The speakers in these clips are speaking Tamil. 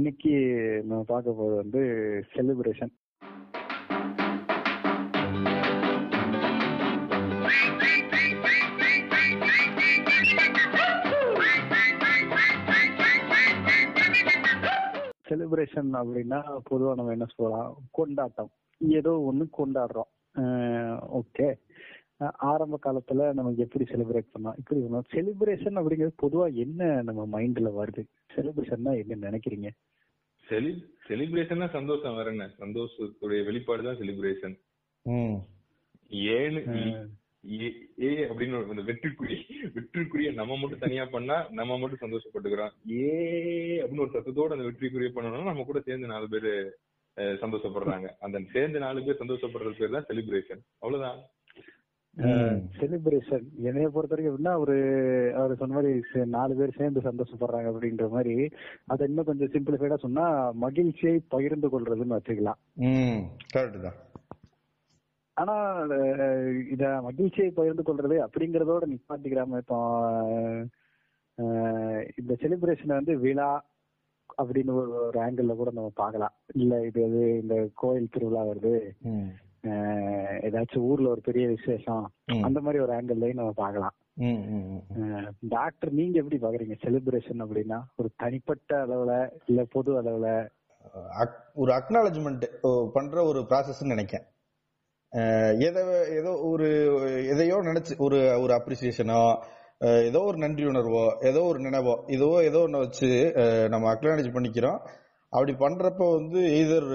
இன்னைக்கு நம்ம பார்க்க போறது வந்து செலிப்ரேஷன் செலிப்ரேஷன் அப்படின்னா பொதுவாக நம்ம என்ன சொல்லலாம்? கொண்டாட்டம். ஏதோ ஒன்று கொண்டாடுறோம். ஓகே ஆரம்ப காலத்துல நமக்கு எப்படி செலிப்ரேட் பண்ணோம் இப்படி பண்ணோம். செலிப்ரேஷன் அப்படிங்கிறது பொதுவா என்ன நம்ம மைண்ட்ல வருது? செலிப்ரேஷன்னா என்ன நினைக்கிறீங்க? செலி செலிப்ரேஷன்னா சந்தோஷம் வேற என்ன? சந்தோஷத்துடைய வெளிப்பாடு தான் செலிப்ரேஷன் ம். ஏன்னு ஏ- ஏ அப்படின்னு ஒரு அந்த வெற்றிக்குறி வெற்றிக்குரிய நம்ம மட்டும் தனியா பண்ணா நம்ம மட்டும் சந்தோஷப்பட்டுக்கிறோம். ஏ அப்படின்னு ஒரு சத்தத்தோட அந்த வெற்றிக்குரிய பண்ணணும்னா நம்ம கூட சேர்ந்து நாலு பேர் சந்தோஷப்படுறாங்க. அந்த சேர்ந்து நாலு பேர் சந்தோஷப்படுறது பேர் தான் செலிப்ரேஷன் அவ்வளவுதான். செலிப்ரேஷன் என்னைய பொறுத்த வரைக்கும் எப்படின்னா ஒரு அவர் சொன்ன மாதிரி நாலு பேர் சேர்ந்து சந்தோஷப்படுறாங்க அப்படின்ற மாதிரி அதை இன்னும் கொஞ்சம் சிம்பிளிஃபைடா சொன்னா மகிழ்ச்சியை பகிர்ந்து கொள்றதுன்னு வச்சுக்கலாம். ஆனா இத மகிழ்ச்சியை பகிர்ந்து கொள்றது அப்படிங்கறதோட நிப்பாட்டிக்கிறாம இப்போ இந்த செலிப்ரேஷனை வந்து விழா அப்படின்னு ஒரு ஒரு ஆங்கிள் கூட நம்ம பார்க்கலாம். இல்ல இது இந்த கோயில் திருவிழா வருது. ஏதாச்சும் ஊர்ல ஒரு பெரிய விசேஷம். அந்த மாதிரி ஒரு ஆங்கிள்லயும் நம்ம பார்க்கலாம். ம் ம் ம். டாக்டர் நீங்க எப்படி பாக்குறீங்க செலிப்ரேஷன் அப்படின்னா ஒரு தனிப்பட்ட அளவுல இல்ல பொது அளவுல? அக்- ஒரு அக்னாலஜ்மெண்ட் பண்ற ஒரு ப்ராசஸ் நினைக்கேன் எதை ஏதோ ஒரு எதையோ நினைச்சு ஒரு ஒரு அப்ரிசியேஷனோ ஏதோ ஒரு நன்றி உணர்வோ ஏதோ ஒரு நினைவோ ஏதோ ஏதோ ஒன்று வச்சு நம்ம அக்னாலஜ் பண்ணிக்கிறோம். அப்படி பண்றப்ப வந்து எய்தர்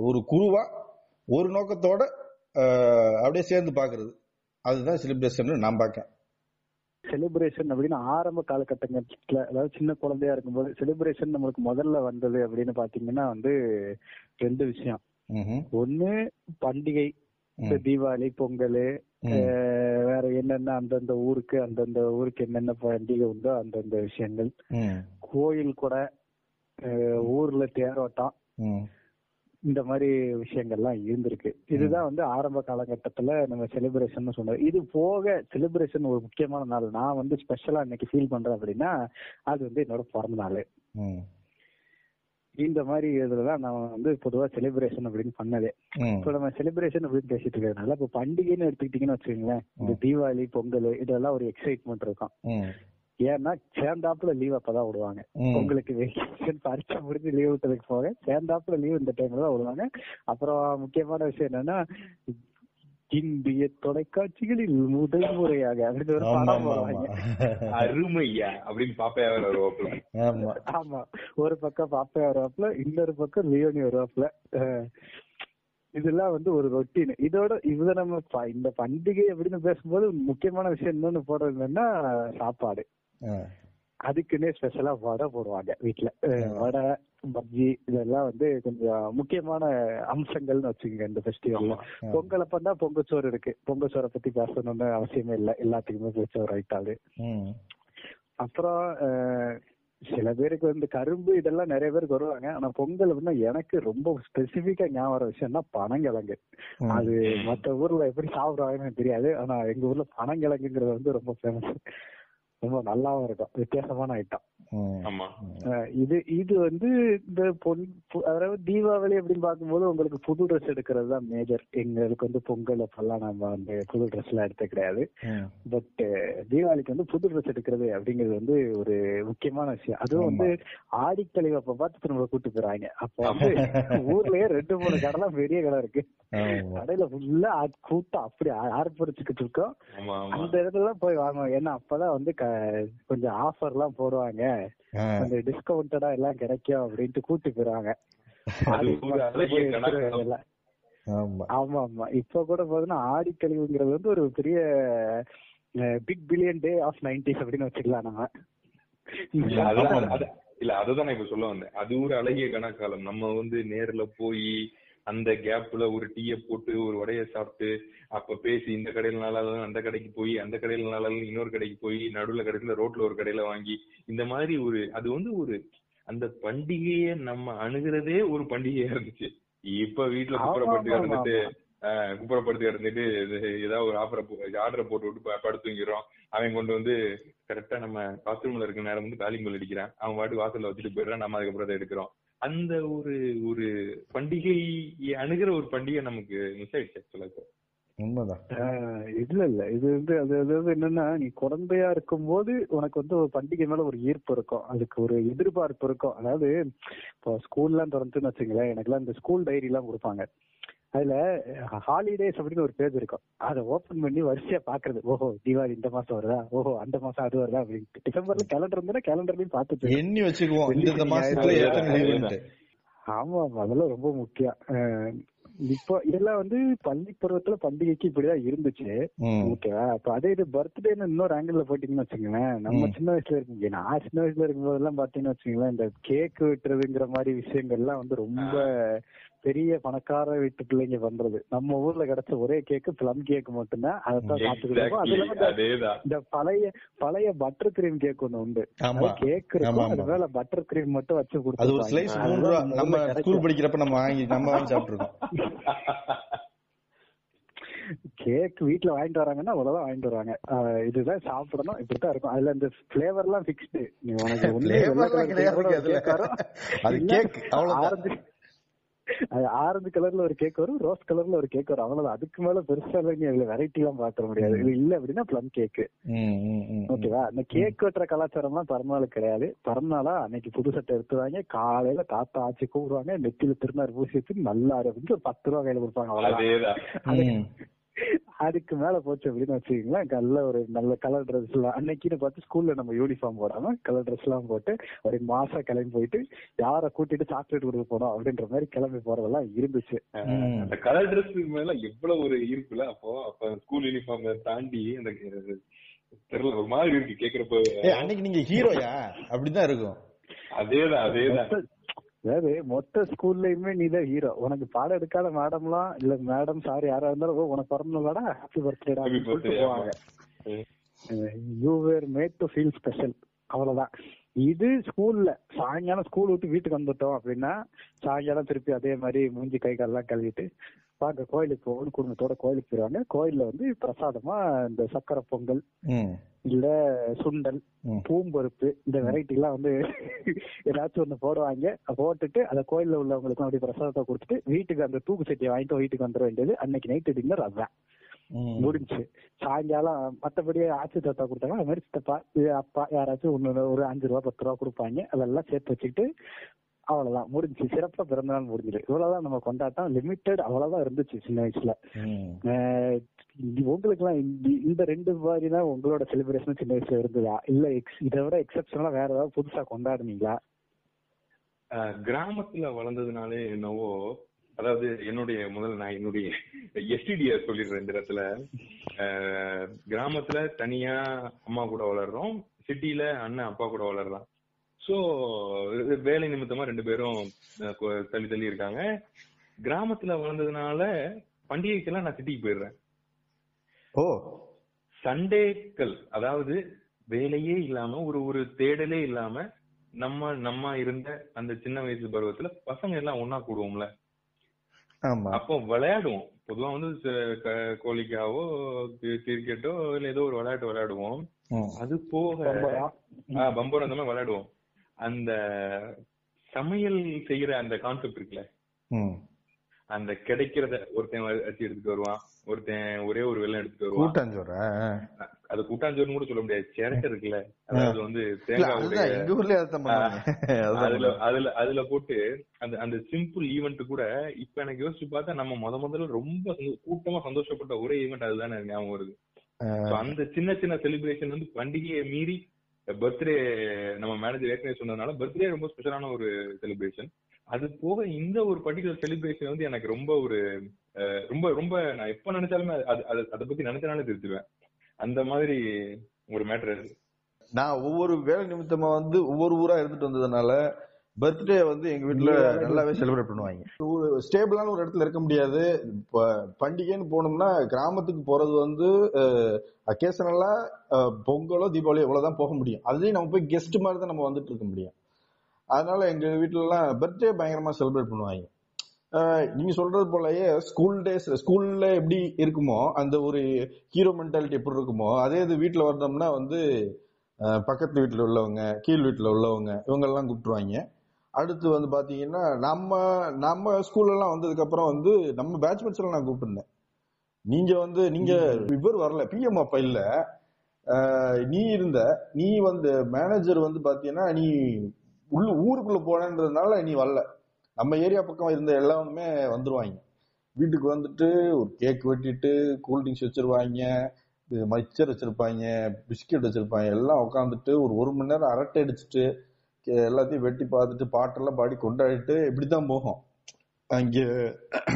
ஒரு குருவா ஒரு நோக்கத்தோட அப்படியே சேர்ந்து பாக்குறது அதுதான் செலிப்ரேஷன் நான் பார்க்கேன் செலிப்ரேஷன் அப்படின்னு ஆரம்ப காலகட்டங்கத்துல அதாவது சின்ன குழந்தையா இருக்கும்போது செலிப்ரேஷன் நம்மளுக்கு முதல்ல வந்தது அப்படின்னு பாத்தீங்கன்னா வந்து ரெண்டு விஷயம். ஒண்ணு பண்டிகை. தீபாவளி பொங்கல். வேற என்னென்ன அந்தந்த ஊருக்கு அந்தந்த ஊருக்கு என்னென்ன பண்டிகை உண்டோ அந்தந்த விஷயங்கள். கோயில் கூட ஊர்ல தேரோட்டம். இந்த மாதிரி விஷயங்கள்லாம் இருந்திருக்கு. இதுதான் வந்து ஆரம்ப காலகட்டத்துல நம்ம செலிப்ரேஷன் சொன்னது. இது போக செலிப்ரேஷன் ஒரு முக்கியமான நாள். நான் வந்து ஸ்பெஷலா இன்னைக்கு ஃபீல் பண்றேன் அப்படின்னா அது வந்து என்னோட பிறந்த நாள். இந்த மாதிரி இதுலதான் நான் வந்து பொதுவா செலிப்ரேஷன் அப்படின்னு பண்ணதே. இப்போ நம்ம செலிப்ரேஷன் அப்படின்னு பேசிட்டு இருக்கிறதுனால இப்போ பண்டிகைன்னு எடுத்துக்கிட்டீங்கன்னு வச்சுக்கோங்களேன். இந்த தீபாவளி பொங்கல் இதெல்லாம் ஒரு எக்ஸைட்மெண்ட் இருக்கும். ஏன்னா சேர்ந்தாப்புல லீவ் அப்பதான் விடுவாங்க. உங்களுக்கு வெக்கேஷன் பரீட்சை முடிஞ்சு லீவ் விட்டதுக்கு போக சேர்ந்தாப்புல லீவ் இந்த டைம்ல தான் விடுவாங்க. அப்புறம் முக்கியமான விஷயம் என்னன்னா இந்திய தொலைக்காட்சிகளில் முதல் முறையாக அப்படின்னு ஒரு படம் ஆமா. அருமையா அப்படின்னு பாப்பையா ஆமா. ஆமா. ஒரு பக்கம் பாப்பா வருவாப்புல இன்னொரு பக்கம் லியோனி வருவாப்புல. அஹ் இதெல்லாம் வந்து ஒரு ரொட்டீன். இதோட இத நம்ம இந்த பண்டிகை அப்படின்னு பேசும்போது முக்கியமான விஷயம் போடுறது என்னன்னா சாப்பாடு. ஆ. அதுக்குன்னே ஸ்பெஷலா வடை போடுவாங்க வீட்டுல வடை பஜ்ஜி இதெல்லாம் வந்து கொஞ்சம் முக்கியமான அம்சங்கள்னு வச்சுக்கோங்க இந்த ஃபெஸ்டிவல்ல பொங்கல் அப்பதான் பொங்கச்சோறு இருக்கு. பொங்கச்சோரை பத்தி பேசணும்னு அவசியமே இல்லை. எல்லாத்துக்குமே ஐட்டாது ம். அப்புறம் சில பேருக்கு வந்து கரும்பு இதெல்லாம் நிறைய பேருக்கு வருவாங்க. ஆனா பொங்கல் அப்படின்னா எனக்கு ரொம்ப ஸ்பெசிபிக்கா ஞாபகம் வர விஷயம்னா பனங்கிழங்கு. அது மத்த ஊர்ல எப்படி சாப்பிடுவாங்கன்னு தெரியாது. ஆனா எங்க ஊர்ல பனங்கிழங்குங்கிறது வந்து ரொம்ப ஃபேமஸ் ரொம்ப நல்லாவும் இருக்கும். வித்தியாசமான ஐட்டம் இது இது வந்து இந்த பொன் அதாவது தீபாவளி அப்படின்னு பார்க்கும்போது உங்களுக்கு புது ட்ரெஸ் எடுக்கிறது தான் மேஜர் எங்களுக்கு வந்து பொங்கல் அப்பெல்லாம் நம்ம வந்து புது ட்ரெஸ் எல்லாம் எடுத்த கிடையாது. பட் தீபாவளிக்கு வந்து புது ட்ரெஸ் எடுக்கிறது அப்படிங்கிறது வந்து ஒரு முக்கியமான விஷயம். அதுவும் வந்து ஆடிக்கழிவு அப்ப பார்த்து நம்மள கூட்டு போறாங்க. அப்ப வந்து ஊர்லயே ரெண்டு மூணு கடைலாம் பெரிய கடை இருக்கு. கடையில ஃபுல்லா கூட்டம் அப்படி ஆர்ப்பரிச்சுக்கிட்டு இருக்கோம். அந்த இடத்துல போய் வாங்குவோம். ஏன்னா அப்பதான் வந்து கொஞ்சம் ஆஃபர் எல்லாம் போடுவாங்க. கொஞ்சம் டிஸ்கவுண்டடா எல்லாம் கிடைக்கும் அப்படின்ட்டு கூட்டி போயிருவாங்க. ஆமா. ஆமா இப்ப கூட பாத்தீங்கன்னா ஆடிக்கழிவுங்கிறது வந்து ஒரு பெரிய big billion day of nineties அப்படின்னு வச்சுக்கலாம் நம்ம இல்ல அதுதான் இப்ப சொல்ல வந்தேன். அது ஒரு அழகிய கணக்காலம் நம்ம வந்து நேர்ல போய் அந்த கேப்ல ஒரு டீய போட்டு ஒரு வடைய சாப்பிட்டு அப்ப பேசி இந்த கடையில இல்லைன்னா அந்த கடைக்கு போய் அந்த கடையில இல்லைன்னா இன்னொரு கடைக்கு போய் நடுவுல கடைசியில ரோட்ல ஒரு கடையில வாங்கி இந்த மாதிரி ஒரு அது வந்து ஒரு அந்த பண்டிகைய நம்ம அணுகிறதே ஒரு பண்டிகையா இருந்துச்சு. இப்ப வீட்டுல குப்புறப்பட்டு ஆஹ் குப்புறப்படுத்தி கிடந்துட்டு இது ஏதாவது ஒரு ஆஃபரை ஆர்டரை போட்டு விட்டு படுத்து தூங்கிறோம் அவன் கொண்டு வந்து கரெக்டா நம்ம பாத்ரூம்ல இருக்க நேரம் வந்து காலிங் bell அடிக்கிறான். அவன் வாட்டு வாசல்ல வச்சுட்டு போயிடுறான். நம்ம அதுக்கப்புறம் அதை எடுக்கிறோம். அந்த ஒரு ஒரு பண்டிகை அணுகிற ஒரு பண்டிகை நமக்கு மிஸ் ஆயிடுச்சு ஆக்சுவலா உண்மைதான். ஆஹ் இல்ல இல்ல. இது வந்து அது அதாவது என்னன்னா நீ குழந்தையா இருக்கும்போது உனக்கு வந்து ஒரு பண்டிகை மேல ஒரு ஈர்ப்பு இருக்கும். அதுக்கு ஒரு எதிர்பார்ப்பு இருக்கும். அதாவது இப்போ ஸ்கூல்லாம் திறந்துன்னு வச்சுங்களேன் எனக்குலாம் இந்த ஸ்கூல் டைரி எல்லாம் கொடுப்பாங்க. அதுல ஹாலிடேஸ் அப்படின்னு ஒரு பேஜ் இருக்கும். அதை ஓபன் பண்ணி வரிசையா பாக்குறது. ஓஹோ தீபாவளி இந்த மாசம் வருதா? ஓஹோ அந்த மாசம் அது வருதா? அப்படின்ட்டு. டிசம்பர்ல கேலண்டர் இருந்தா கேலண்டர்லயும் பார்த்துட்டு எண்ணி வச்சுக்குவோம். ஆமா ஆமா அதெல்லாம் ரொம்ப முக்கியம். இப்போ இதெல்லாம் வந்து பள்ளி பருவத்துல பண்டிகைக்கு இப்படிதான் இருந்துச்சு. ஓகேவா அப்ப அதே இது பர்த்டேன்னு இன்னொரு ஆங்கிள் போயிட்டீங்கன்னு வச்சுக்கோங்களேன். நம்ம. சின்ன வயசுல இருக்கும் நான் சின்ன வயசுல இருக்கும்போது எல்லாம் பாத்தீங்கன்னு வச்சுக்கோங்களேன் இந்த கேக் வெட்டுறதுங்கிற மாதிரி விஷயங்கள்லாம் வந்து ரொம்ப பெரிய பணக்கார வீட்டு பிள்ளைங்க பண்றது. நம்ம ஊர்ல கிடைச்ச ஒரே கேக்கு பிளம் கேக் மட்டும்தான். அதைத்தான் சாப்பிட்டுருக்கோம் அது இல்லாம இந்த- பழைய பழைய பட்டர் கிரீம் கேக் ஒண்ணு உண்டு. கேக் இருக்கும். ஆமா. அது மேல பட்டர் கிரீம் மட்டும் வச்சு அது ஒரு கொடுத்துருப்பாங்க. ஸ்லைஸ் அதுதான் மூணு ரூபா. நம்ம. ஸ்கூல் படிக்கிறப்ப நம்ம வாங்கி நம்ம வாங்கி சாப்பிட்டுருக்கோம். கேக் வீட்ல வாங்கிட்டு வராங்கன்னா அவ்வளவுதான் வாங்கிட்டு வருவாங்க ஆஹ் இதுதான் சாப்பிடணும். இப்படித்தான் இருக்கும். அதுல இந்த பிளேவர் எல்லாம் பிக்ஸ்டு நீ உனக்கு ஒண்ணு. அது கேக் அவ்வளவுதான். ஆரஞ்சு கலர்ல ஒரு கேக் வரும் ரோஸ் கலர்ல ஒரு கேக் வரும். அவ்வளவுதான். அதுக்கு மேல பெருசா எல்லாம் நீ அதுல வெரைட்டி எல்லாம் பாத்திர முடியாது. இது இல்ல அப்படின்னா பிளம் கேக். ஓகேவா அந்த கேக் வெட்டுற கலாச்சாரம் எல்லாம் பிறந்தநாள் கிடையாது. பிறந்தநாளா அன்னைக்கு புது சட்டை எடுத்துவாங்க காலையில தாத்தா ஆச்சி கூப்பிடுவாங்க. நெத்தியில திருநாறு பூசி வச்சு நல்லா அப்படின்னு ஒரு பத்து ரூபா கையில கொடுப்பாங்க. ம். அதுக்கு மேல போச்சு அப்படின்னு வச்சுக்கீங்களேன். நல்ல ஒரு நல்ல கலர் ட்ரெஸ் எல்லாம் அன்னைக்குன்னு பார்த்து ஸ்கூல்ல நம்ம யூனிஃபார்ம் போடாம கலர் ட்ரெஸ் எல்லாம் போட்டு ஒரு மாசா கிளம்பி போயிட்டு யார கூட்டிட்டு சாக்லேட் கொடுக்க போனோம் அப்படின்ற மாதிரி கிளம்பி போறதெல்லாம் இருந்துச்சு. அந்த கலர் ட்ரெஸ் மேல எவ்வளவு ஒரு ஈர்ப்புல அப்போ அப்ப ஸ்கூல் யூனிஃபார்ம் தாண்டி அந்த தெரியல ஒரு மாதிரி இருக்கு கேக்குறப்ப. அன்னைக்கு நீங்க ஹீரோயா அப்படிதான் இருக்கும். அதேதான் அதேதான். அதாவது மொத்த ஸ்கூல்லயுமே நீ தான் ஹீரோ உனக்கு பாடம் எடுக்காத மேடம்லாம் இல்ல மேடம் சார் யாரா இருந்தாலும் "ஓ, உனக்கு பிறந்தநாளா ஹாப்பி பர்த்டேடா சொல்லிட்டு போவாங்க. You were made to feel special அவ்வளவுதான். இது ஸ்கூல்ல சாயங்காலம் ஸ்கூல் விட்டு வீட்டுக்கு வந்துட்டோம் அப்படின்னா சாயங்காலம் திருப்பி அதே மாதிரி மூஞ்சி கை காலெல்லாம் கழுவிட்டு வாங்க கோயிலுக்கு போகணும் குடும்பத்தோட கோயிலுக்கு போயிருவாங்க கோயில்ல வந்து பிரசாதமா இந்த சக்கரை பொங்கல். இல்ல சுண்டல். பூம்பருப்பு இந்த வெரைட்டி எல்லாம் வந்து ஏதாச்சும் ஒண்ணு போடுவாங்க போட்டுட்டு அந்த கோயில்ல உள்ளவங்களுக்கு அப்படி பிரசாதத்தை கொடுத்துட்டு வீட்டுக்கு அந்த தூக்கு சட்டியை வாங்கிட்டு வீட்டுக்கு வந்துட வேண்டியது அன்னைக்கு நைட்டு டின்னர் அதுதான். முடிஞ்சு சாயங்காலம் மத்தபடி ஆச்சி தாத்தா கொடுத்தாங்க. அது மாதிரி சித்தப்பா இது அப்பா யாராச்சும் ஒண்ணு ஒரு அஞ்சு ரூபா பத்து ரூபா கொடுப்பாங்க. அதெல்லாம் சேர்த்து வச்சுக்கிட்டு அவ்வளவுதான். முடிஞ்சு சிறப்பா பிறந்த நாள் முடிஞ்சிடு இவ்வளவுதான் நம்ம கொண்டாட்டம். லிமிட்டட் அவ்வளவுதான் இருந்துச்சு சின்ன வயசுல. உங்களுக்கு எல்லாம் இந்த ரெண்டு மாதிரி தான் உங்களோட செலிப்ரேஷன் சின்ன வயசுல இருந்ததா? இல்ல ex- இதை விட எக்ஸப்ஷனலா வேற ஏதாவது புதுசா கொண்டாடுனீங்களா? கிராமத்துல வளர்ந்ததுனாலே என்னவோ அதாவது என்னுடைய முதல்ல நான் என்னுடைய எஸ்டிடிய சொல்லிடுறேன் இந்த இடத்துல. கிராமத்துல தனியா அம்மா கூட வளர்றோம். சிட்டில அண்ணன் அப்பா கூட வளர்றான். சோ வேலை நிமித்தமா ரெண்டு பேரும் தள்ளி தள்ளி இருக்காங்க. கிராமத்துல வளர்ந்ததுனால பண்டிகைக்கெல்லாம் நான் சிட்டிக்கு போயிடுறேன். ஓ. சண்டேக்கள் அதாவது வேலையே இல்லாம ஒரு ஒரு தேடலே இல்லாம நம்ம நம்ம இருந்த அந்த சின்ன வயசு பருவத்துல பசங்க எல்லாம் ஒன்னா கூடுவோம்ல. அப்போ விளையாடுவோம். பொதுவா வந்து கோலிக்காவோ கிரிக்கெட்டோ இல்ல ஏதோ ஒரு விளையாட்டு விளையாடுவோம். அது போக பம்பரம் அந்த மாதிரி விளையாடுவோம். அந்த சமையல் செய்யற அந்த கான்செப்ட் இருக்குல்ல. ம். அந்த கிடைக்கிறத ஒருத்தன் வ- அரிசி எடுத்துட்டு வருவான் ஒருத்தன் ஒரே ஒரு வெள்ளம் எடுத்துட்டு வருவான். கூட்டாஞ்சோற? அது கூட்டாஞ்சோறுன்னு கூட சொல்ல முடியாது. சிரட்டை இருக்குல்ல. அதாவது வந்து அதுதான். அதுல. அதுல அதுல போட்டு அந்த அந்த சிம்பிள் ஈவெண்ட் கூட இப்ப எனக்கு யோசிச்சு பார்த்தா நம்ம முத முதல்ல ரொம்ப கூட்டமா சந்தோஷப்பட்ட ஒரே ஈவெண்ட் அதுதானே எனக்கு ஞாபகம் வருது. அந்த சின்ன சின்ன செலிப்ரேஷன் வந்து பண்டிகையை மீறி பர்த்டே நம்ம மேனேஜர் ஏற்கனவே சொன்னதுனால பர்த்டே ரொம்ப ஸ்பெஷலான ஒரு செலிப்ரேஷன் அது போக இந்த ஒரு பர்டிகுலர் செலிப்ரேஷன் வந்து எனக்கு ரொம்ப ஒரு ரொம்ப ரொம்ப நான் எப்ப நினைச்சாலுமே அது- அது அது- அதை பத்தி நினைச்சனாலே திருத்துவேன் அந்த மாதிரி ஒரு மேட்டர் இருக்கு நான் ஒவ்வொரு வேலை நிமித்தமா வந்து ஒவ்வொரு ஊரா இருந்துட்டு வந்ததுனால பர்த்டே வந்து எங்க வீட்ல நல்லாவே செலிப்ரேட் பண்ணுவாங்க. ஒரு ஸ்டேபிளான ஒரு இடத்துல இருக்க முடியாது. பண்டிகைன்னு போனோம்னா கிராமத்துக்கு போறது வந்து அக்கேஷனலா பொங்கலோ தீபாவளியோ இவ்வளவுதான் போக முடியும். அதுலயும் நம்ம போய் கெஸ்ட் மாதிரி தான் நம்ம வந்துட்டு இருக்க முடியும். அதனால எங்க வீட்ல எல்லாம் பர்த்டே பயங்கரமா செலிப்ரேட் பண்ணுவாங்க. நீங்க சொல்றது போலயே ஸ்கூல் டேஸ் ஸ்கூல்ல எப்படி இருக்குமோ அந்த ஒரு ஹீரோ மென்டாலிட்டி எப்படி இருக்குமோ அதே இது வீட்டுல வந்தோம்னா வந்து பக்கத்து வீட்டுல உள்ளவங்க கீழ் வீட்டுல உள்ளவங்க இவங்க எல்லாம் கூப்பிட்டுருவாங்க. அடுத்து வந்து பாத்தீங்கன்னா நம்ம நம்ம ஸ்கூல்ல எல்லாம் வந்ததுக்கு அப்புறம் வந்து நம்ம பேட்ச்மெட்ஸ் எல்லாம் நான் கூப்பிட்டுருந்தேன். நீங்க வந்து நீங்க இவர் வரல பிஎம் அப்ப இல்ல. நீ இருந்த நீ வந்து மேனேஜர் வந்து பாத்தீங்கன்னா நீ உள்ள ஊருக்குள்ள போனன்றதுனால நீ வரல. நம்ம ஏரியா பக்கம் இருந்த எல்லாருமே வந்துருவாங்க. வீட்டுக்கு வந்துட்டு ஒரு கேக் வெட்டிட்டு கூல்ட்ரிங்க்ஸ் வச்சிருவாங்க இது மிக்சர் வச்சிருப்பாங்க பிஸ்கெட் வச்சிருப்பாங்க எல்லாம் உட்காந்துட்டு ஒரு ஒரு மணி நேரம் அரட்டை அடிச்சுட்டு எல்லாத்தையும் வெட்டி பார்த்துட்டு பாட்டெல்லாம் பாடி கொண்டாடிட்டு இப்படித்தான் போகும். அங்க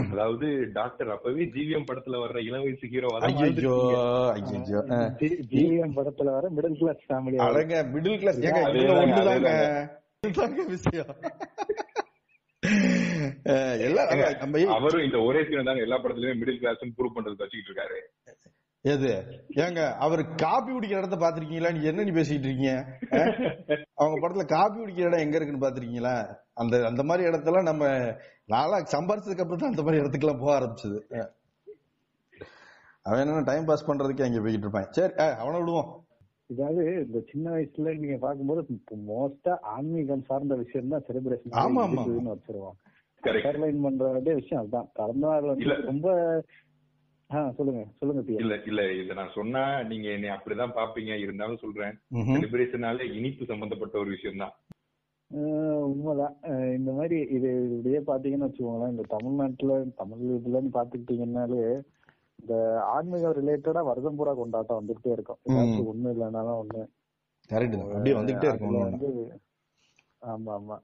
அதாவது டாக்டர் அப்பவே ஜிவிஎம் படத்துல வர்ற இளம் வயசு ஹீரோ ஐயோ ஐயோ ஜிவிஎம் படத்துல வர மிடில் கிளாஸ் ஃபேமிலி அடங்க மிடில் கிளாஸ் ஏங்க ஒண்ணுதாங்க? அதே இதுதாங்க விஷயம் அவரும் இந்த ஒரே சீன் தாங்க எல்லா படத்துலயுமே மிடில் கிளாஸ் ப்ரூவ் பண்றது வச்சுக்கிட்டு இருக்காரு. எது? ஏங்க அவர் காபி குடிக்கிற இடத்த பாத்திருக்கீங்களா நீ என்ன நீ பேசிட்டு இருக்கீங்க? அவங்க படத்துல காபி குடிக்கிற இடம் எங்க இருக்குன்னு பாத்திருக்கீங்களா அந்த அந்த மாதிரி இடத்துல நம்ம நாளா சம்பாரிச்சதுக்கு அப்புறம் தான் அந்த மாதிரி இடத்துக்கு எல்லாம் போக ஆரம்பிச்சது. அவன் என்ன டைம் பாஸ் பண்றதுக்கு அங்க போய்கிட்டு இருப்பான். சரி அவனை விடுவோம். இதாவது இந்த சின்ன வயசுல நீங்க பாக்கும்போது மோஸ்டா ஆன்மீகம் சார்ந்த விஷயம் தான் செலிப்ரேஷன். வச்சிருவோம் கரெக்ட் அண்டர்லைன் பண்ற வேண்டிய விஷயம் அதுதான். பிறந்த நாள் வந்து. ரொம்ப சொல்லுங்க சொல்லுங்க இல்ல இல்ல இத நான் சொன்னா நீங்க என்னை அப்படிதான் பாப்பீங்க இருந்தாலும் சொல்றேன். செலிப்ரேஷனால இனிப்பு சம்பந்தப்பட்ட ஒரு விஷயம் தான் ஆஹ் உண்மைதான் இந்த மாதிரி இது இப்படியே பாத்தீங்கன்னு வச்சுக்கோங்களேன். இந்த தமிழ்நாட்டுல தமிழ் இதுலன்னு பாத்துக்கிட்டீங்கன்னாலே இந்த ஆன்மீகம் ரிலேட்டடா வருஷம் பூரா கொண்டாட்டம் வந்துகிட்டே இருக்கும். ஒண்ணு இல்லைனாலும் ஒண்ணு. கரெக்ட் அப்படியே வந்துகிட்டே இருக்கும் ஆமா ஆமா.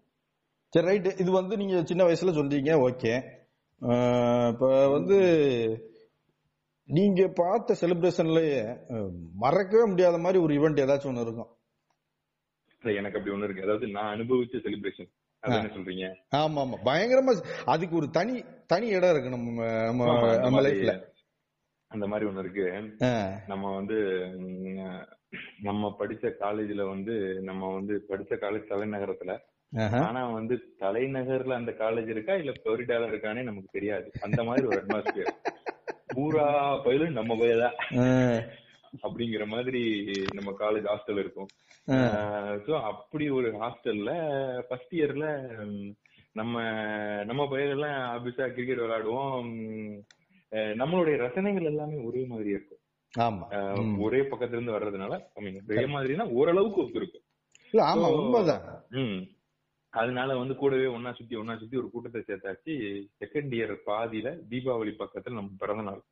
சரி ரைட் இது வந்து நீங்க சின்ன வயசுல சொல்றீங்க. ஓகே இப்ப வந்து நீங்க பார்த்த செலிப்ரேஷன்லயே மறக்கவே முடியாத மாதிரி ஒரு ஈவெண்ட் ஏதாச்சும் ஒண்ணு இருக்கும். எனக்கு அப்படி ஒண்ணு இருக்கு. அதாவது நான் அனுபவிச்ச செலிப்ரேஷன் என்ன சொல்றீங்க? ஆமா ஆமா. பயங்கரமா அதுக்கு ஒரு தனி தனி இடம் இருக்கு நம்ம நம்ம நம்ம லைஃப்ல அந்த மாதிரி ஒண்ணு இருக்கு. நம்ம வந்து நம்ம படிச்ச காலேஜ்ல வந்து நம்ம வந்து படிச்ச காலேஜ் தலைநகரத்துல. ஆனா வந்து தலைநகர்ல அந்த காலேஜ் இருக்கா? இல்ல புளோரிடால இருக்கானே நமக்கு தெரியாது. அந்த மாதிரி ஒரு அட்மாஸ்பியர் பூரா பயிலும் நம்ம பயிலா அப்படிங்கிற மாதிரி நம்ம காலேஜ் ஹாஸ்டல் இருக்கும். சோ அப்படி ஒரு ஹாஸ்டல்ல ஃபர்ஸ்ட் இயர்ல நம்ம நம்ம பயிரெல்லாம் ஆபிஸா கிரிக்கெட் விளையாடுவோம். நம்மளுடைய ரசனைகள் எல்லாமே ஒரே மாதிரி இருக்கும். ஆமா. ஒரே பக்கத்துல இருந்து வர்றதுனால I mean, ஒரே மாதிரினா ஓரளவுக்கு ஒத்து இருக்கும் இல்ல ஆமா உண்மைதான். அதனால வந்து கூடவே ஒன்னா சுத்தி ஒன்னா சுத்தி ஒரு கூட்டத்தை சேர்த்தாச்சு. செகண்ட் இயர் பாதியில தீபாவளி பக்கத்துல நம்ம பிறந்த நாள்.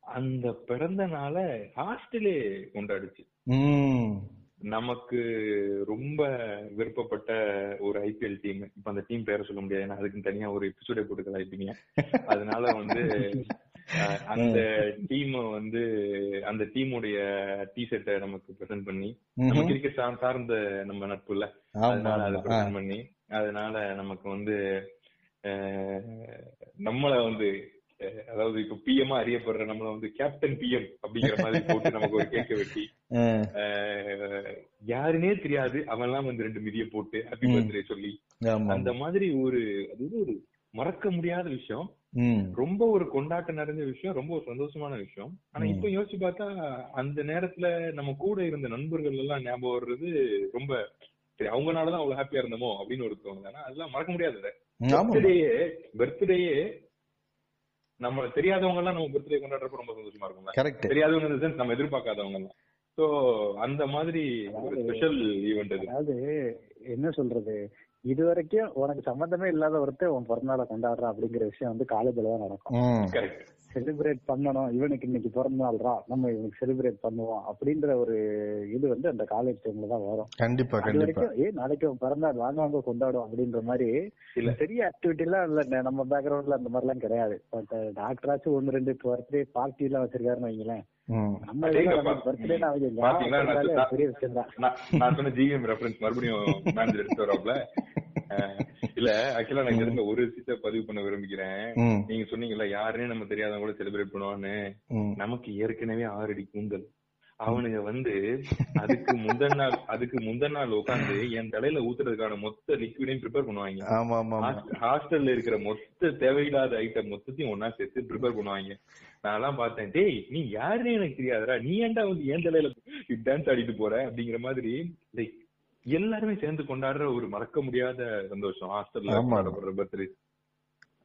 அந்த பிறந்த நாளை ஹாஸ்டலே கொண்டாடுச்சு. நமக்கு ரொம்ப விருப்பப்பட்ட ஒரு ஐபிஎல் டீம் இப்ப அந்த டீம் பேரை சொல்ல முடியாது. ஏன்னா அதுக்கு தனியா ஒரு எபிசோடே போட்டு கலாய்ப்பீங்க அதனால வந்து அந்த டீம் வந்து அந்த டீமுடைய டி ஷர்ட்டை நமக்கு பிரசன்ட் பண்ணி நம்ம. கிரிக்கெட் சார்ந்த நம்ம நட்பு இல்ல. அதனால அதை. பிரசன்ட் பண்ணி அதனால நமக்கு வந்து நம்மள வந்து அதாவது இப்ப பிஎம்மா அறியப்படுற நம்மள வந்து கேப்டன் பிஎம் அப்படிங்கிற மாதிரி போட்டு நமக்கு ஒரு கேக்க வெட்டி யாருன்னே தெரியாது. அவன்லாம் வந்து ரெண்டு மிதிய போட்டு ஹாப்பி. பர்த்டே சொல்லி. அந்த மாதிரி ஒரு அது ஒரு மறக்க முடியாத விஷயம். ரொம்ப ஒரு கொண்டாட்டம் நிறைஞ்ச விஷயம் ரொம்ப ஒரு சந்தோஷமான விஷயம். ஆனா. இப்ப யோசிச்சு பார்த்தா அந்த நேரத்துல நம்ம கூட இருந்த நண்பர்கள் எல்லாம் ஞாபகம் வர்றது ரொம்ப சரி அவங்கனாலதான் அவ்வளவு ஹாப்பியா இருந்தோமோ அப்படின்னு ஒரு தோணுது. ஆனா அதெல்லாம் மறக்க முடியாது பர்த்டேயே பர்த்டேயே நம்ம தெரியாதவங்க எல்லாம் நம்ம பர்த்டே கொண்டாடுறப்ப ரொம்ப சந்தோஷமா இருக்கும்ல. கரெக்ட் தெரியாதவங்க the sense நம்ம எதிர்பார்க்காதவங்க எல்லாம் சோ அந்த மாதிரி ஒரு ஸ்பெஷல் ஈவெண்ட் அது. அதாவது என்ன சொல்றது? இது வரைக்கும் உனக்கு சம்பந்தமே இல்லாத ஒருத்தர் உன் பிறந்தநாளை கொண்டாடுறான் அப்படிங்கிற விஷயம் வந்து காலேஜ்ல தான் நடக்கும். கரெக்ட் செலிப்ரேட் பண்ணணும் இவனுக்கு இன்னைக்கு பிறந்த நாள்ரா நம்ம இவனுக்கு செலிப்ரேட் பண்ணுவோம் அப்படின்ற ஒரு இது வந்து அந்த காலேஜ் டைம்ல தான் வரும். கண்டிப்பா கண்டிப்பா. ஏ நாளைக்கு அவன் பிறந்த நாள் வாங்க வாங்க கொண்டாடுவோம் அப்படின்ற மாதிரி இல்ல. பெரிய ஆக்டிவிட்டி எல்லாம் இல்ல நம்ம பேக்ரவுண்ட்ல அந்த மாதிரி எல்லாம் கிடையாது பட் டாக்டராச்சும் ஒன்னு ரெண்டு பர்த்டே பார்ட்டி எல்லாம் வச்சிருக்காருன்னு வைங்களேன். மறுபடியும் இல்ல ஆக்சுவலா நான் இந்த ஒரு விஷயத்த பதிவு பண்ண விரும்புகிறேன். நீங்க சொன்னீங்கல்ல யாருன்னே நம்ம தெரியாதவங்க கூட செலிப்ரேட் பண்ணுவான்னு. நமக்கு ஏற்கனவே ஆறு அடி கூந்தல். அவனுங்க வந்து அதுக்கு முந்தின நாள் அதுக்கு முந்தின நாள் உட்காந்து என் தலையில ஊத்துறதுக்கான மொத்த லிக்விடையும் ப்ரிப்பேர் பண்ணுவாங்க. ஹாஸ்டல்ல இருக்கிற மொத்த தேவையில்லாத ஐட்டம் மொத்தத்தையும் ஒன்னா சேர்த்து ப்ரிப்பேர் பண்ணுவாங்க. நான் எல்லாம் பார்த்தேன் டேய் நீ யாருன்னு எனக்கு தெரியாதுடா. நீ ஏன்டா வந்து என் தலையில டான்ஸ் ஆடிட்டு போற? அப்படிங்கிற மாதிரி லைக் எல்லாருமே சேர்ந்து கொண்டாடுற ஒரு மறக்க முடியாத சந்தோஷம். ஹாஸ்டல்ல பர்த்டே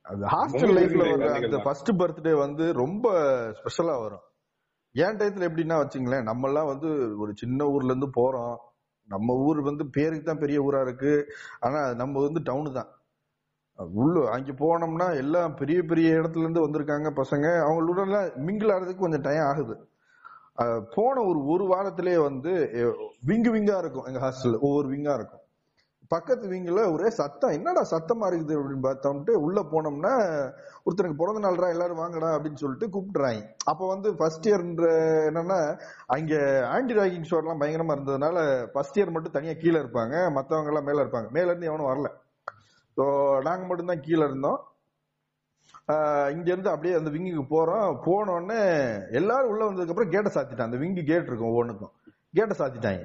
அது ஹாஸ்டல் லைஃப்ல அந்த. ஃபர்ஸ்ட் பர்த்டே வந்து ரொம்ப ஸ்பெஷலா வரும். ஏன் டயத்துல எப்படின்னா வச்சுங்களேன் நம்ம எல்லாம் வந்து ஒரு சின்ன ஊர்ல இருந்து போறோம். நம்ம ஊர் வந்து பேருக்கு தான் பெரிய ஊரா இருக்கு. ஆனா நம்ம வந்து டவுனு தான். உள்ள அங்க போனோம்னா எல்லாம் பெரிய பெரிய இடத்துல இருந்து வந்திருக்காங்க பசங்க. அவங்களோட மிங்கிள் ஆகிறதுக்கு கொஞ்சம் டைம் ஆகுது. போன ஒரு ஒரு வாரத்திலேயே வந்து விங்கு விங்கா இருக்கும் எங்க ஹாஸ்டல்ல ஒவ்வொரு விங்கா இருக்கும். பக்கத்து விங்கில் ஒரே சத்தம். என்னடா சத்தமா இருக்குது? அப்படின்னு பார்த்தோம்ட்டு உள்ள போனோம்னா ஒருத்தருக்கு பிறந்த நாள்ரா எல்லாரும் வாங்கடா அப்படின்னு சொல்லிட்டு கூப்பிட்டுறாங்க. அப்போ வந்து ஃபர்ஸ்ட் இயர்ன்ற என்னன்னா அங்க ஆன்டி ராகிங் ஷோர்லாம் பயங்கரமா இருந்ததுனால ஃபர்ஸ்ட் இயர் மட்டும் தனியா கீழே இருப்பாங்க. மற்றவங்க எல்லாம் மேல இருப்பாங்க. மேல இருந்து எவனும் வரல. ஸோ நாங்க மட்டும்தான் கீழே இருந்தோம். இங்கேருந்து அப்படியே அந்த விங்குக்கு போகிறோம் போனோடனே எல்லாரும் உள்ளே வந்ததுக்கப்புறம் கேட்டை சாத்திட்டான். அந்த விங்கு கேட் இருக்கும் ஒவ்வொன்றுக்கும் கேட்டை சாத்திட்டாங்க.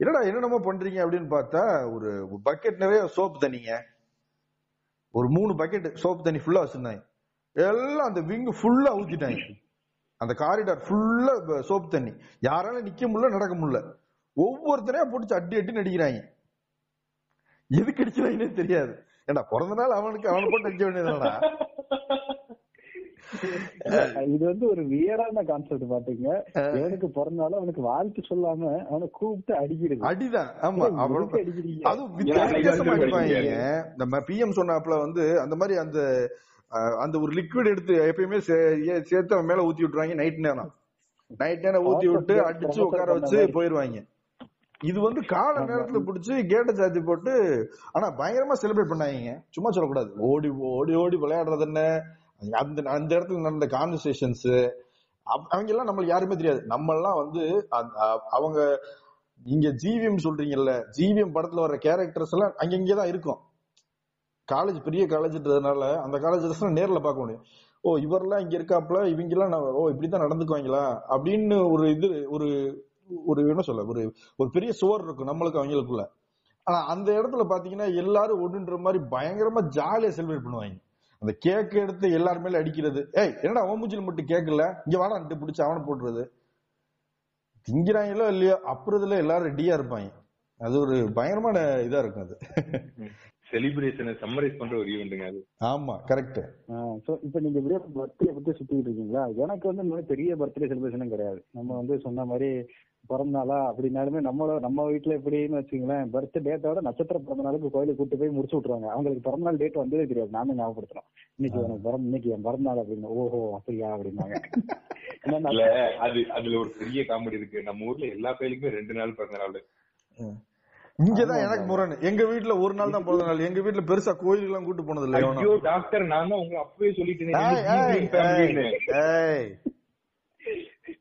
என்னடா என்னென்னமோ பண்ணுறீங்க அப்படின்னு பார்த்தா ஒரு பக்கெட் நிறைய சோப்பு தண்ணிங்க. ஒரு மூணு பக்கெட் சோப்பு தண்ணி ஃபுல்லாக வச்சுருந்தாங்க. எல்லாம் அந்த விங்கு ஃபுல்லாக ஊற்றிட்டாங்க அந்த காரிடார் ஃபுல்லாக சோப்பு தண்ணி. யாராலும் நிற்க முடியல நடக்க முடியல. ஒவ்வொருத்தரையும் பிடிச்சி அடி அடி நடிக்கிறாங்க எதுக்கு அடிக்கிறாங்கன்னே தெரியாது. ஏண்டா பிறந்த நாள் அவனுக்கு அவனை போட்டு அடிக்க வேண்டியதுடா இது வந்து ஒரு வியரான கான்செப்ட் பாத்தீங்க. எவனுக்கு பிறந்தாலும் அவனுக்கு வாழ்த்து சொல்லாம அவனை கூப்பிட்டு அடிக்கிறது. அடிதான். ஆமா எதுக்கு அடிக்கிறீங்க? அதுவும் நம்ம பிஎம் சொன்னாப்ல வந்து அந்த மாதிரி அந்த அந்த ஒரு லிக்விட் எடுத்து எப்பயுமே சேர்த்து அவன் மேல ஊத்தி விட்டுருவாங்க. நைட் நேரம். நைட் நேரம் ஊத்தி விட்டு அடிச்சு உட்கார வச்சு. போயிருவாங்க. இது வந்து கால நேரத்துல புடிச்சு கேட்டை சாத்தி போட்டு ஆனா பயங்கரமா செலிப்ரேட் பண்ணாங்க சும்மா சொல்லக்கூடாது. ஓடி ஓடி ஓடி விளையாடுறது என்ன? அந்த அந்த இடத்துல நடந்த கான்வர்சேஷன்ஸ் அவங்க எல்லாம் நம்மளுக்கு யாருமே தெரியாது. நம்ம எல்லாம் வந்து அவங்க நீங்க ஜிவிஎம் சொல்றீங்கல்ல ஜிவிஎம் படத்துல வர கேரக்டர்ஸ் எல்லாம் அங்கங்கே தான் இருக்கும். காலேஜ் பெரிய காலேஜ்ன்றதுனால அந்த காலேஜ் நேர்ல பார்க்க முடியும். ஓ இவரெல்லாம் இங்க இருக்காப்ல இவங்க எல்லாம் நான் ஓ இப்படித்தான் நடந்துக்குவாங்களா? அப்படின்னு ஒரு இது ஒரு ஒரு என்ன சொல்ல ஒரு ஒரு பெரிய சுவர் இருக்கும் நம்மளுக்கு அவங்களுக்குள்ள. ஆனா அந்த இடத்துல பாத்தீங்கன்னா எல்லாரும் ஒண்ணுன்ற மாதிரி பயங்கரமா ஜாலியா செலிப்ரேட் பண்ணுவாங்க. அந்த கேக் எடுத்து எல்லார் மேல அடிக்கிறது. ஏய் என்னடா உன் மூஞ்சில மட்டும் கேக்கல இங்க வாடான்ட்டு பிடிச்சி அவனை போட்டுறது. திங்கிறாங்களோ இல்லையோ அப்புறத்துல எல்லாரும் ரெடியா இருப்பாங்க. அது ஒரு பயங்கரமான இதா இருக்கும் அது. செலிப்ரேஷனை சம்மரைஸ் பண்ற ஒரு ஈவெண்ட்டுங்க அது. ஆமா கரெக்ட் சோ இப்ப நீங்க இப்படியே பர்த்டே பத்தி சுத்திட்டு இருக்கீங்களா? எனக்கு வந்து பெரிய பர்த்டே செலிப்ரேஷனும் கிடையாது. நம்ம வந்து சொன்ன மாதிரி பிறந்த நாளா அப்படின்னாலுமே நம்மள நம்ம வீட்டுல எப்படின்னு வச்சுங்களேன் பர்த் டேட்டோட நட்சத்திர பிறந்த நாளுக்கு கோயிலுக்கு கூட்டு போய் முடிச்சு விட்டுருவாங்க. அவங்களுக்கு பிறந்த நாள் டேட் வந்ததே தெரியாது. நானும் ஞாபகப்படுத்துறோம் இன்னைக்கு எனக்கு பிறந்த இன்னைக்கு என் பிறந்த நாள் அப்படின்னு. ஓஹோ அப்படியா? அப்படின்னாங்க. அது அதுல ஒரு பெரிய காமெடி இருக்கு. நம்ம ஊர்ல எல்லா பையலுக்குமே ரெண்டு நாள் பிறந்த நாள். இங்கதான் எனக்கு முரண். எங்க வீட்டுல ஒரு நாள் தான் பிறந்த நாள். எங்க வீட்டுல பெருசா கோயிலுக்கு எல்லாம் கூட்டு போனது இல்ல டாக்டர் நான் தான் உங்களை அப்பவே சொல்லிட்டேனே ஏய், நீங்க ஏய், evening family-ன்னு. ஏய், ஏய். அஹ்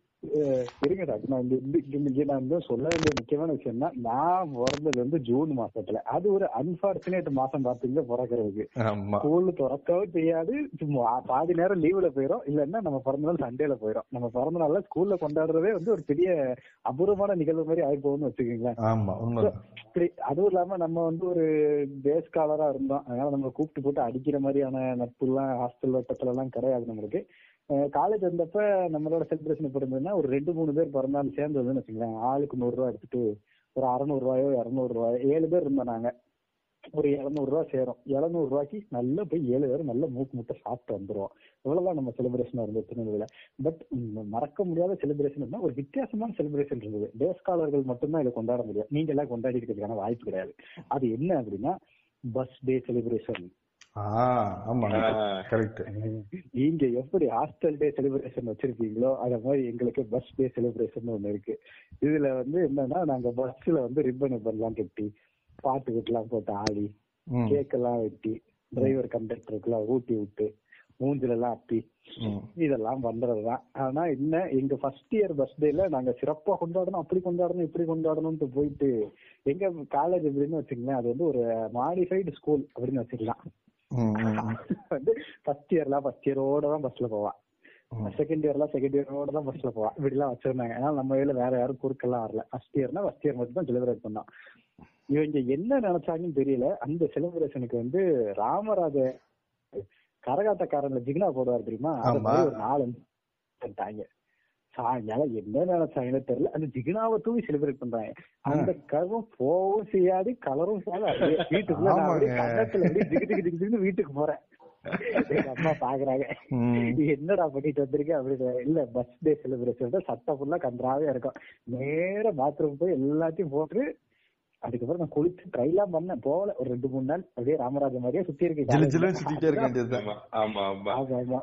இருங்க டாக்டர் நான் இன்னைக்கு நான் வந்து சொல்ல வேண்டிய முக்கியமான விஷயம்னா நான் பிறந்தது வந்து ஜூன் மாசத்துல. அது ஒரு அன்பார்ச்சுனேட் மாசம் பாத்தீங்கன்னா பிறக்கிறதுக்கு. ஸ்கூல் திறக்கவும் செய்யாது சும்மா பாதி நேரம் லீவுல போயிரும். இல்லன்னா நம்ம பிறந்த நாள் சண்டேல போயிரும். நம்ம பிறந்த நாள்ல ஸ்கூல்ல கொண்டாடுறதே வந்து ஒரு பெரிய அபூர்வமான நிகழ்வு மாதிரி ஆகி போகும்னு வச்சுக்கோங்களேன். அதுவும் இல்லாம நம்ம வந்து ஒரு பேஸ் காலரா இருந்தோம். அதனால நம்ம கூப்பிட்டு போட்டு அடிக்கிற மாதிரியான நட்பு எல்லாம் ஹாஸ்டல் வட்டத்துல எல்லாம் கிடையாது நம்மளுக்கு. காலேஜ் வந்தப்ப நம்மளோட செலிப்ரேஷன் எப்படி இருந்ததுன்னா ஒரு ரெண்டு மூணு பேர் பிறந்தாலும் சேர்ந்து வச்சுக்கலாம் ஆளுக்கு நூறு ரூபா எடுத்துட்டு ஒரு அறநூறு ரூபாயோ இரநூறு ரூபாயோ ஏழு பேர் இருந்தோம் நாங்க. ஒரு எழுநூறு ரூபா சேரும். எழுநூறு ரூபாய்க்கு நல்லா போய் ஏழு பேர் நல்லா மூக்கு முட்டை சாப்பிட்டு வந்துருவோம். இவ்வளவுதான் நம்ம செலிப்ரேஷன் இருந்தது திருநெல்வேலியில. பட் மறக்க முடியாத செலிப்ரேஷன் ஒரு வித்தியாசமான செலிப்ரேஷன் இருந்தது. டேஸ்காலர்கள் மட்டும்தான் இதை கொண்டாட முடியும். நீங்க எல்லாம் கொண்டாடி இருக்கிறதுக்கான வாய்ப்பு கிடையாது. அது என்ன அப்படின்னா பஸ் டே செலிப்ரேஷன் நீங்க எப்படி ஹாஸ்டல் டே செலிப்ரேஷன் வச்சிருக்கீங்களோ அத மாதிரி எங்களுக்கு பஸ் டே செலிப்ரேஷன் ஒண்ணு இருக்கு. இதுல வந்து என்னன்னா நாங்க பஸ்ல வந்து ரிப்பன் எல்லாம் கட்டி பாட்டு கிட்டலாம் போட்டு ஆடி கேக் எல்லாம் வெட்டி டிரைவர் கண்டக்டருக்கு எல்லாம் ஊட்டி விட்டு மூஞ்சில எல்லாம் அப்பி இதெல்லாம் பண்றதுதான். ஆனா என்ன எங்க ஃபர்ஸ்ட் இயர் பர்த்டேல நாங்க சிறப்பா கொண்டாடணும் அப்படி கொண்டாடணும் இப்படி கொண்டாடணும்னு போயிட்டு எங்க காலேஜ் எப்படின்னு வச்சுங்களேன் அது வந்து ஒரு மாடிஃபைடு ஸ்கூல் அப்படின்னு வச்சுக்கலாம். வந்து ஃபர்ஸ்ட் இயர்ல ஃபர்ஸ்ட் இயரோட தான் பஸ்ல போவான். செகண்ட் இயர்ல செகண்ட் இயரோட தான் பஸ்ல போவான். இப்படி எல்லாம் வச்சிருந்தாங்க. ஏன்னா நம்ம இதுல வேற யாரும் குறுக்கெல்லாம் வரல. ஃபர்ஸ்ட் இயர்னா ஃபர்ஸ்ட் இயர் மட்டும் தான் செலிப்ரேட் பண்ணோம். இவங்க என்ன நினைச்சாங்கன்னு தெரியல. அந்த செலிப்ரேஷனுக்கு வந்து ராமராஜ கரகாட்டக்காரன்ல ஜிகினா போடுவார் தெரியுமா? அது ஒரு நாலு சாயங்காலம் என்ன நினைச்சாங்கன்னு தெரியல. அந்த ஜிகினாவை தூவி செலிப்ரேட் பண்றாங்க. அந்த கருவம் போகவும் செய்யாது கலரும் செய்யாது. வீட்டுக்குள்ள வீட்டுக்கு போறேன். எங்க அம்மா பாக்குறாங்க. என்னடா பண்ணிட்டு வந்திருக்க அப்படின்னு இல்ல பஸ் டே செலிப்ரேஷன் சட்டை ஃபுல்லா கன்றாவே இருக்கும். நேரா பாத்ரூம் போய் எல்லாத்தையும் போட்டு அதுக்கப்புறம் நான் குளிச்சு ட்ரை எல்லாம் பண்ணேன். போகல. ஒரு ரெண்டு மூணு நாள் அப்படியே ராமராஜ மாதிரியே சுத்தி ஜிலு இருக்கேன் ஆமா ஆமா ஆமா ஆமா ஆமா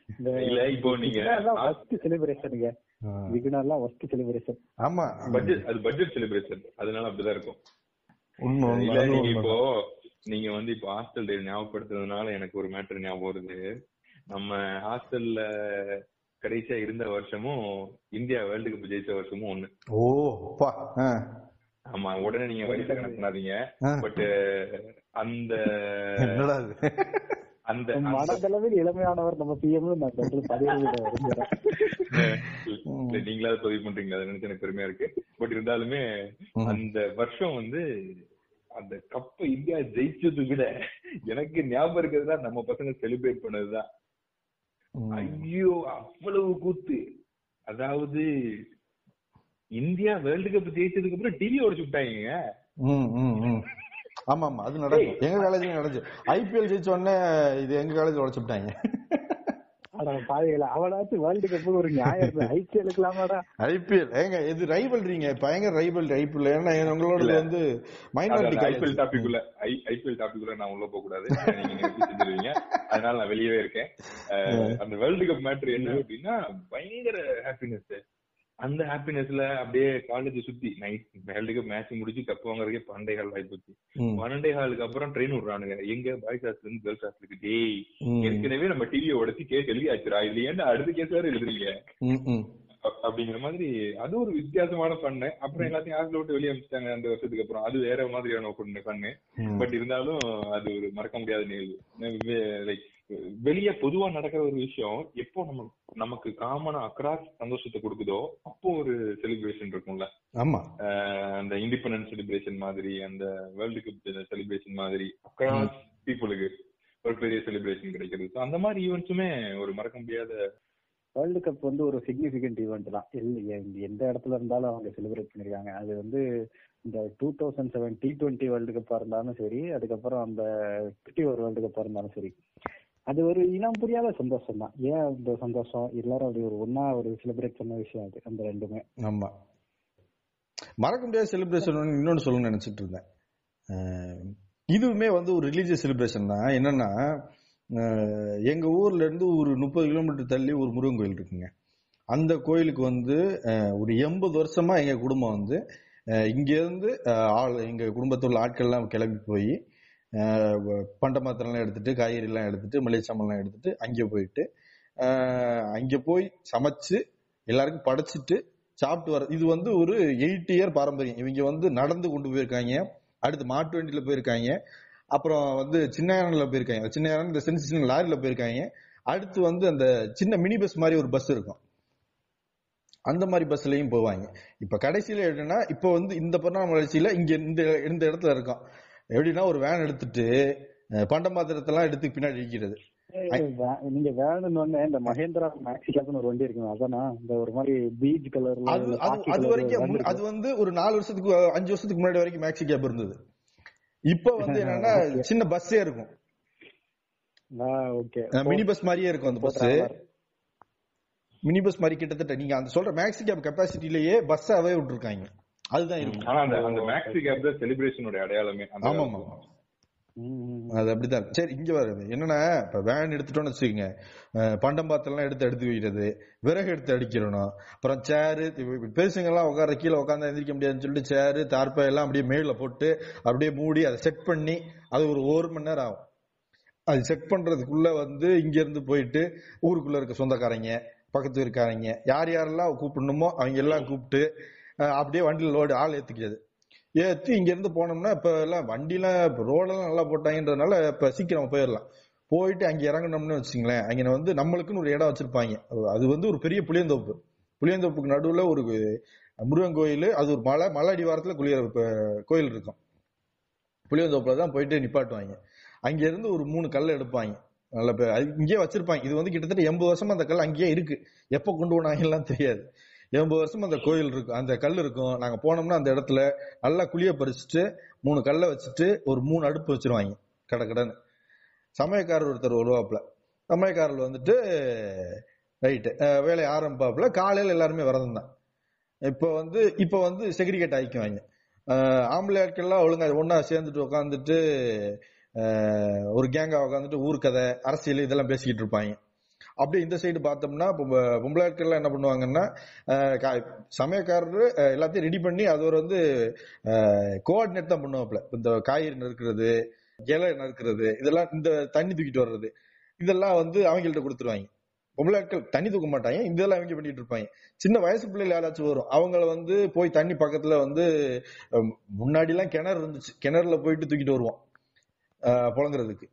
இந்த இல்ல இப்போ நீங்க ஃபர்ஸ்ட் செலிப்ரேஷனுங்க ஆ. விகுணர்லாம் ஃபர்ஸ்ட் செலிப்ரேஷன் ஆமா. பட்ஜெட் அது பட்ஜெட் செலிப்ரேஷன் அதனால அப்படிதான் இருக்கும். இல்ல நீங்க இப்போ நீங்க வந்து இப்போ ஹாஸ்டல் டே ஞாபகப்படுத்துறதுனால எனக்கு ஒரு மேட்டர் ஞாபகம் வருது. நம்ம ஹாஸ்டல்ல கடைசியா இருந்த வருஷமும் இந்தியா வேர்ல்டு கப் ஜெயிச்ச வருஷமும் ஒண்ணு. ஓ. ஆமா உடனே நீங்க வயசை கணக்கு பண்ணாதீங்க. பட் அந்த அந்த மனதளவில் இளமையானவர் நம்ம பிஎம் பதிவு நீங்களாவது பதிவு பண்றீங்களா அதை நினைச்சு எனக்கு பெருமையா இருக்கு பட் இருந்தாலுமே. அந்த வருஷம் வந்து அந்த கப்பை இந்தியா ஜெயிச்சதை விட எனக்கு ஞாபகம் இருக்கிறது தான் நம்ம பசங்க செலிப்ரேட் பண்ணதுதான். ஐயோ அவ்வளவு கூத்து அதாவது இந்தியா வேர்ல்டு கப் ஜெயிச்சதுக்கு அப்புறம் டிவி உடைச்சு விட்டாங்க. ஆமா ஆமா அது நடக்கும். எங்க காலேஜ்லயும் நடந்துச்சு. ஐபிஎல் ஜெயிச்ச உடனே இது எங்க காலேஜ் உடைச்சுட்டாங்க அவனாச்சும் வேர்ல்டு கப்புக்கு ஒரு நியாயம் ஐபிஎல் இருக்கலாமாடா? ஐபிஎல் ஏங்க இது ரைவல்றீங்க பயங்கர ரைவல் ஐபிஎல் ஏன்னா உங்களோட. வந்து மைனாரிட்டி ஐபிஎல் டாபிக் உள்ள ஐபிஎல் டாபிக் உள்ள நான் உள்ள போக கூடாது. நீங்க நிறுத்தி செஞ்சிருவீங்க? அதனால நான் வெளியவே இருக்கேன். அந்த வேர்ல்டு கப் மேட்ரு என்ன அப்படின்னா பயங்கர ஹாப்பினஸ் அந்த ஹாப்பினஸ்ல அப்படியே காலேஜ் சுத்தி நைட் வேர்ல்டு கப் மேட்ச் முடிச்சு கப் வாங்குறதுக்கே பன்னெண்டே கால் ஆயிப்போச்சு ம், பன்னெண்டே காலுக்கு அப்புறம் ட்ரெயின் விடுறானுங்க. எங்க பாய்ஸ் ஹாஸ்டல் இருந்து கேர்ள்ஸ் ஹாஸ்டலுக்கு டேய் ஏற்கனவே நம்ம டிவியை உடச்சி கேஸ் எழுதி ஆச்சுரா இது ஏன்டா அடுத்த கேஸ் வேற எழுதுறீங்க? அப்படிங்கிற மாதிரி அது ஒரு வித்தியாசமான பண்ணு அப்புறம் எல்லாத்தையும் ஹாஸ்டல் விட்டு வெளியே அனுப்பிச்சிட்டாங்க அந்த வருஷத்துக்கு அப்புறம். அது வேற மாதிரியான பண்ணு. பட் இருந்தாலும் அது ஒரு மறக்க முடியாத நிகழ்வு. லைக் வெளியே பொதுவா நடக்கிற ஒரு விஷயம் எப்போ நம்ம நமக்கு காமனா அக்ராஸ் சந்தோஷத்தை கொடுக்குதோ அப்போ ஒரு செலிப்ரேஷன் இருக்கும்ல. ஆமா. அந்த இண்டிபெண்டன்ஸ் செலிப்ரேஷன் மாதிரி அந்த வேர்ல்டு கப் செலிப்ரேஷன் மாதிரி அக்ராஸ் பீப்புளுக்கு ஒரு பெரிய செலிப்ரேஷன் கிடைக்கிறது. So அந்த மாதிரி ஈவெண்ட்ஸுமே ஒரு மறக்க முடியாத வேர்ல்டு கப் வந்து ஒரு சிக்னிபிகன்ட் ஈவெண்ட் தான். எந்த இடத்துல இருந்தாலும் அவங்க செலிப்ரேட் பண்ணிருக்காங்க. அது வந்து இந்த two thousand seven T twenty world கப்பா இருந்தாலும் சரி அதுக்கப்புறம் அந்த பிடி ஒரு வேர்ல்டு கப்பா இருந்தாலும் சரி. அது ஒரு இனம் புரியாத சந்தோஷம் தான் ஏன் அந்த சந்தோஷம்? எல்லாரும் அப்படி ஒரு ஒன்னா ஒரு செலிப்ரேட் பண்ண விஷயம் அது அந்த ரெண்டுமே. ஆமா. மறக்க முடியாத செலிப்ரேஷன் இன்னொன்னு சொல்லணும்னு நினைச்சிட்டு இருந்தேன். இதுவுமே வந்து ஒரு ரிலீஜியஸ் செலிப்ரேஷன் தான். என்னன்னா எங்க ஊர்ல இருந்து ஒரு முப்பது கிலோமீட்டர் தள்ளி ஒரு முருகன் கோயில் இருக்குங்க. அந்த கோயிலுக்கு வந்து ஒரு எண்பது வருஷமா எங்க குடும்பம் வந்து இங்கேருந்து இங்க இருந்து ஆள் எங்க குடும்பத்தில் உள்ள ஆட்கள்லாம் கிளம்பி போய் பண்ட மாத்திரம்லாம் எடுத்துட்டு காய்கறிலாம் எடுத்துட்டு மளிகை சாமான்லாம் எடுத்துட்டு அங்கே போயிட்டு அங்கே போய் சமைச்சு எல்லாருக்கும் படைச்சிட்டு சாப்பிட்டு வர இது வந்து ஒரு எயிட் இயர் பாரம்பரியம். இவங்க வந்து நடந்து கொண்டு போயிருக்காங்க. அடுத்து மாட்டு வண்டியில போயிருக்காங்க. அப்புறம் வந்து சின்ன போயிருக்காங்க. சின்ன யானை இந்த சின்ன சின்ன லாரியில் போயிருக்காங்க. அடுத்து வந்து அந்த சின்ன மினி பஸ் மாதிரி ஒரு பஸ் இருக்கும். அந்த மாதிரி பஸ்லயும் போவாங்க. இப்ப கடைசியில என்னன்னா இப்ப வந்து இந்த பரிணாம வளர்ச்சியில இங்க இந்த இந்த இடத்துல இருக்கோம். எப்படின்னா ஒரு வேன் எடுத்துட்டு பண்ட மாத்திரத்தெல்லாம் எடுத்து பின்னாடி இருக்கிறது வே- நீங்க வேணும்னு இந்த மகேந்திரா மேக்ஸி கேப்னு ஒரு வண்டி இருக்குங்க அதானா? இந்த ஒரு மாதிரி பீச் கலர்ல அது வரைக்கும் அது வந்து ஒரு நாலு வருஷத்துக்கு அஞ்சு வருஷத்துக்கு முன்னாடி வரைக்கும் மேக்ஸி கேப் இருந்தது. இப்ப வந்து என்னன்னா சின்ன பஸ்ஸே இருக்கும். ஓகே மினி பஸ் மாதிரியே இருக்கும் அந்த பஸ் மினி பஸ் மாதிரி கிட்டத்தட்ட நீங்க அந்த சொல்ற மேக்ஸி கேப் கெப்பாசிட்டிலேயே பஸ்ஸாவே விட்டுருக்காங்க. அதுதான் இருக்கும். ஆனா அந்த அந்த மேக்ஸி கேப் தான் செலிப்ரேஷனோட அடையாளமே. ஆமா ஆமா அது அப்படிதான் சரி இங்க வருது என்னன்னா இப்ப வேன் எடுத்துட்டோம்னு வச்சுக்கோங்க. பண்டம் பாத்திரம் எடுத்து எடுத்து வைக்கிறது விறகு எடுத்து அடிக்கிறணும் அப்புறம் சேரு பெருசுங்க எல்லாம் உட்கார கீழே உட்காந்து எந்திரிக்க முடியாதுன்னு சொல்லிட்டு சேரு தார்ப்பை எல்லாம் அப்படியே மேல போட்டு அப்படியே மூடி அதை செட் பண்ணி அது ஒரு ஒரு மணி நேரம் ஆகும். அது செட் பண்றதுக்குள்ள வந்து இங்க இருந்து போயிட்டு ஊருக்குள்ள இருக்க சொந்தக்காரங்க பக்கத்து இருக்காரங்க யார் யாரெல்லாம் கூப்பிடணுமோ அவங்க எல்லாம் கூப்பிட்டு அப்படியே வண்டியில லோடு ஆள் ஏத்துக்கிறது. ஏத்தி இங்க இருந்து போனோம்னா இப்ப எல்லாம் வண்டிலாம் இப்ப ரோடெல்லாம் நல்லா போட்டாங்கன்றதுனால இப்ப சீக்கிரம் போயிடலாம். போயிட்டு அங்க இறங்கணும்னு வச்சுங்களேன் அங்க வந்து நம்மளுக்குன்னு ஒரு இடம் வச்சிருப்பாங்க. அது வந்து ஒரு பெரிய புளியந்தோப்பு. புளியந்தோப்புக்கு நடுவுல ஒரு முருகன் கோயில் அது ஒரு மலை மலை அடிவாரத்துல குளிய கோயில் இருக்கும். புளியந்தோப்புல தான் போயிட்டு நிப்பாட்டுவாங்க. அங்க இருந்து ஒரு மூணு கல்லை எடுப்பாங்க. நல்ல பேர் அது இங்கேயே வச்சிருப்பாங்க. இது வந்து கிட்டத்தட்ட எண்பது வருஷமா அந்த கல் அங்கேயே இருக்கு. எப்ப கொண்டு போனாங்கலாம் தெரியாது. எண்பது வருஷம் அந்த கோயில் இருக்கும் அந்த கல் இருக்கும். நாங்க போனோம்னா அந்த இடத்துல நல்லா குழிய பறிச்சுட்டு மூணு கல்லை வச்சுட்டு ஒரு மூணு அடுப்பு வச்சிருவாங்க கடை கடைன்னு. சமயக்காரர் ஒருத்தர் வருவாப்புல. சமயக்காரர் வந்துட்டு ரைட்டு வேலையை ஆரம்பிப்பாப்புல. காலையில எல்லாருமே விரதம் தான். இப்போ வந்து இப்போ வந்து செக்ரிகேட் ஆயிக்குவாங்க ஆம்பளை ஆட்கள்லாம் ஒழுங்கா ஒன்றா சேர்ந்துட்டு உட்காந்துட்டு ஒரு கேங்கா உட்காந்துட்டு ஊர்க்கதை அரசியல் இதெல்லாம் பேசிக்கிட்டு இருப்பாங்க. அப்படியே இந்த சைடு பார்த்தோம்னா பொம்ப- என்ன பண்ணுவாங்கன்னா சமயக்காரர் கா- எல்லாத்தையும் ரெடி பண்ணி அது ஒரு வந்து கோஆர்டினேட் தான் பண்ணுவாப்ல இந்த காய்கறி நறுக்கிறது இலை நறுக்கிறது இதெல்லாம் இந்த தண்ணி தூக்கிட்டு வர்றது இதெல்லாம் வந்து அவங்கள்ட்ட கொடுத்துருவாங்க. பொம்பளைக்கள் தண்ணி தூக்க மாட்டாங்க இதெல்லாம் அவங்க பண்ணிட்டு இருப்பாங்க. சின்ன வயசு பிள்ளைகள் யாராச்சும் வரும் அவங்கள வந்து போய் தண்ணி பக்கத்துல வந்து முன்னாடி எல்லாம் கிணறு இருந்துச்சு. கிணறுல போயிட்டு தூக்கிட்டு வருவோம் புழங்குறதுக்கு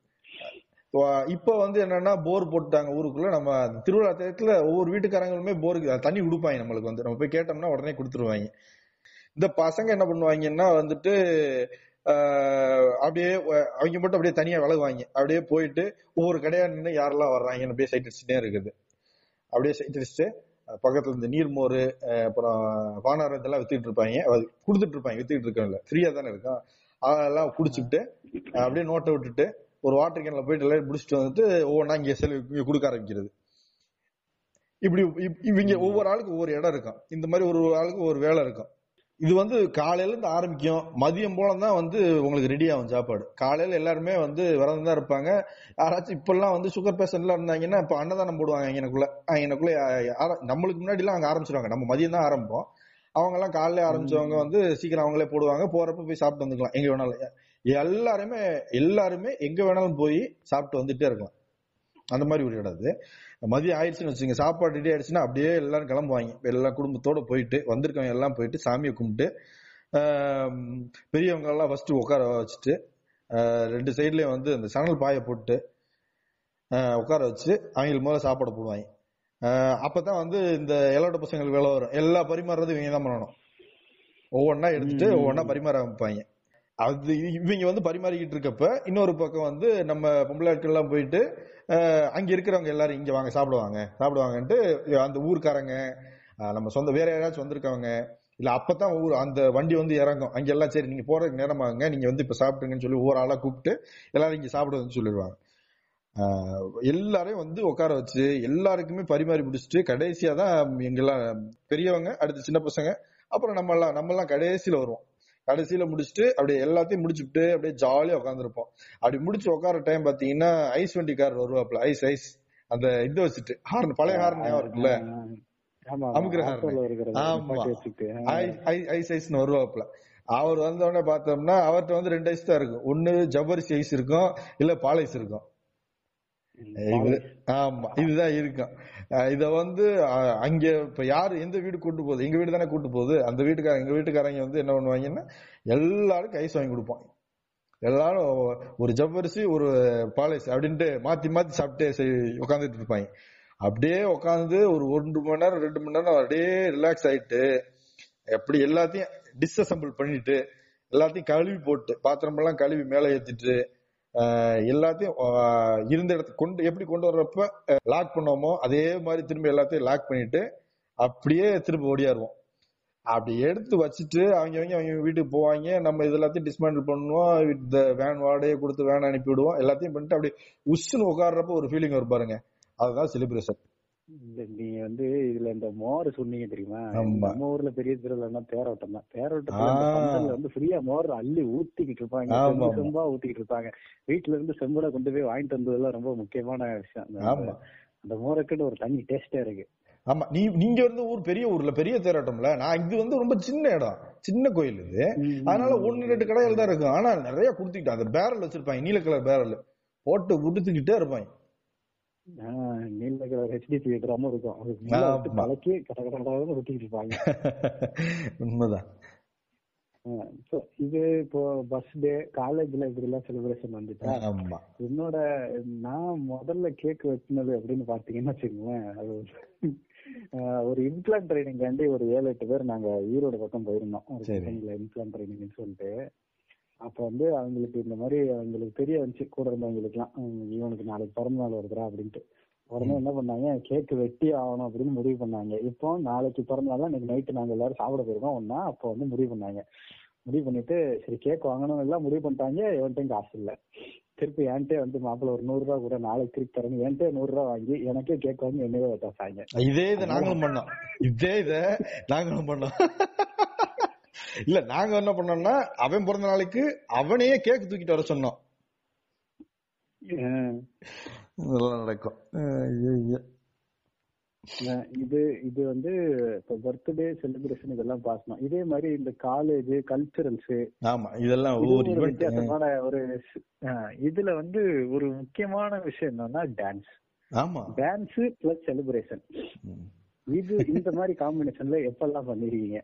இப்ப வந்து என்னன்னா போர் போட்டுட்டாங்க ஊருக்குள்ள. நம்ம திருவிழா டயத்துல ஒவ்வொரு வீட்டுக்காரங்களுமே போருக்கு தண்ணி கொடுப்பாங்க நம்மளுக்கு வந்து. நம்ம போய் கேட்டோம்னா உடனே கொடுத்துருவாங்க. இந்த பசங்க என்ன பண்ணுவாங்கன்னா வந்துட்டு அப்படியே அவங்க மட்டும் அப்படியே தனியா விலகுவாங்க. அப்படியே போயிட்டு ஒவ்வொரு கடையா நின்று யாரெல்லாம் வர்றாங்கன்னு அப்படியே சைட் அடிச்சுட்டே இருக்குது. அப்படியே சைட் அடிச்சுட்டு பக்கத்துல இந்த நீர்மோர் அப்புறம் வானாரம் இதெல்லாம் வித்துக்கிட்டு இருப்பாங்க. கொடுத்துட்டு இருப்பாங்க வித்துக்கிட்டு இருக்கோம்ல ஃப்ரீயா தானே இருக்கும். அதெல்லாம் குடிச்சுக்கிட்டு அப்படியே நோட்டை விட்டுட்டு ஒரு வாட்டர் கேன்ல போயிட்டு எல்லாரும் முடிச்சுட்டு வந்துட்டு ஒவ்வொன்றா இங்க செலவு இங்க கொடுக்க ஆரம்பிக்கிறது. இப்படி இப்- இவங்க ஒவ்வொரு ஆளுக்கு ஒவ்வொரு இடம் இருக்கும். இந்த மாதிரி ஒரு ஆளுக்கு ஒரு வேலை இருக்கும். இது வந்து காலையில இருந்து ஆரம்பிக்கும். மதியம் போல தான் வந்து உங்களுக்கு ரெடி ஆகும் சாப்பாடு. காலையில எல்லாருமே வந்து விரதம் தான் இருப்பாங்க. யாராச்சும் இப்பெல்லாம் வந்து சுகர் பேஷண்ட்லாம் இருந்தாங்கன்னா இப்ப அன்னதானம் போடுவாங்க எனக்குள்ள எனக்குள்ள நம்மளுக்கு முன்னாடி எல்லாம் அங்க ஆரம்பிச்சிருவாங்க. நம்ம மதியம் தான் ஆரம்பிப்போம். அவங்க எல்லாம் காலையில ஆரம்பிச்சவங்க வந்து சீக்கிரம் அவங்களே போடுவாங்க. போறப்ப போய் சாப்பிட்டு வந்துக்கலாம். எங்க வேணாலும். எல்லாருமே எல்லாருமே எங்க வேணாலும் போய் சாப்பிட்டு வந்துட்டே இருக்கலாம். அந்த மாதிரி ஒரு இடம் அது. மதியம் ஆயிடுச்சுன்னு வச்சுங்க சாப்பாடு ரெடி ஆயிடுச்சுன்னா அப்படியே எல்லாரும் கிளம்புவாங்க. இப்ப எல்லா குடும்பத்தோட போயிட்டு வந்திருக்கவங்க எல்லாம் போயிட்டு சாமியை கும்பிட்டு பெரியவங்க எல்லாம் ஃபர்ஸ்ட் உட்கார வச்சுட்டு ரெண்டு சைட்லயும் வந்து அந்த சணல் பாயை போட்டு உட்கார வச்சு அவங்களுக்கு முதல்ல சாப்பாடு போடுவாங்க. அப்பதான் வந்து இந்த இலவட்ட பசங்களுக்கு வேலை வரும். எல்லா பரிமாறுறதும் இவங்க தான் பண்ணணும். ஒவ்வொன்னா எடுத்துட்டு ம். ஒவ்வொன்னா பரிமாற ஆரம்பிப்பாங்க. அது இவங்க வந்து பரிமாறிக்கிட்டு இருக்கப்ப இன்னொரு பக்கம் வந்து நம்ம பொம்பளை ஆட்கள் எல்லாம் போயிட்டு அங்க இருக்கிறவங்க எல்லாரும் இங்க வாங்க சாப்பிடுவாங்க. சாப்பிடுவாங்கன்ட்டு அந்த ஊர்க்காரங்க நம்ம சொந்த வேற யாராச்சும் வந்திருக்கவங்க இல்ல அப்பதான் ஊர் அந்த வண்டி வந்து இறங்கும். அங்க எல்லாம் சரி நீங்க போறதுக்கு நேரமாங்க நீங்க வந்து இப்ப சாப்பிடுங்கன்னு சொல்லி ஒவ்வொரு ஆளா கூப்பிட்டு எல்லாரும் இங்க சாப்பிடுன்னு சொல்லிடுவாங்க. எல்லாரையும் வந்து உட்கார வச்சு எல்லாருக்குமே பரிமாறி முடிச்சுட்டு கடைசியா தான் எங்கெல்லாம் பெரியவங்க அடுத்து சின்ன பசங்க அப்புறம் நம்ம எல்லாம் நம்ம எல்லாம் கடைசியில வருவோம். கடைசியில முடிச்சுட்டு அப்படியே எல்லாத்தையும் முடிச்சுட்டு அப்படியே ஜாலியா உட்காந்துருப்போம் அப்படி முடிச்சு உட்கார டைம் பாத்தீங்கன்னா ஐஸ் வண்டிக்காரர் வருவாப்ல ஐஸ் ஐஸ் அந்த இது வச்சுட்டு ஹார்ன் பழைய ஹார்ன் ஞாபகம் இருக்குல்ல? ஆமா அமுக்குற ஹார்ன். ஐஸ் ஐஸ் ஐஸ் ஐஸ்னு வருவாப்ல அவர் வந்த உடனே பார்த்தோம்னா அவர்ட்ட வந்து ரெண்டு ஐஸ் தான் இருக்கும். ஒண்ணு ஜவ்வரிசி ஐஸ் இருக்கும் இல்ல பால் ஐஸ் இருக்கும். ஆமா இதுதான் இருக்கும். இத வந்து அங்க இப்ப யாரு எந்த வீடு கூட்டு போகுது? எங்க வீடு தானே கூட்டு போகுது? அந்த வீட்டுக்காரங்க எங்க வீட்டுக்காரங்க வந்து என்ன பண்ணுவாங்கன்னா எல்லாருக்கும் ஐஸ் வாங்கி கொடுப்பாங்க எல்லாரும் ஒரு ஜவ்வரிசி ஒரு பாலைஸ் அப்படின்ட்டு மாத்தி மாத்தி சாப்பிட்டே உட்காந்துட்டு இருப்பாங்க. அப்படியே உட்காந்து ஒரு ஒன்று மணி நேரம் ரெண்டு மணி நேரம் அப்படியே ரிலாக்ஸ் ஆயிட்டு எப்படி எல்லாத்தையும் டிஸ்அசம்பிள் பண்ணிட்டு எல்லாத்தையும் கழுவி போட்டு பாத்திரம் எல்லாம் கழுவி மேல ஏத்திட்டு எல்லாத்தையும் இருந்த இடத்துக்கு கொண்டு எப்படி கொண்டு வர்றப்ப லாக் பண்ணோமோ அதே மாதிரி திரும்ப எல்லாத்தையும் லாக் பண்ணிட்டு அப்படியே திரும்ப ஓடியாருவோம். அப்படி எடுத்து வச்சுட்டு அவங்க அவங்க அவங்க வீட்டுக்கு போவாங்க. நம்ம இது எல்லாத்தையும் டிஸ்மேண்டில் பண்ணுவோம். இந்த வேன் வாடகையை கொடுத்து வேன் அனுப்பி விடுவோம் எல்லாத்தையும் பண்ணிட்டு அப்படியே உஷுன்னு உட்காடுறப்ப ஒரு ஃபீலிங் வரும் பாருங்க. அதுதான் செலிப்ரேஷன் நீங்க வந்து இதுல இந்த மோர் சொன்னீங்க தெரியுமா. நம்ம ஊர்ல பெரிய திருவிழான்னா தேரோட்டம் தான். தேரோட்டத்துல வந்து ஃப்ரீயா மோர் அள்ளி ஊத்திக்கிட்டு இருப்பாங்க. செம்பு ஊத்திக்கிட்டு இருப்பாங்க. வீட்டுல இருந்து செம்புல கொண்டு போய் வாங்கிட்டு வந்ததெல்லாம் ரொம்ப முக்கியமான விஷயம். அந்த- மோரக்குன்னு ஒரு தனி டேஸ்டே இருக்கு. ஆமா. நீ நீங்க வந்து ஊர் பெரிய ஊர்ல பெரிய தேரோட்டம்ல நான் இது வந்து ரொம்ப சின்ன இடம். சின்ன கோயில் இது. அதனால ஒன்னு ரெண்டு கடைகள் தான் இருக்கும் ஆனா நிறைய குடுத்துக்கிட்டு அந்த பேரல் வச்சிருப்பாங்க. நீல கலர் பேரல் போட்டு குடுத்துக்கிட்டே இருப்பாங்க. நீல கலர் ஹெச்டிபி ட்ராம இருக்கும். அதுக்கு. கலக்கி கட கட கடன்னு ஊத்திக்கிட்டு இருப்பாங்க. உண்மைதான். இது இப்போ பர்த்டே காலேஜ்ல இப்படி எல்லாம் செலிப்ரேஷன் வந்துட்டா என்னோட நான் முதல்ல கேக் வெட்டினது அப்படின்னு பாத்தீங்கன்னா வச்சுக்கோங்களேன் அது ஒரு- இம்ப்ளான் ட்ரைனிங் காண்டி ஒரு ஏழு எட்டு பேர் நாங்க ஈரோடு பக்கம் போயிருந்தோம். ஒரு இம்ப்ளான் ட்ரைனிங்னு சொல்லிட்டு. அப்ப வந்து அவங்களுக்கு இந்த மாதிரி அவங்களுக்கு தெரிய வந்துச்சு கூட இருந்தவங்களுக்குலாம் ஹம், இவனுக்கு நாளைக்கு பிறந்த நாள் வருதுடா அப்படின்ட்டு. உடனே என்ன பண்ணாங்க கேக் வெட்டி ஆகணும் அப்படின்னு முடிவு பண்ணாங்க. இப்போ நாளைக்கு பிறந்த நாள் இன்னைக்கு நைட்டு நாங்க எல்லாரும் சாப்பிட போயிருக்கோம் ஒன்னா அப்போ வந்து முடிவு பண்ணாங்க. முடிவு பண்ணிட்டு சரி கேக் வாங்கணும் எல்லாம் முடிவு பண்ணிட்டாங்க எவன்ட்டையும் காசு இல்ல. திருப்பி என்கிட்ட வந்து மாப்பிள்ள ஒரு நூறு ரூபா கூட நாளைக்கு திருப்பி தரணும் என்கிட்ட நூறு ரூபா வாங்கி எனக்கே கேக் வாங்கி என்னவே வச்சாங்க இதே இதை நாங்களும் பண்ணோம். இதே இத நாங்களும் பண்ணோம். இல்ல நாங்க என்ன பண்ணோம்னா அவன் பிறந்த நாளைக்கு அவனையே கேக் தூக்கிட்டு வர சொன்னோம். இதெல்லாம் நடக்கும். இது இது வந்து இப்போ பர்த்டே செலிப்ரேஷன் இதெல்லாம் பாசனம் இதே மாதிரி இந்த காலேஜ் கல்ச்சுரல்ஸ் ஆமா இதெல்லாம் இது ஒவ்வொரு ஒரு வித்தியாசமான ஒரு இதுல வந்து ஒரு முக்கியமான விஷயம் என்னன்னா டான்ஸ் ஆமா. Dance plus celebration. இது இந்த மாதிரி காம்பினேஷன்ல எப்பெல்லாம் பண்ணிருக்கீங்க?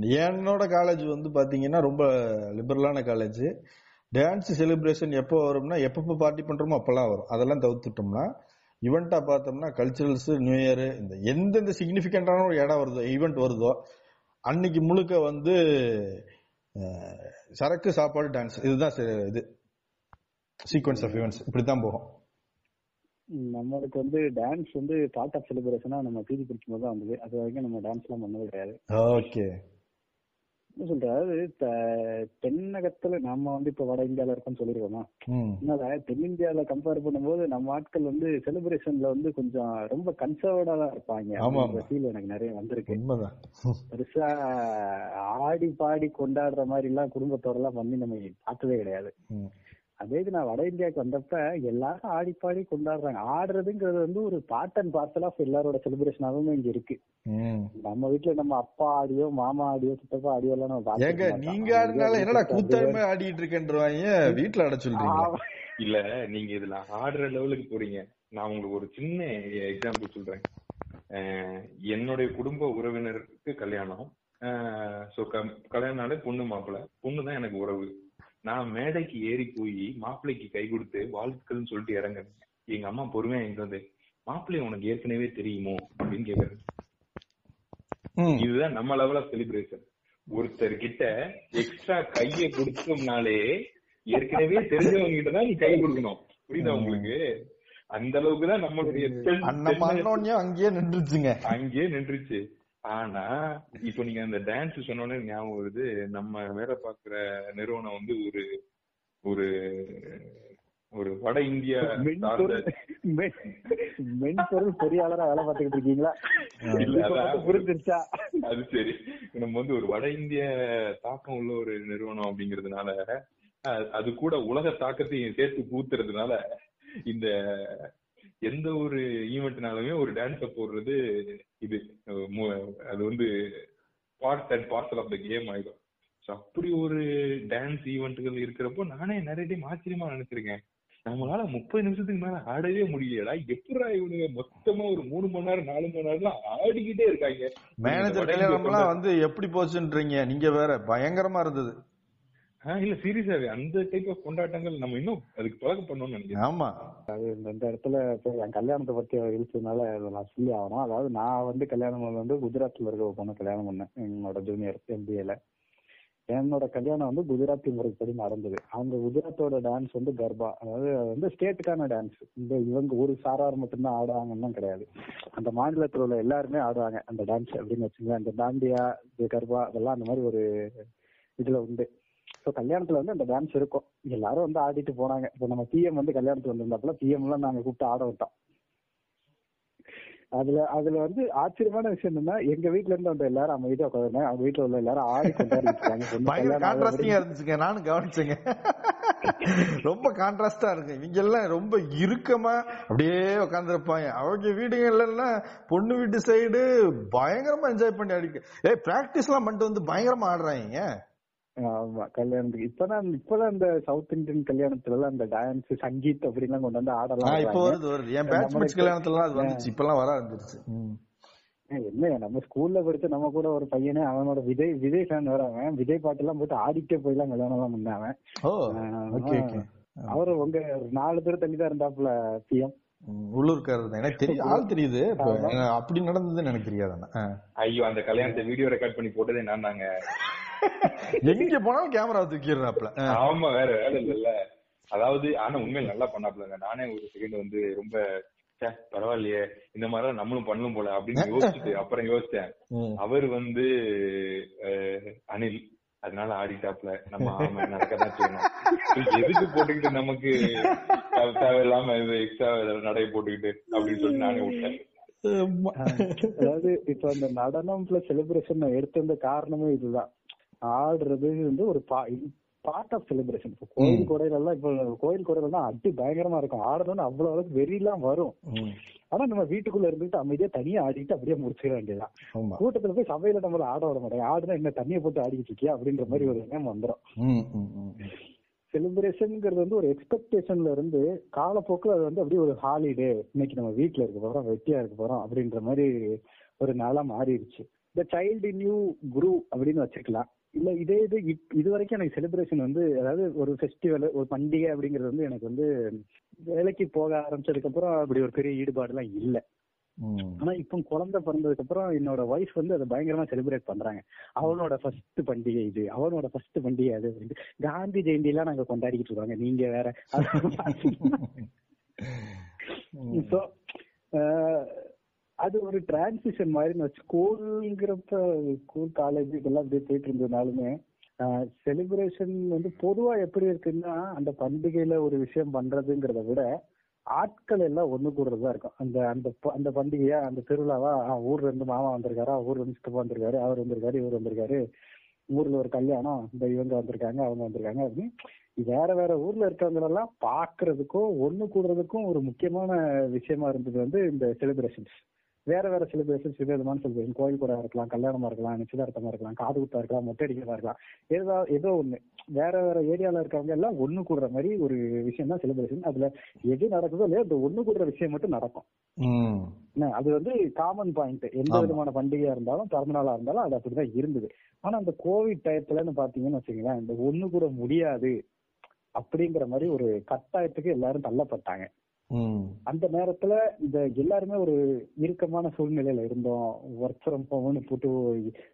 என்னோட காலேஜ் வந்து பாத்தீங்கன்னா ரொம்ப லிபரலான காலேஜ் டான்ஸ் செலிப்ரேஷன் எப்போ வரும்னா எப்பப்போ பார்ட்டி பண்றோமோ அப்பெல்லாம் வரும். அதெல்லாம் தவிர்த்துட்டோம்னா ஈவெண்ட்டாக பார்த்தோம்னா கல்ச்சுரல்ஸ் நியூ இயர் இந்த எந்தெந்த சிக்னிபிகண்டான ஒரு இடம் வருதோ ஈவெண்ட் வருதோ அன்னைக்கு முழுக்க வந்து சரக்கு சாப்பாடு டான்ஸ் இதுதான் சே- இது. சீக்வன்ஸ் ஆஃப் ஈவெண்ட்ஸ் இப்படித்தான் போகும். நம்மளுக்கு வந்து டான்ஸ் வந்து பார்ட் ஆஃப் செலிப்ரேஷனா நம்ம பிஜி படிக்கும் போது தான் வந்தது. அது வரைக்கும் நம்ம டான்ஸ் எல்லாம் பண்ணது கிடையாது. ஓகே என்ன சொல்றது அதாவது தென்னகத்துல நம்ம வந்து இப்ப வட இந்தியால இருக்கோம்னு சொல்லிருக்கோமா அதனால தென்னிந்தியால கம்பேர் பண்ணும்போது நம்ம ஆட்கள் வந்து செலிப்ரேஷன்ல வந்து கொஞ்சம் ரொம்ப கன்சர்வடா தான் இருப்பாங்க. ஃபீல் எனக்கு நிறைய வந்திருக்கு. பெருசா ஆடி பாடி கொண்டாடுற மாதிரி எல்லாம் குடும்பத்தோட எல்லாம் பண்ணி நம்ம பார்த்ததே கிடையாது. அதே இது நான் வட இந்தியாவுக்கு வந்தப்ப எல்லாரும் ஆடி பாடி கொண்டாடுறாங்க. ஆடுறதுங்கிறது வந்து ஒரு பார்ட் அண்ட் பார்சல் ஆஃப் எல்லாரோட செலிப்ரேஷனாகவும் இங்க இருக்கு. ம். நம்ம வீட்டுல நம்ம அப்பா ஆடியோ மாமா ஆடியோ சித்தப்பா ஆடியோ எல்லாம் நம்ம ஏங்க. நீங்க ஆடினால என்னடா கூத்தாடுமே ஆடிட்டு இருக்கேன்றவாங்க வீட்டுல அட சொல்றீங்க. இல்ல நீங்க இதுல ஆடுற லெவலுக்கு போறீங்க. நான் உங்களுக்கு ஒரு சின்ன எக்ஸாம்பிள் சொல்றேன். என்னுடைய குடும்ப உறவினருக்கு கல்யாணம். சோ கல்யாணம்னாலே பொண்ணு மாப்பிள்ளை பொண்ணு தான் எனக்கு உறவு. நான் மேடைக்கு ஏறி போய் மாப்பிள்ளைக்கு கை கொடுத்து வாழ்த்துக்கள்னு சொல்லிட்டு இறங்குறேன் எங்க அம்மா பொறுமையா எங்க வந்து மாப்பிள்ளை உனக்கு ஏற்கனவே தெரியுமோ? அப்படின்னு கேக்குறாரு ம். இதுதான் நம்ம லெவல் ஆஃப் செலிப்ரேஷன் ஒருத்தர் கிட்ட எக்ஸ்ட்ரா கைய கொடுத்தோம்னாலே ஏற்கனவே தெரிஞ்சவங்க கிட்ட தான் நீ கை கொடுக்கணும். புரியுதா உங்களுக்கு? அந்த அளவுக்கு தான் நம்மளுடைய அங்கேயே நின்றுச்சுங்க. அங்கேயே நின்றுச்சு. ஆனா இப்போ நீங்க அந்த டான்ஸ் சொன்னோன்னே ஞாபகம் வருது. நம்ம வேலை பார்க்கிற நிறுவனம் வந்து ஒரு ஒரு ஒரு வட இந்தியா மென்பொருள் மென்- மென்பொருள் பொறியாளரா வேலை பார்த்துக்கிட்டு இருக்கீங்களா? புரிஞ்சிருச்சா? அது சரி. நம்ம வந்து ஒரு வட இந்திய தாக்கம் உள்ள ஒரு நிறுவனம் அப்படிங்கறதுனால அது கூட உலக தாக்கத்தையும் சேர்த்து கூத்துறதுனால இந்த எந்த ஒரு ஈவெண்ட்னாலுமே ஒரு டான்ஸ போடுறது இது. அது வந்து part and parcel of the game ஆயிடும். So, அப்படி ஒரு டான்ஸ் ஈவெண்ட்கள் இருக்கிறப்போ நானே நிறைய டைம் ஆச்சரியமா நினைச்சிருக்கேன். நம்மளால முப்பது நிமிஷத்துக்கு மேல ஆடவே முடியலடா எப்படா இவனுங்க மொத்தமா ஒரு மூணு மணி நேரம் நாலு மணி நேரம்லாம் ஆடிக்கிட்டே இருக்காங்க. மேனேஜர் கல்யாணம்லாம் வந்து எப்படி போச்சுன்றீங்க? நீங்க வேற பயங்கரமா இருந்தது. இல்ல சீரியஸாவே அந்த டைப் ஆஃப் கொண்டாட்டங்கள் நம்ம இன்னும் அதுக்கு பழக்கம் பண்ணணும்னு நினைக்கிறேன். ஆமா. அது இந்த இடத்துல இப்போ என் கல்யாணத்தை பத்தி இழுச்சதுனால நான் சொல்லி ஆகணும். அதாவது நான் வந்து கல்யாணம் வந்து குஜராத்ல இருக்க பொண்ணை கல்யாணம் பண்ணேன் என்னோட ஜூனியர் எம்பிஏல என்னோட கல்யாணம் வந்து குஜராத்தி முறைப்படி நடந்தது. அவங்க குஜராத்தோட டான்ஸ் வந்து கர்பா. அதாவது அது வந்து ஸ்டேட்டுக்கான டான்ஸ் இந்த இவங்க ஒரு சாரார் மட்டும்தான் ஆடுவாங்கன்னு கிடையாது. அந்த மாநிலத்தில் உள்ள எல்லாருமே ஆடுவாங்க அந்த டான்ஸ் அப்படின்னு வச்சுங்களேன் அந்த தாண்டியா கர்பா அதெல்லாம் அந்த மாதிரி ஒரு இதுல உண்டு. ஸோ கல்யாணத்துல வந்து அந்த டான்ஸ் இருக்கும். எல்லாரும் வந்து ஆடிட்டு போனாங்க. இப்போ நம்ம பிஎம் வந்து கல்யாணத்துக்கு வந்திருந்தாப்புல பிஎம் எல்லாம் நாங்க கூப்பிட்டு ஆட விட்டோம். அதுல அதுல வந்து ஆச்சரியமான விஷயம் என்னன்னா எங்க வீட்ல இருந்து வந்த எல்லாரும் அமைதியா உட்காந்துருந்தாங்க அவங்க வீட்டுல உள்ள எல்லாரும் ஆடி கொண்டாடிட்டு இருக்காங்க. பொண்ணு பயங்கர கல்யாணம் ஆகுது கான்ட்ராஸ்டிங்கா இருந்துச்சுங்க. நானும் கவனிச்சேங்க. ரொம்ப கான்ட்ராஸ்டா இருக்கு. இவங்க எல்லாம் ரொம்ப இறுக்கமா அப்படியே உட்காந்துருப்பாங்க அவங்க வீடுகள்ல பொண்ணு வீட்டு சைடு பயங்கரமா என்ஜாய் பண்ணி அடிக்க ஏய் பிராக்டிஸ் எல்லாம் பண்ணிட்டு வந்து பயங்கரமா ஆடுறாங்க. ஆமா கல்யாணத்துக்கு. இப்பதான் இப்பதான் இந்த சவுத் இந்தியன் கல்யாணத்துல எல்லாம் இந்த டான்ஸ் சங்கீத் அப்படிலாம் கொண்டு வந்து ஆடலாம் இப்ப. வருது வருது. என் பேட்ச் கல்யாணத்துல அது வந்துச்சு. இப்ப எல்லாம் வர ஆரம்பிச்சிருச்சு என்ன நம்ம ஸ்கூல்ல படிச்ச நம்ம கூட ஒரு பையனே அவனோட விஜய் விஜய் ஃபேன் வேற அவன் விஜய் பாட்டு எல்லாம் போட்டு ஆடிட்டே போயெல்லாம் கல்யாணம் எல்லாம் பண்ண அவன் ஓ ஆஹ் ஓகே ஓகே அவரு உங்க நாலு பேர் தள்ளி தான் இருந்தாப்புல பிஎம் உள்ளூர்காரர் தான். எனக்கு தெரியும் ஆள் தெரியுது. அப்படி நடந்ததுன்னு எனக்கு தெரியாது. ஐயோ அந்த கல்யாணத்தை வீடியோ ரெக்கார்ட் பண்ணி போட்டதே நான் தாங்க எங்க போனாலும் கேமரா தூக்கிடுறாப்ல. ஆமா வேற வேலை இல்லல்ல. அதாவது ஆனா உண்மையில நல்லா பண்ணாப்லங்க. நானே ஒரு செகண்ட் வந்து ரொம்ப பரவாயில்லையே. இந்த மாதிரிலாம் நம்மளும் பண்ணணும் போல அப்படின்னு யோசிச்சுட்டு அப்புறம் யோசிச்சேன். அவர் வந்து அனில். அதனால ஆடிட்டாப்ல. நம்ம ஆமா நடக்கதான் செய்யணும். எதுக்கு போட்டுக்கிட்டு நமக்கு தேவை- தேவையில்லாம இது எக்ஸ்ட்ரா நடைய போட்டுக்கிட்டு அப்படின்னு சொல்லி நானே விட்டேன். அதாவது இப்ப அந்த நடனம் பிளஸ் செலிப்ரேஷன் எடுத்த இந்த காரணமே இதுதான். ஆடுறது வந்து ஒரு பார்ட் ஆஃப் செலிப்ரேஷன் இப்போ கோயில் கொடையில எல்லாம் இப்போ கோயில் கொடையில எல்லாம் அடி பயங்கரமா இருக்கும். ஆடணும்னு அவ்வளவு அளவுக்கு வெறியெல்லாம் வரும். ஆனா நம்ம வீட்டுக்குள்ள இருந்துட்டு அமைதியா தனியா ஆடிட்டு அப்படியே முடிச்சிட வேண்டியதுதான். ஆமா. கூட்டத்துல போய் சபையில நம்மள ஆட விட மாட்டாங்க ஆடுனா என்ன தண்ணியை போட்டு ஆடிக்கிட்டு இருக்கியா அப்படின்ற மாதிரி ஒரு எண்ணம் வந்துடும். செலிப்ரேஷன்ங்கிறது வந்து ஒரு எக்ஸ்பெக்டேஷன்ல இருந்து காலப்போக்கில் அது வந்து அப்படியே ஒரு ஹாலிடே இன்னைக்கு நம்ம வீட்ல இருக்க போறோம் வெட்டியா இருக்க போறோம் அப்படின்ற மாதிரி ஒரு நாளா மாறிடுச்சு. இந்த சைல்டு நியூ குரு அப்படின்னு வச்சுக்கலாம். இல்ல இதே இது இது வரைக்கும் எனக்கு செலிப்ரேஷன் வந்து அதாவது ஒரு ஃபெஸ்டிவல் ஒரு பண்டிகை அப்படிங்கிறது வந்து எனக்கு வந்து வேலைக்கு போக ஆரம்பிச்சதுக்கு அப்புறம் அப்படி ஒரு பெரிய ஈடுபாடு எல்லாம் இல்ல. ஆனா இப்போ குழந்தை பிறந்ததுக்கு அப்புறம் என்னோட ஒய்ஃப் வந்து அதை பயங்கரமா செலிப்ரேட் பண்றாங்க அவனோட ஃபர்ஸ்ட் பண்டிகை இது அவனோட ஃபர்ஸ்ட் பண்டிகை அது. காந்தி ஜெயந்தி எல்லாம் நாங்க கொண்டாடிக்கிட்டு இருக்காங்க நீங்க வேற சோ அது ஒரு டிரான்சிஷன் மாதிரி வச்சு ஸ்கூல்ங்கிறப்ப ஸ்கூல் காலேஜ் இதெல்லாம் அப்படியே போயிட்டு இருந்ததுனாலுமே செலிப்ரேஷன் வந்து பொதுவா எப்படி இருக்குன்னா அந்த பண்டிகையில ஒரு விஷயம் பண்றதுங்கிறத விட ஆட்கள் எல்லாம் ஒண்ணு கூடுறதா இருக்கும். அந்த அந்த அந்த பண்டிகையா அந்த திருவிழாவா ஊர்ல இருந்து மாமா வந்திருக்காரா ஊர்ல இருந்து சித்தப்பா வந்திருக்காரு அவர் வந்திருக்காரு இவர் வந்திருக்காரு ஊர்ல ஒரு கல்யாணம் இந்த இவங்க வந்திருக்காங்க அவங்க வந்திருக்காங்க அப்படின்னு வேற வேற ஊர்ல இருக்கவங்களெல்லாம் பாக்குறதுக்கும் ஒண்ணு கூடுறதுக்கும் ஒரு முக்கியமான விஷயமா இருந்தது வந்து இந்த செலிப்ரேஷன்ஸ் வேற வேற செலிப்ரேஷன்ஸ் விதமான செலிப்ரேஷன் கோயில் கூட இருக்கலாம் கல்யாணமா இருக்கலாம் நிச்சயதார்த்தமா இருக்கலாம் காது குத்தா இருக்கலாம் மொட்டை அடிக்கிறதா இருக்கலாம். ஏதோ ஏதோ ஒண்ணு. வேற வேற ஏரியால இருக்கவங்க எல்லாம் ஒண்ணு கூடுற மாதிரி ஒரு விஷயம் தான் செலிப்ரேஷன் அதுல எது நடக்குதோ இல்லையோ இந்த ஒண்ணு கூடுற விஷயம் மட்டும் நடக்கும். அது வந்து காமன் பாயிண்ட் எந்த. விதமான பண்டிகையா இருந்தாலும் பிறந்த நாளா இருந்தாலும் அது அப்படிதான் இருந்தது. ஆனா அந்த கோவிட் டயத்துலன்னு பாத்தீங்கன்னு வச்சுங்களேன் இந்த ஒண்ணு கூட முடியாது அப்படிங்கிற மாதிரி ஒரு கட்டாயத்துக்கு எல்லாரும் தள்ளப்பட்டாங்க. அந்த நேரத்துல இந்த எல்லாருமே ஒரு இறுக்கமான சூழ்நிலையில இருந்தோம். ஒர்க் ஃப்ரம் ஹோம்னு போட்டு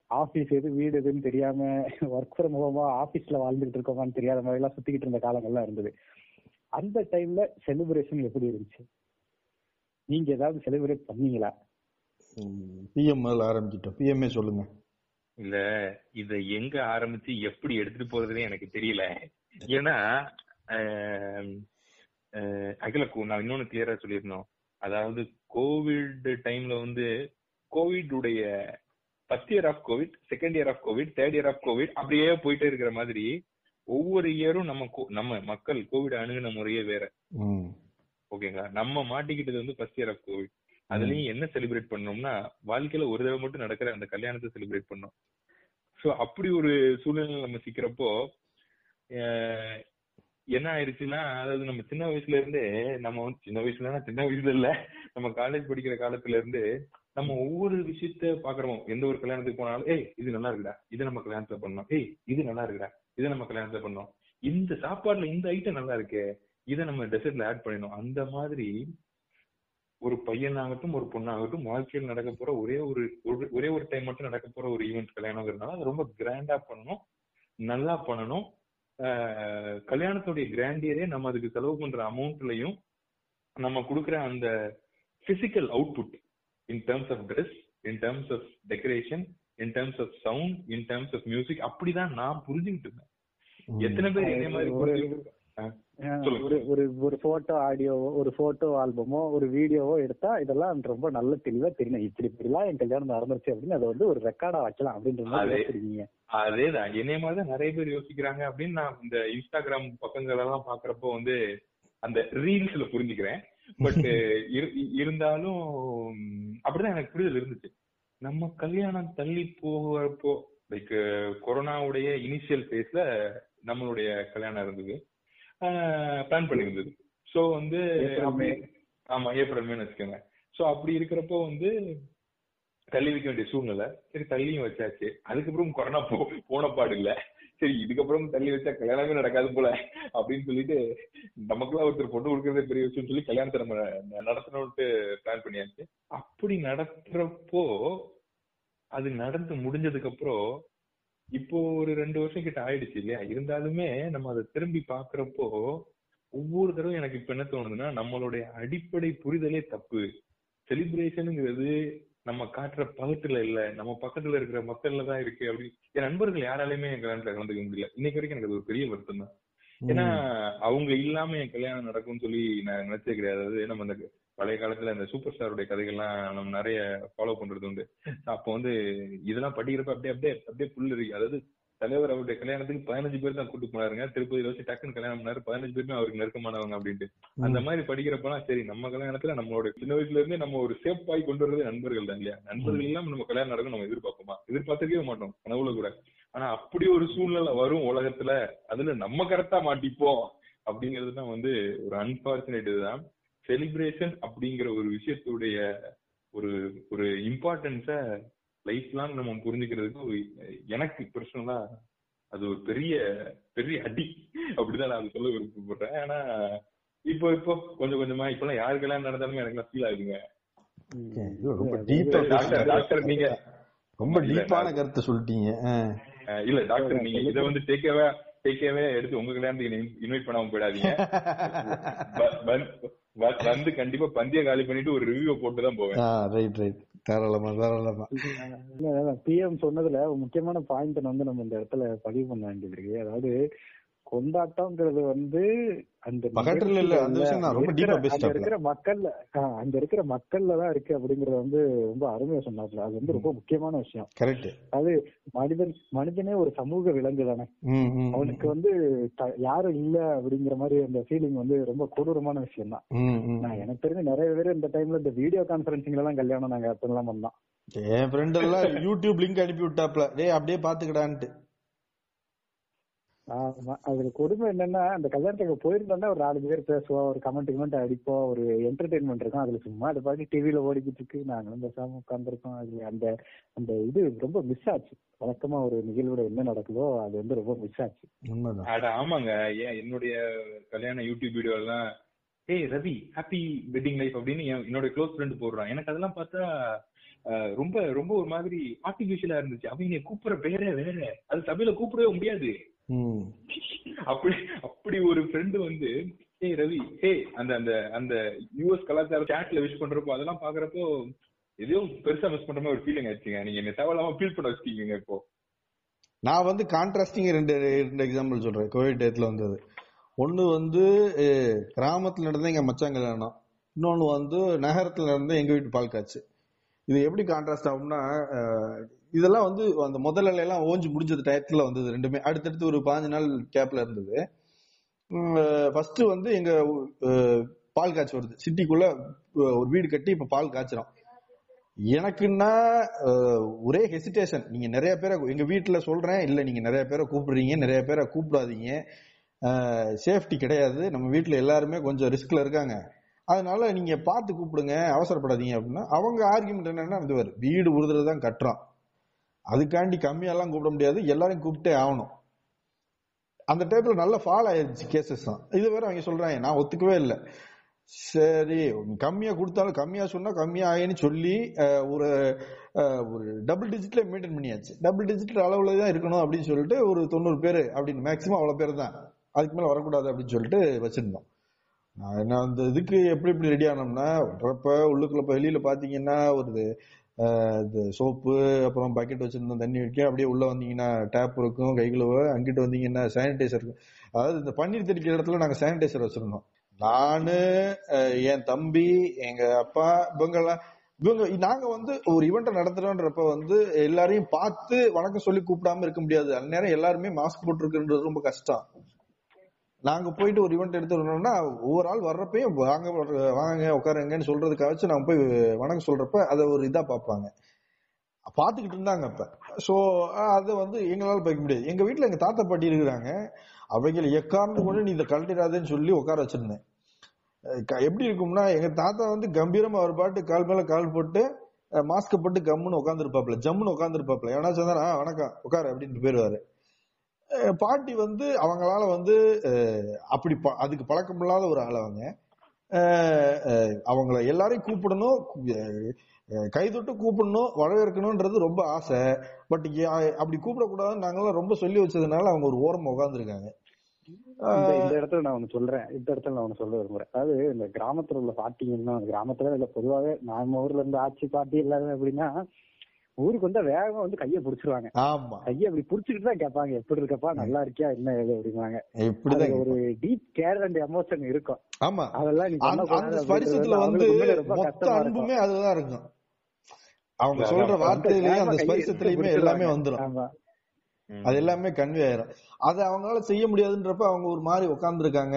ஆபீஸ் எது வீடு எதுன்னு தெரியாம ஒர்க் ஃப்ரம் ஹோமா ஆபீஸ்ல வாழ்ந்துகிட்டு இருக்கோமான்னு தெரியாத மாதிரி எல்லாம் சுத்திக்கிட்டு இருந்த காலங்கள்லாம் இருந்தது. அந்த டைம்ல செலிப்ரேஷன் எப்படி இருந்துச்சு? நீங்க ஏதாவது செலிப்ரேட் பண்ணீங்களா? பிஎம் ஆரம்பிச்சிட்டோம். பிஎம்ஏ சொல்லுங்க. இல்ல இத எங்க ஆரம்பிச்சு எப்படி எடுத்துட்டு போறதுன்னு எனக்கு தெரியல. ஏன்னா ஆம், அஹ், அகில கு- நான் இன்னொன்னு கிளியரா சொல்லியிருந்தோம். அதாவது கோவிட் டைம்ல வந்து கோவிட் உடைய first year of covid second year of covid third year of covid அப்படியே போயிட்டே இருக்கிற மாதிரி ஒவ்வொரு இயரும் நம்ம நம்ம மக்கள் கோவிட் அணுகுன முறையே வேற. ஓகேங்களா நம்ம மாட்டிக்கிட்டது வந்து ஃபர்ஸ்ட் இயர் ஆஃப் கோவிட் அதுலயும் என்ன செலிப்ரேட் பண்ணோம்னா வாழ்க்கையில ஒரு தடவை மட்டும் நடக்கிற அந்த கல்யாணத்தை செலிப்ரேட் பண்ணோம். சோ அப்படி ஒரு சூழ்நிலை நம்ம சிக்கிறப்போ என்ன ஆயிடுச்சுன்னா அதாவது நம்ம சின்ன வயசுல இருந்தே நம்ம வந்து சின்ன வயசுல சின்ன வயசுல இல்ல நம்ம காலேஜ் படிக்கிற காலத்துல இருந்து நம்ம ஒவ்வொரு விஷயத்த பாக்குறோம் எந்த ஒரு கல்யாணத்துக்கு போனாலும் ஏய் இது நல்லா இருக்குடா இது நம்ம கல்யாணத்துல பண்ணோம் ஏய் இது நல்லா இருக்குடா இதை நம்ம கல்யாணத்துல பண்ணோம் இந்த சாப்பாடுல இந்த ஐட்டம் நல்லா இருக்கே இதை நம்ம டெசர்ட்ல ஆட் பண்ணிடணும். அந்த மாதிரி ஒரு பையனாகட்டும் ஒரு பொண்ணாகட்டும் வாழ்க்கையில் நடக்க போற ஒரே ஒரு ஒரு- ஒரே ஒரு டைம் மட்டும் நடக்க போற ஒரு ஈவெண்ட் கல்யாணங்கிறதுனால அது ரொம்ப கிராண்டா பண்ணணும் நல்லா பண்ணணும் கல்யாணத்துடைய கிராண்டியரே நம்ம அதுக்கு செலவு பண்ற அமௌண்ட்லயும் நம்ம கொடுக்குற அந்த physical output in terms of dress in terms of decoration in terms of sound in terms of music அப்படிதான் நான் புரிஞ்சுக்கிட்டு இருந்தேன். எத்தனை பேர் இதே மாதிரி ஒரு-. ஒரு போட்டோ ஆடியோவோ ஒரு போட்டோ ஆல்பமோ ஒரு வீடியோவோ எடுத்தா இதெல்லாம் ரொம்ப நல்ல தெளிவா தெரியணும் இப்படி இப்படிலாம் என் கல்யாணம் நடந்துருச்சு அப்படின்னு அதை வந்து ஒரு ரெக்கார்டா வைக்கலாம் அப்படின்ற மாதிரி. யோசிக்கிறீங்க. அதேதான். என்னைய மாதிரி நிறைய பேர் யோசிக்கிறாங்க அப்படின்னு நான் இந்த இன்ஸ்டாகிராம் பக்கங்கள் எல்லாம் பாக்குறப்போ வந்து அந்த ரீல்ஸ்ல புரிஞ்சுக்கிறேன். பட் இருந்தாலும் அப்படிதான் எனக்கு புரிதல் இருந்துச்சு. நம்ம கல்யாணம் தள்ளி போகிறப்போ லைக் கொரோனாவுடைய இனிஷியல் ஃபேஸ்ல நம்மளுடைய கல்யாணம் இருந்தது பிளான் பண்ணியிருந்தது. சோ வந்து. ஆமா ஏப்ரல் மேன்னு வச்சுக்கோங்க. சோ அப்படி இருக்கிறப்போ வந்து தள்ளி வைக்க வேண்டிய சூழ்நிலை. சரி தள்ளியும் வச்சாச்சு. அதுக்கப்புறம் கொரோனா போ போன பாடு இல்ல. சரி இதுக்கப்புறம் தள்ளி வச்சா கல்யாணமே நடக்காது போல அப்படின்னு சொல்லிட்டு நமக்குலாம் ஒருத்தர் பொண்ணு கொடுக்கறதே பெரிய விஷயம் சொல்லி கல்யாணத்தை நம்ம நடத்தணும்ட்டு பிளான் பண்ணியாச்சு. அப்படி நடத்துறப்போ அது நடந்து முடிஞ்சதுக்கு அப்புறம் இப்போ ஒரு ரெண்டு வருஷம் கிட்ட ஆயிடுச்சு இல்லையா? இருந்தாலுமே நம்ம அதை திரும்பி பாக்குறப்போ ஒவ்வொரு தடவை எனக்கு இப்ப என்ன தோணுதுன்னா நம்மளுடைய அடிப்படை புரிதலே தப்பு. செலிப்ரேஷனுங்கிறது நம்ம காட்டுற பகத்துல இல்ல. நம்ம பக்கத்துல இருக்கிற மக்கள்ல தான் இருக்கு அப்படி. என் நண்பர்கள் யாராலையுமே என் கல்யாணத்துல கலந்துக்க முடியல. இன்னைக்கு வரைக்கும் எனக்கு அது ஒரு பெரிய வருத்தம் தான். ஏன்னா அவங்க இல்லாம என் கல்யாணம் நடக்கும்னு சொல்லி நான் நினைச்சே கிடையாது. அதாவது நம்ம இந்த பழைய காலத்துல இந்த சூப்பர் ஸ்டாருடைய கதைகள்லாம் நம்ம நிறைய ஃபாலோ பண்றது உண்டு. அப்போ வந்து இதெல்லாம் படிக்கிறப்ப அப்படியே அப்படியே அப்படியே புல் இருக்கு. அதாவது தலைவர் அவருடைய கல்யாணத்துக்கு பதினஞ்சு பேர் தான் கூட்டு போனாருங்க. திருப்பதியில வச்சு டக்குன்னு கல்யாணம் பண்ணாரு. பதினஞ்சு பேருமே அவருக்கு நெருக்கமானவங்க அப்படின்ட்டு. அந்த மாதிரி படிக்கிறப்பலாம் சரி நம்ம கல்யாணத்துல நம்மளோட சின்ன வயசுல இருந்தே நம்ம ஒரு சேஃப் ஆகி கொண்டு வரது நண்பர்கள் தான் இல்லையா? நண்பர்கள் இல்லாம நம்ம கல்யாணம் நடக்கும் நம்ம எதிர்பார்ப்போமா? எதிர்பார்த்துக்கவே மாட்டோம். கனவுல கூட. ஆனா அப்படி ஒரு சூழ்நிலை வரும் உலகத்துல அதுல நம்ம கரெக்டா மாட்டிப்போம் அப்படிங்கிறது தான் வந்து ஒரு அன்பார்ச்சுனேட் இதுதான். செலிப்ரேஷன் அப்படிங்கிற ஒரு விஷயத்துடைய ஒரு ஒரு இம்பார்ட்டன்ஸ லைஃப் லாங் நம்ம புரிஞ்சுக்கிறதுக்கு ஒரு எனக்கு பர்சனலா அது ஒரு பெரிய பெரிய அடி. அப்படிதான் நான் சொல்ல விருப்பப்படுறேன். ஆனா இப்போ இப்போ கொஞ்சம் கொஞ்சமா இப்பெல்லாம் யாரு கல்யாணம் நடந்தாலுமே எனக்கு ஃபீல் ஆகுதுங்க. Okay, இது ரொம்ப டீப்பா டாக்டர் டாக்டர் நீங்க ரொம்ப டீப்பான கருத்தை சொல்லிட்டீங்க. இல்ல டாக்டர் நீங்க இதை வந்து டேக்கவே டேக்கவே எடுத்து உங்க கல்யாணத்துக்கு இன்வைட் பண்ணாம போயிடாதீங்க. வந்து- கண்டிப்பா பந்திய காலி பண்ணிட்டு ஒரு ரிவ்யூ போட்டு தான் போவேன் ரைட் ரைட் தாராளமா தாராளமா. பிஎம் சொன்னதுல முக்கியமான பாயிண்ட் வந்து நம்ம இந்த இடத்துல பதிவு பண்ண வேண்டியது இருக்கு. அதாவது கொண்டாட்டம்ங்கிறது வந்து அந்த பகட்டுல இல்ல, அந்த விஷயம் தான். ரொம்ப இருக்கிற- மக்கள்ல அங்க இருக்கிற மக்கள்ல தான் இருக்கு அப்படிங்கறது வந்து ரொம்ப அருமையா சொன்னாப்ல. அது வந்து ரொம்ப முக்கியமான விஷயம். கரெக்ட் அது மனிதன் மனிதனே ஒரு சமூக விலங்கு தானே. அவனுக்கு வந்து யாரும் இல்ல அப்படிங்கிற மாதிரி அந்த ஃபீலிங் வந்து ரொம்ப கொடூரமான விஷயம் தான். நான் எனக்கு தெரிஞ்சு நிறைய பேர் இந்த டைம்ல இந்த வீடியோ கான்பரன்சிங்ல தான் கல்யாணம் நாங்க அப்படிலாம் பண்ணோம். என் ஃப்ரெண்ட் எல்லாம் யூடியூப் லிங்க் அனுப்பி விட்டாப்ல. டேய் அப்படியே பாத்துக்கடான்ட்டு. ஆமா. அதுல கொடுமை என்னன்னா அந்த கல்யாணத்துக்கு போயிருந்தோம்னா ஒரு நாலு பேர் பேசுவோம் ஒரு கமெண்ட் கமெண்ட் அடிப்போம் ஒரு என்டர்டைன்மெண்ட் இருக்கும். அதுல சும்மா அதை பாட்டி டிவில ஓடிக்கிட்டு இருக்கு. நாங்களும் பேசாம உட்காந்துருக்கோம் அது அந்த அந்த இது ரொம்ப மிஸ் ஆச்சு. வழக்கமா ஒரு நிகழ்வுல என்ன நடக்குதோ அது வந்து ரொம்ப மிஸ் ஆச்சு. உண்மைதான். அட ஆமாங்க. ஏன் என்னுடைய கல்யாண யூடியூப் வீடியோ எல்லாம் ஏய் ரவி ஹாப்பி வெட்டிங் லைஃப் அப்படின்னு என் என்னோட க்ளோஸ் ஃப்ரெண்ட் போடுறான். எனக்கு அதெல்லாம் பார்த்தா ரொம்ப ரொம்ப ஒரு மாதிரி ஆர்டிபிஷியலா இருந்துச்சு. அவங்க கூப்பிடுற பேரே வேற. அது சபையில கூப்பிடவே முடியாது. அப்படி அப்படி ஒரு ஃப்ரெண்டு வந்து ஏய் ரவி ஏய் அந்த அந்த அந்த யூஎஸ் கலாச்சார சாட்ல விஷ் பண்றப்போ அதெல்லாம் பாக்குறப்போ எதையோ பெருசா மிஸ் பண்ற மாதிரி ஒரு ஃபீலிங் ஆச்சுங்க நீங்க என்ன தேவையில்லாம ஃபீல் பண்ண வச்சிருக்கீங்க இப்போ. நான் வந்து கான்ட்ராஸ்டிங் ரெண்டு ரெண்டு எக்ஸாம்பிள் சொல்றேன். கோவிட் டயத்துல வந்தது. ஒன்னு வந்து கிராமத்துல நடந்த எங்க மச்சான் கல்யாணம். இன்னொன்னு வந்து நகரத்துல நடந்த எங்க வீட்டு பால் காய்ச்சு. இது எப்படி கான்ட்ராஸ்ட் ஆகும்னா இதெல்லாம் வந்து அந்த முதல்ல எல்லாம் ஓஞ்சு முடிஞ்சது டயத்துல வந்தது ரெண்டுமே. அடுத்தடுத்து ஒரு பாஞ்சு நாள் கேப்ல இருந்தது. ஃபர்ஸ்ட் வந்து எங்க பால் காய்ச்சி வருது. சிட்டிக்குள்ள ஒரு வீடு கட்டி இப்ப பால் காய்ச்சிரும் எனக்குன்னா ஒரே ஹெசிடேஷன் நீங்க நிறைய பேரை எங்க வீட்டுல சொல்றேன் இல்ல நீங்க நிறைய பேரை கூப்பிடுறீங்க நிறைய பேரை கூப்பிடாதீங்க. சேஃப்டி கிடையாது. நம்ம வீட்டுல எல்லாருமே கொஞ்சம் ரிஸ்க்ல இருக்காங்க. அதனால நீங்க பார்த்து கூப்பிடுங்க அவசரப்படாதீங்க அப்படின்னா அவங்க ஆர்குமெண்ட் என்னன்னா இது வீடு உறுதுறது தான் கட்டுறோம். அதுக்காண்டி கம்மியெல்லாம் கூப்பிட முடியாது. எல்லாரையும் கூப்பிட்டே ஆகணும். அந்த டைப்ல நல்ல ஃபால் ஆயிருச்சு கேசஸ் தான். இது வேற அவங்க சொல்றாங்க. நான் ஒத்துக்கவே இல்லை. சரி கம்மியா கொடுத்தாலும் கம்மியா சொன்னா கம்மியா ஆயின்னு சொல்லி ஒரு ஒரு டபுள் டிஜிட்ல மெயின்டைன் பண்ணியாச்சு. டபுள் டிஜிட்டல் அளவுல தான் இருக்கணும் அப்படின்னு சொல்லிட்டு ஒரு தொண்ணூறு பேர் அப்படின்னு மேக்சிமம் அவ்வளவு பேர் தான். அதுக்கு மேல வரக்கூடாது அப்படின்னு சொல்லிட்டு வச்சிருந்தோம். நான் என்ன அந்த இதுக்கு எப்படி எப்படி ரெடி ஆனோம்னா வர்றப்ப உள்ளுக்குள்ள இப்போ வெளியில பாத்தீங்கன்னா ஒரு இந்த சோப்பு அப்புறம் பக்கெட் வச்சிருந்த தண்ணி வைக்க அப்படியே உள்ள வந்தீங்கன்னா டேப் இருக்கும் கை கழுவ அங்கிட்டு வந்தீங்கன்னா சானிடைசர் இருக்கும் அதாவது இந்த பன்னீர் தெளிக்கிற இடத்துல நாங்க சானிடைசர் வச்சிருந்தோம். நானு என் தம்பி எங்க அப்பா இவங்கெல்லாம் இவங்க நாங்க வந்து ஒரு இவெண்ட் நடத்துறோன்றப்ப வந்து எல்லாரையும் பார்த்து வணக்கம் சொல்லி கூப்பிடாம இருக்க முடியாது. அந்நேரம் எல்லாருமே மாஸ்க் போட்டுருக்குன்றது ரொம்ப கஷ்டம். நாங்க போயிட்டு ஒரு ஈவெண்ட் எடுத்து வரணும்னா ஒவ்வொரு ஆள் வர்றப்பையும் வாங்க வாங்க உட்காருங்கன்னு சொல்றதுக்காச்சும் நாங்க போய் வணக்கம் சொல்றப்ப அதை ஒரு இதா பார்ப்பாங்க. பாத்துக்கிட்டு இருந்தாங்க அப்ப. சோ அதை வந்து எங்களால பார்க்க முடியாது. எங்க வீட்டுல எங்க தாத்தா பாட்டி இருக்கிறாங்க. அவைகளை எக்காரணத்து கொண்டு நீ இதை கழட்டிடாதேன்னு சொல்லி உட்கார வச்சிருந்தேன். க- எப்படி இருக்கும்னா எங்க தாத்தா வந்து கம்பீரமா அவர் பாட்டு கால் மேல கால் போட்டு மாஸ்க் போட்டு கம்முன்னு உட்காந்துருப்பாப்ல ஜம்முன்னு உட்காந்துருப்பாப்ல ஏன்னா சொன்னா வணக்கம் உட்காரு அப்படின்ட்டு போயிருவாரு பாட்டி வந்து அவங்களால வந்து அப்படி அதுக்கு பழக்கம் இல்லாத ஒரு ஆள் அவங்க. அவங்கள எல்லாரையும் கூப்பிடணும் கைதொட்டு கூப்பிடணும் வரவேற்கணும்ன்றது ரொம்ப ஆசை. பட் அப்படி கூப்பிடக்கூடாதுன்னு நாங்கெல்லாம் ரொம்ப சொல்லி வச்சதுனால அவங்க ஒரு ஓரமா உட்காந்துருக்காங்க இந்த இடத்துல நான் ஒண்ணு சொல்றேன். இந்த இடத்துல நான் ஒண்ணு சொல்ல விரும்புறேன். அதாவது இந்த கிராமத்துல உள்ள பாட்டிங்கன்னா கிராமத்துல இல்ல பொதுவாவே நம்ம ஊர்ல இருந்து ஆட்சி பாட்டி எல்லாரும் எப்படின்னா ஊருக்கு வந்தா வேகமா வந்து கைய புடிச்சிருவாங்க. ஆமா. கைய அப்படி புடிச்சிட்டு தான் கேட்பாங்க. எப்படி இருக்கப்பா நல்லா இருக்கியா என்ன ஏது அப்படிம்பாங்க. இப்படிதான் ஒரு. டீப் கேர் அண்ட் எமோஷன் இருக்கும். ஆமா. அதெல்லாம் நீ அந்த ஸ்பரிசத்துல வந்து மொத்த. அன்புமே அதுலதான் இருக்கும். அவங்க சொல்ற வார்த்தையிலயும் அந்த ஸ்பரிசத்திலயுமே எல்லாமே. வந்துரும். ஆமா. அது எல்லாமே கன்வே ஆயிரும். அது அவங்களால செய்ய முடியாதுன்றப்ப அவங்க ஒரு மாதிரி உட்கார்ந்துருக்காங்க.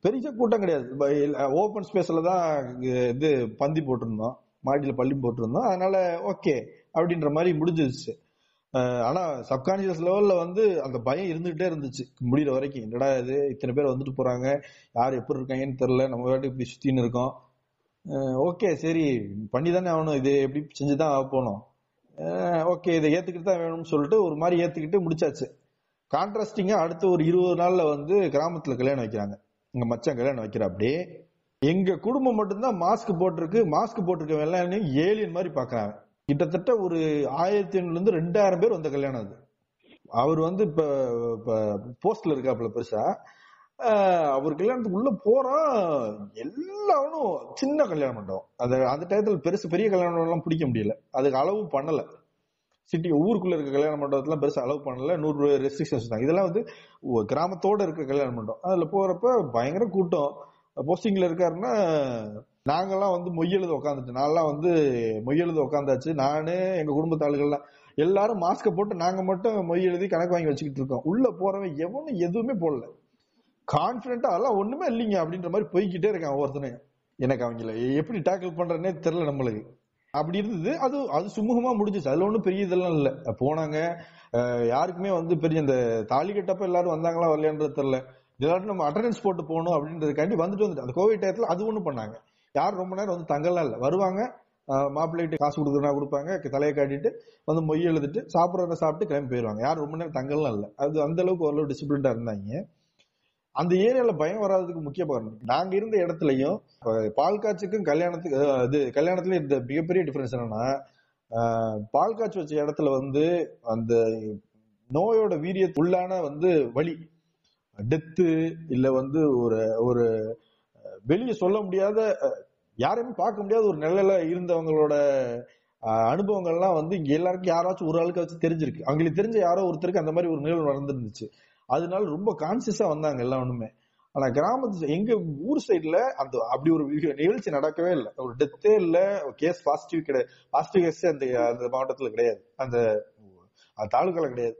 பெரிய கூட்டம் கிடையாது. ஓபன் ஸ்பேஸ்ல தான் இது பந்தி போட்டிருந்தோம். மாடியில் பள்ளி போட்டிருந்தோம். அதனால ஓகே அப்படின்ற மாதிரி முடிஞ்சிருச்சு. ஆனால் ஆனா சப்கான்சியஸ் லெவலில் வந்து அந்த பயம் இருந்துகிட்டே இருந்துச்சு. முடிகிற வரைக்கும் என்னடா இது? இத்தனை பேர் வந்துட்டு போகிறாங்க யார் எப்படி இருக்காங்கன்னு தெரில நம்ம வாட்டி இப்படி சுற்றின்னு இருக்கோம். ஓகே சரி. பண்ணி தானே ஆகணும். இது எப்படி செஞ்சு தான் ஆக போகணும் ஓகே இதை ஏற்றுக்கிட்டு தான் வேணும்னு சொல்லிட்டு ஒரு மாதிரி ஏற்றுக்கிட்டு முடிச்சாச்சு. கான்ட்ராஸ்டிங்காக அடுத்த ஒரு இருபது நாளில் வந்து கிராமத்தில் கல்யாணம் வைக்கிறாங்க. இங்கே மச்சான் கல்யாணம் வைக்கிற அப்படியே எங்க குடும்பம் மட்டும்தான் மாஸ்க் போட்டிருக்கு மாஸ்க் போட்டிருக்க எல்லாரையும் ஏலியன் மாதிரி பாக்குறாங்க கிட்டத்தட்ட ஒரு ஆயிரத்தி ஐநூறுல இருந்து ரெண்டாயிரம் பேர் வந்த கல்யாணம் அது. அவர் வந்து இப்ப போஸ்ட்ல இருக்காப்புல பெருசா. அவர் கல்யாணத்துக்கு உள்ள போறா எல்லாரும் சின்ன கல்யாண மண்டபம். அது அந்த டயத்துல பெருசு பெரிய கல்யாணம் எல்லாம் பிடிக்க முடியல. அதுக்கு அளவு பண்ணல. சிட்டி ஊருக்குள்ள இருக்க கல்யாண மண்டபத்தெல்லாம் பெருசா அளவு பண்ணல. நூறு ரெஸ்ட்ரிக்ஷன்ஸ் தான். இதெல்லாம் வந்து கிராமத்தோட இருக்க கல்யாண மண்டபம். அதுல போறப்ப பயங்கர கூட்டம். போஸ்டிங்ல இருக்காருன்னா நாங்கெல்லாம் வந்து மொய்யெழுத உட்காந்துச்சு நான்லாம் வந்து மொய்யெழுத உட்காந்தாச்சு நானு எங்க குடும்பத்து ஆளுகள்லாம் எல்லாரும் மாஸ்க போட்டு நாங்க மட்டும் மொய் எழுதி கணக்கு வாங்கி வச்சுக்கிட்டு இருக்கோம். உள்ள போறவன் எவனும் எதுவுமே போடல. கான்பிடண்டா அதெல்லாம் ஒண்ணுமே இல்லைங்க அப்படின்ற மாதிரி போய்கிட்டே இருக்கான் ஒவ்வொருத்தனையும் எனக்கு அவங்கள எப்படி டேக்கிள் பண்றேன்னே தெரியல நம்மளுக்கு. அப்படி இருந்தது. அது அது சுமூகமா முடிஞ்சிச்சு. அதுல ஒன்றும் பெரிய இதெல்லாம் இல்லை. போனாங்க. யாருக்குமே வந்து பெரிய இந்த தாலி கட்டப்ப எல்லாரும் வந்தாங்களா வரலையான்றது தெரியல. இதெல்லாம் நம்ம அட்டண்டன்ஸ் போட்டு போகணும் அப்படின்றதுக்காண்டி வந்துட்டு வந்துட்டு அந்த கோவிட் டயத்துல அது ஒன்றும் பண்ணாங்க. யாரும் ரொம்ப நேரம் வந்து தங்கலாம் இல்லை. வருவாங்க. மாப்பிள்ளைகிட்ட காசு கொடுக்குறனா கொடுப்பாங்க. தலையை காட்டிட்டு வந்து மொய் எழுதிட்டு சாப்பிட்றத சாப்பிட்டு கிளம்பி போயிடுவாங்க யாரும் ரொம்ப நேரம் தங்கலாம் இல்லை. அது அந்த அளவுக்கு ஓரளவு டிசிப்ளின்டா இருந்தாங்க. அந்த ஏரியால பயம் வராததுக்கு முக்கிய காரணம் நாங்க இருந்த இடத்துலயும் பால் காய்ச்சுக்கும் கல்யாணத்துக்கு இது கல்யாணத்துல இந்த மிகப்பெரிய டிஃபரன்ஸ் என்னன்னா பால் காய்ச்சி வச்ச இடத்துல வந்து அந்த நோயோட வீரியத்துள்ளான வந்து வழி டெத்து இல்ல வந்து ஒரு ஒரு வெளியே சொல்ல முடியாத யாரையும் யாரையுமே பார்க்க முடியாத ஒரு நிலையில இருந்தவங்களோட அனுபவங்கள்லாம் வந்து இங்க எல்லாருக்கும் யாராச்சும் ஒரு ஆளுக்கு வச்சு தெரிஞ்சிருக்கு. அவங்களுக்கு தெரிஞ்ச யாரோ ஒருத்தருக்கு அந்த மாதிரி ஒரு நிகழ்வு நடந்துருந்துச்சு. அதனால ரொம்ப கான்சியஸா வந்தாங்க எல்லாம் ஒண்ணுமே ஆனா கிராமத்து எங்க ஊர் சைடுல அந்த அப்படி ஒரு நிகழ்ச்சி நடக்கவே இல்லை. ஒரு டெத்தே இல்ல கேஸ் பாசிட்டிவ் கிடையாது பாசிட்டிவ் கேஸ் அந்த அந்த மாவட்டத்துல கிடையாது. அந்த அந்த தாலுக்கால கிடையாது.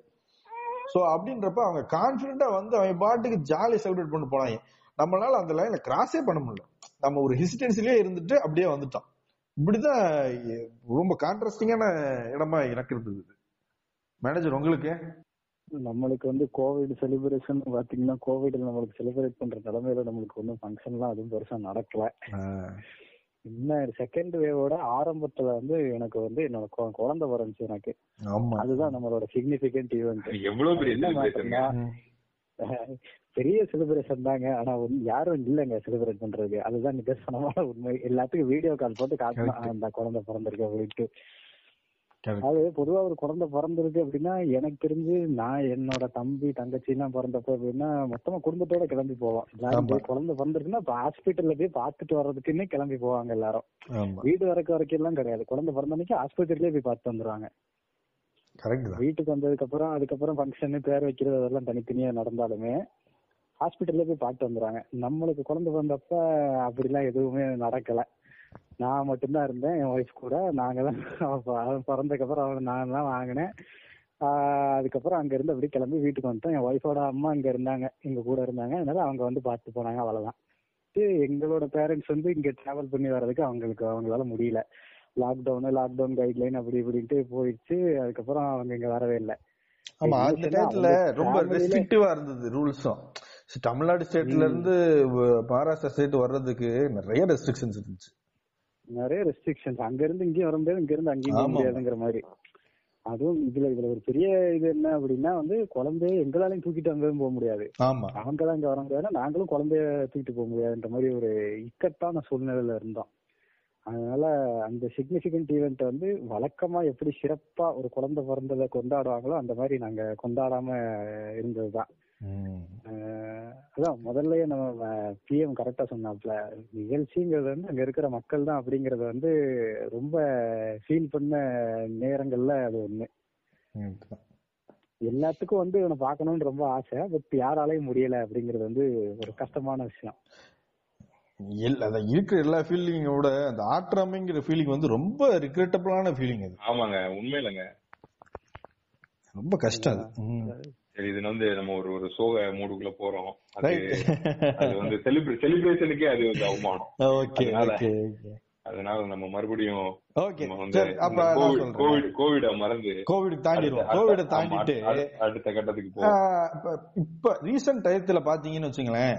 சோ அப்படின்றப்ப அவங்க கான்பிடண்டா வந்து அவங்க பாட்டுக்கு ஜாலியா செலிப்ரேட் பண்ணி போனாங்க. நம்மளால அந்த லைன்ல கிராஸே பண்ண முடியல. நம்ம ஒரு ஹெசிடென்சிலே இருந்துட்டு அப்படியே வந்துட்டோம். இப்படிதான் ரொம்ப கான்ட்ராஸ்டிங்கான இடமா எனக்கு இருந்தது. மேனேஜர் உங்களுக்கு? நம்மளுக்கு வந்து கோவிட் செலிப்ரேஷன் பாத்தீங்கன்னா கோவிட்ல நம்மளுக்கு செலிப்ரேட் பண்ற நிலைமையில நம்மளுக்கு ஒன்றும் ஃபங்க்ஷன்லாம் அதுவும் பெருசா நடக்கல. இன்னும் செகண்ட் வேவோட ஆரம்பத்துல வந்து எனக்கு வந்து என்னோட குழந்தை பிறந்துச்சு எனக்கு ஆமா அதுதான் நம்மளோட சிக்னிபிகன்ட் ஈவெண்ட் எவ்வளவு பெரிய. பெரிய செலிப்ரேஷன் தாங்க ஆனா ஒண்ணு- யாரும் இல்லைங்க செலிப்ரேட் பண்றதுக்கு அதுதான் நிதர்சனமான உண்மை எல்லாத்துக்கும் வீடியோ கால் போட்டு காட்டணும் Correct. அந்த குழந்தை பிறந்திருக்கு அப்படின்ட்டு. அது பொதுவா ஒரு குழந்தை பிறந்திருக்கு அப்படின்னா எனக்கு தெரிஞ்சு நான் என்னோட தம்பி தங்கச்சி எல்லாம் பிறந்தப்ப அப்படின்னா மொத்தமா குடும்பத்தோட கிளம்பி போவோம். எல்லாரும். போய் குழந்தை பிறந்திருக்குன்னா இப்ப ஹாஸ்பிட்டல்ல போய் பாத்துட்டு வர்றதுக்குன்னே கிளம்பி போவாங்க எல்லாரும். வீடு வரைக்கும் வரைக்கும் எல்லாம் கிடையாது. குழந்தை பிறந்த அன்னைக்கு ஆஸ்பத்திரியிலே போய் பார்த்து வந்துருவாங்க. வீட்டுக்கு வந்ததுக்கு அப்புறம் அதுக்கப்புறம் ஃபங்க்ஷன் பேர் வைக்கிறது அதெல்லாம் தனித்தனியா நடந்தாலுமே ஹாஸ்பிட்டல்ல போய் பார்த்து வந்துருவாங்க. நம்மளுக்கு குழந்தை பிறந்தப்ப அப்படிலாம் எதுவுமே நடக்கல. நான் மட்டும்தான் இருந்தேன் என் ஒய்ஃப் கூட. நாங்க தான் அவன் பிறந்ததுக்கு அப்புறம் அவன் நான் தான் வாங்கினேன். அதுக்கப்புறம் அங்க இருந்து அப்படியே கிளம்பி வீட்டுக்கு வந்துட்டோம். என் ஒய்ஃபோட அம்மா இங்க இருந்தாங்க. எங்க கூட இருந்தாங்க. அதனால அவங்க வந்து பார்த்து போனாங்க அவ்வளவுதான். எங்களோட பேரண்ட்ஸ் வந்து இங்க டிராவல் பண்ணி வர்றதுக்கு அவங்களுக்கு அவங்களால முடியல. லாக்டவுன் லாக்டவுன் கைட்லைன் அப்படி இப்படின்ட்டு போயிடுச்சு. அதுக்கப்புறம் அவங்க இங்க வரவே இல்லை. ஆமா அந்த டயத்துல ரொம்ப ரெஸ்ட்ரிக்டிவா இருந்தது ரூல்ஸும் தமிழ்நாடு ஸ்டேட்ல இருந்து மகாராஷ்டிரா ஸ்டேட் வர்றதுக்கு நிறைய ரெஸ்ட்ரிக்ஷன்ஸ் இருந்துச்சு. நிறைய ரெஸ்ட்ரிக்ஷன்ஸ் அங்க இருந்து இங்கேயும் வர முடியாது இங்க இருந்து அங்கேயும். முடியாதுங்கிற மாதிரி. அதுவும் இதுல இதுல ஒரு பெரிய இது என்ன அப்படின்னா வந்து குழந்தைய எங்களாலையும் தூக்கிட்டு அங்கேயும் போக முடியாது. தான் இங்க வர முடியாது நாங்களும் குழந்தைய தூக்கிட்டு போக முடியாதுன்ற மாதிரி ஒரு இக்கட்டான சூழ்நிலையில இருந்தோம். அதனால அந்த சிக்னிபிகண்ட் ஈவெண்ட் வந்து வழக்கமா எப்படி சிறப்பா ஒரு குழந்தை பிறந்ததை கொண்டாடுவாங்களோ அந்த மாதிரி நாங்க கொண்டாடாம இருந்ததுதான். அதான் முதல்லயே நம்ம பிஎம் கரெக்டா சொன்னாப்ல. நிகழ்ச்சிங்கிறது வந்து அங்க இருக்கிற மக்கள் தான் அப்படிங்கறத வந்து ரொம்ப ஃபீல் பண்ண நேரங்கள்ல அது ஒண்ணு. எல்லாத்துக்கும் வந்து இவனை பார்க்கணும்னு ரொம்ப ஆசை. பட் யாராலையும் முடியல அப்படிங்கறது வந்து ஒரு கஷ்டமான விஷயம். எல்- அத இருக்கிற எல்லா ஃபீலிங்கோட அந்த ஆற்றாமைங்கிற ஃபீலிங் வந்து ரொம்ப ரிக்ரெட்டபிளான ஃபீலிங் அது. ஆமாங்க உண்மையிலங்க. ரொம்ப கஷ்டம் அது. சரி இது வந்து நம்ம ஒரு ஒரு சோக மூடுக்குள்ள போறோம். அது. அது வந்து செலிப்ரே செலிப்ரேஷனுக்கே அது வந்து அவமானம். ஓகே அதனால- ஓகே ஓகே அதனால நம்ம மறுபடியும் கோவிட் கோவிட் மறந்து கோவிட் தாண்டிடுவோம். கோவிட தாண்டிட்டு அடுத்த- கட்டத்துக்கு போவோம். இப்ப- ரீசன்ட் டயத்துல பாத்தீங்கன்னு வச்சுங்களேன்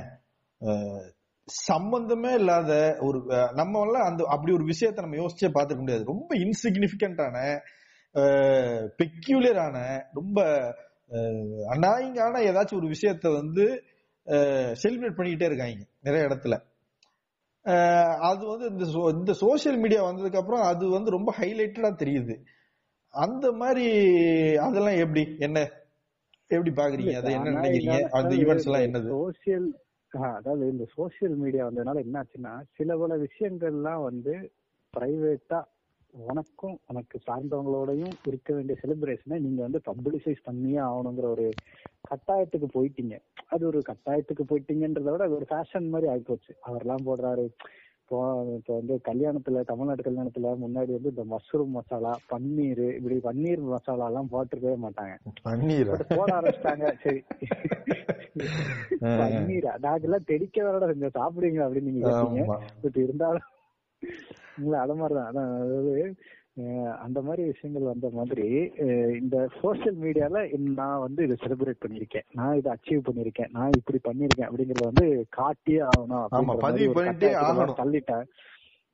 சம்பந்தமே இல்லாத ஒரு நம்ம எல்லாம் அந்த அப்படி ஒரு விஷயத்த நம்ம யோசிச்சே பார்த்துக்க முடியாது. ரொம்ப இன்சிக்னிபிகண்டான பெக்யூலியரான ரொம்ப அநாயிங்கான ஏதாச்சும் ஒரு விஷயத்த வந்து செலிப்ரேட் பண்ணிக்கிட்டே இருக்காங்க நிறைய இடத்துல. அது வந்து இந்த இந்த சோசியல் மீடியா வந்ததுக்கு அப்புறம் அது வந்து ரொம்ப ஹைலைட்டடா தெரியுது. அந்த மாதிரி அதெல்லாம் எப்படி? என்ன? எப்படி பாக்குறீங்க? அதை என்ன நினைக்கிறீங்க? அந்த ஈவெண்ட்ஸ் எல்லாம் என்னது? சோசியல் அதாவது இந்த சோசியல் மீடியா வந்ததுனால என்ன ஆச்சுன்னா சில பல விஷயங்கள்லாம் வந்து பிரைவேட்டா உனக்கும் உனக்கு சார்ந்தவங்களோடையும் இருக்க வேண்டிய செலிப்ரேஷனை நீங்க வந்து பப்ளிசைஸ் பண்ணியே ஆகணுங்கிற ஒரு கட்டாயத்துக்கு போயிட்டீங்க. அது ஒரு கட்டாயத்துக்கு போயிட்டீங்கன்றத விட அது ஒரு ஃபேஷன் மாதிரி ஆயிப்போச்சு. அவர்லாம் போடுறாரு. இப்போ இப்போ வந்து கல்யாணத்துல தமிழ்நாட்டு கல்யாணத்துல முன்னாடி வந்து இந்த மஷ்ரூம் மசாலா பன்னீர் இப்படி பன்னீர் மசாலா எல்லாம் போட்டிருக்கவே மாட்டாங்க. பன்னீர்? பட் ஆரம்பிச்சிட்டாங்க. சரி. பன்னீரா. நாங்கெல்லாம் தெடிக்க வரட செஞ்சோம் சாப்பிடுங்க அப்படின்னு நீங்க கேட்டீங்க. பட் இருந்தாலும் இல்ல அத மாதிரிதான். அதான் அதாவது அந்த மாதிரி விஷயங்கள் வந்த மாதிரி இந்த சோசியல் மீடியால நான் வந்து இதை செலிப்ரேட் பண்ணிருக்கேன் நான் இதை அச்சீவ் பண்ணிருக்கேன் நான் இப்படி பண்ணிருக்கேன் அப்படிங்கறத வந்து காட்டியே ஆகணும். தள்ளிட்டேன்.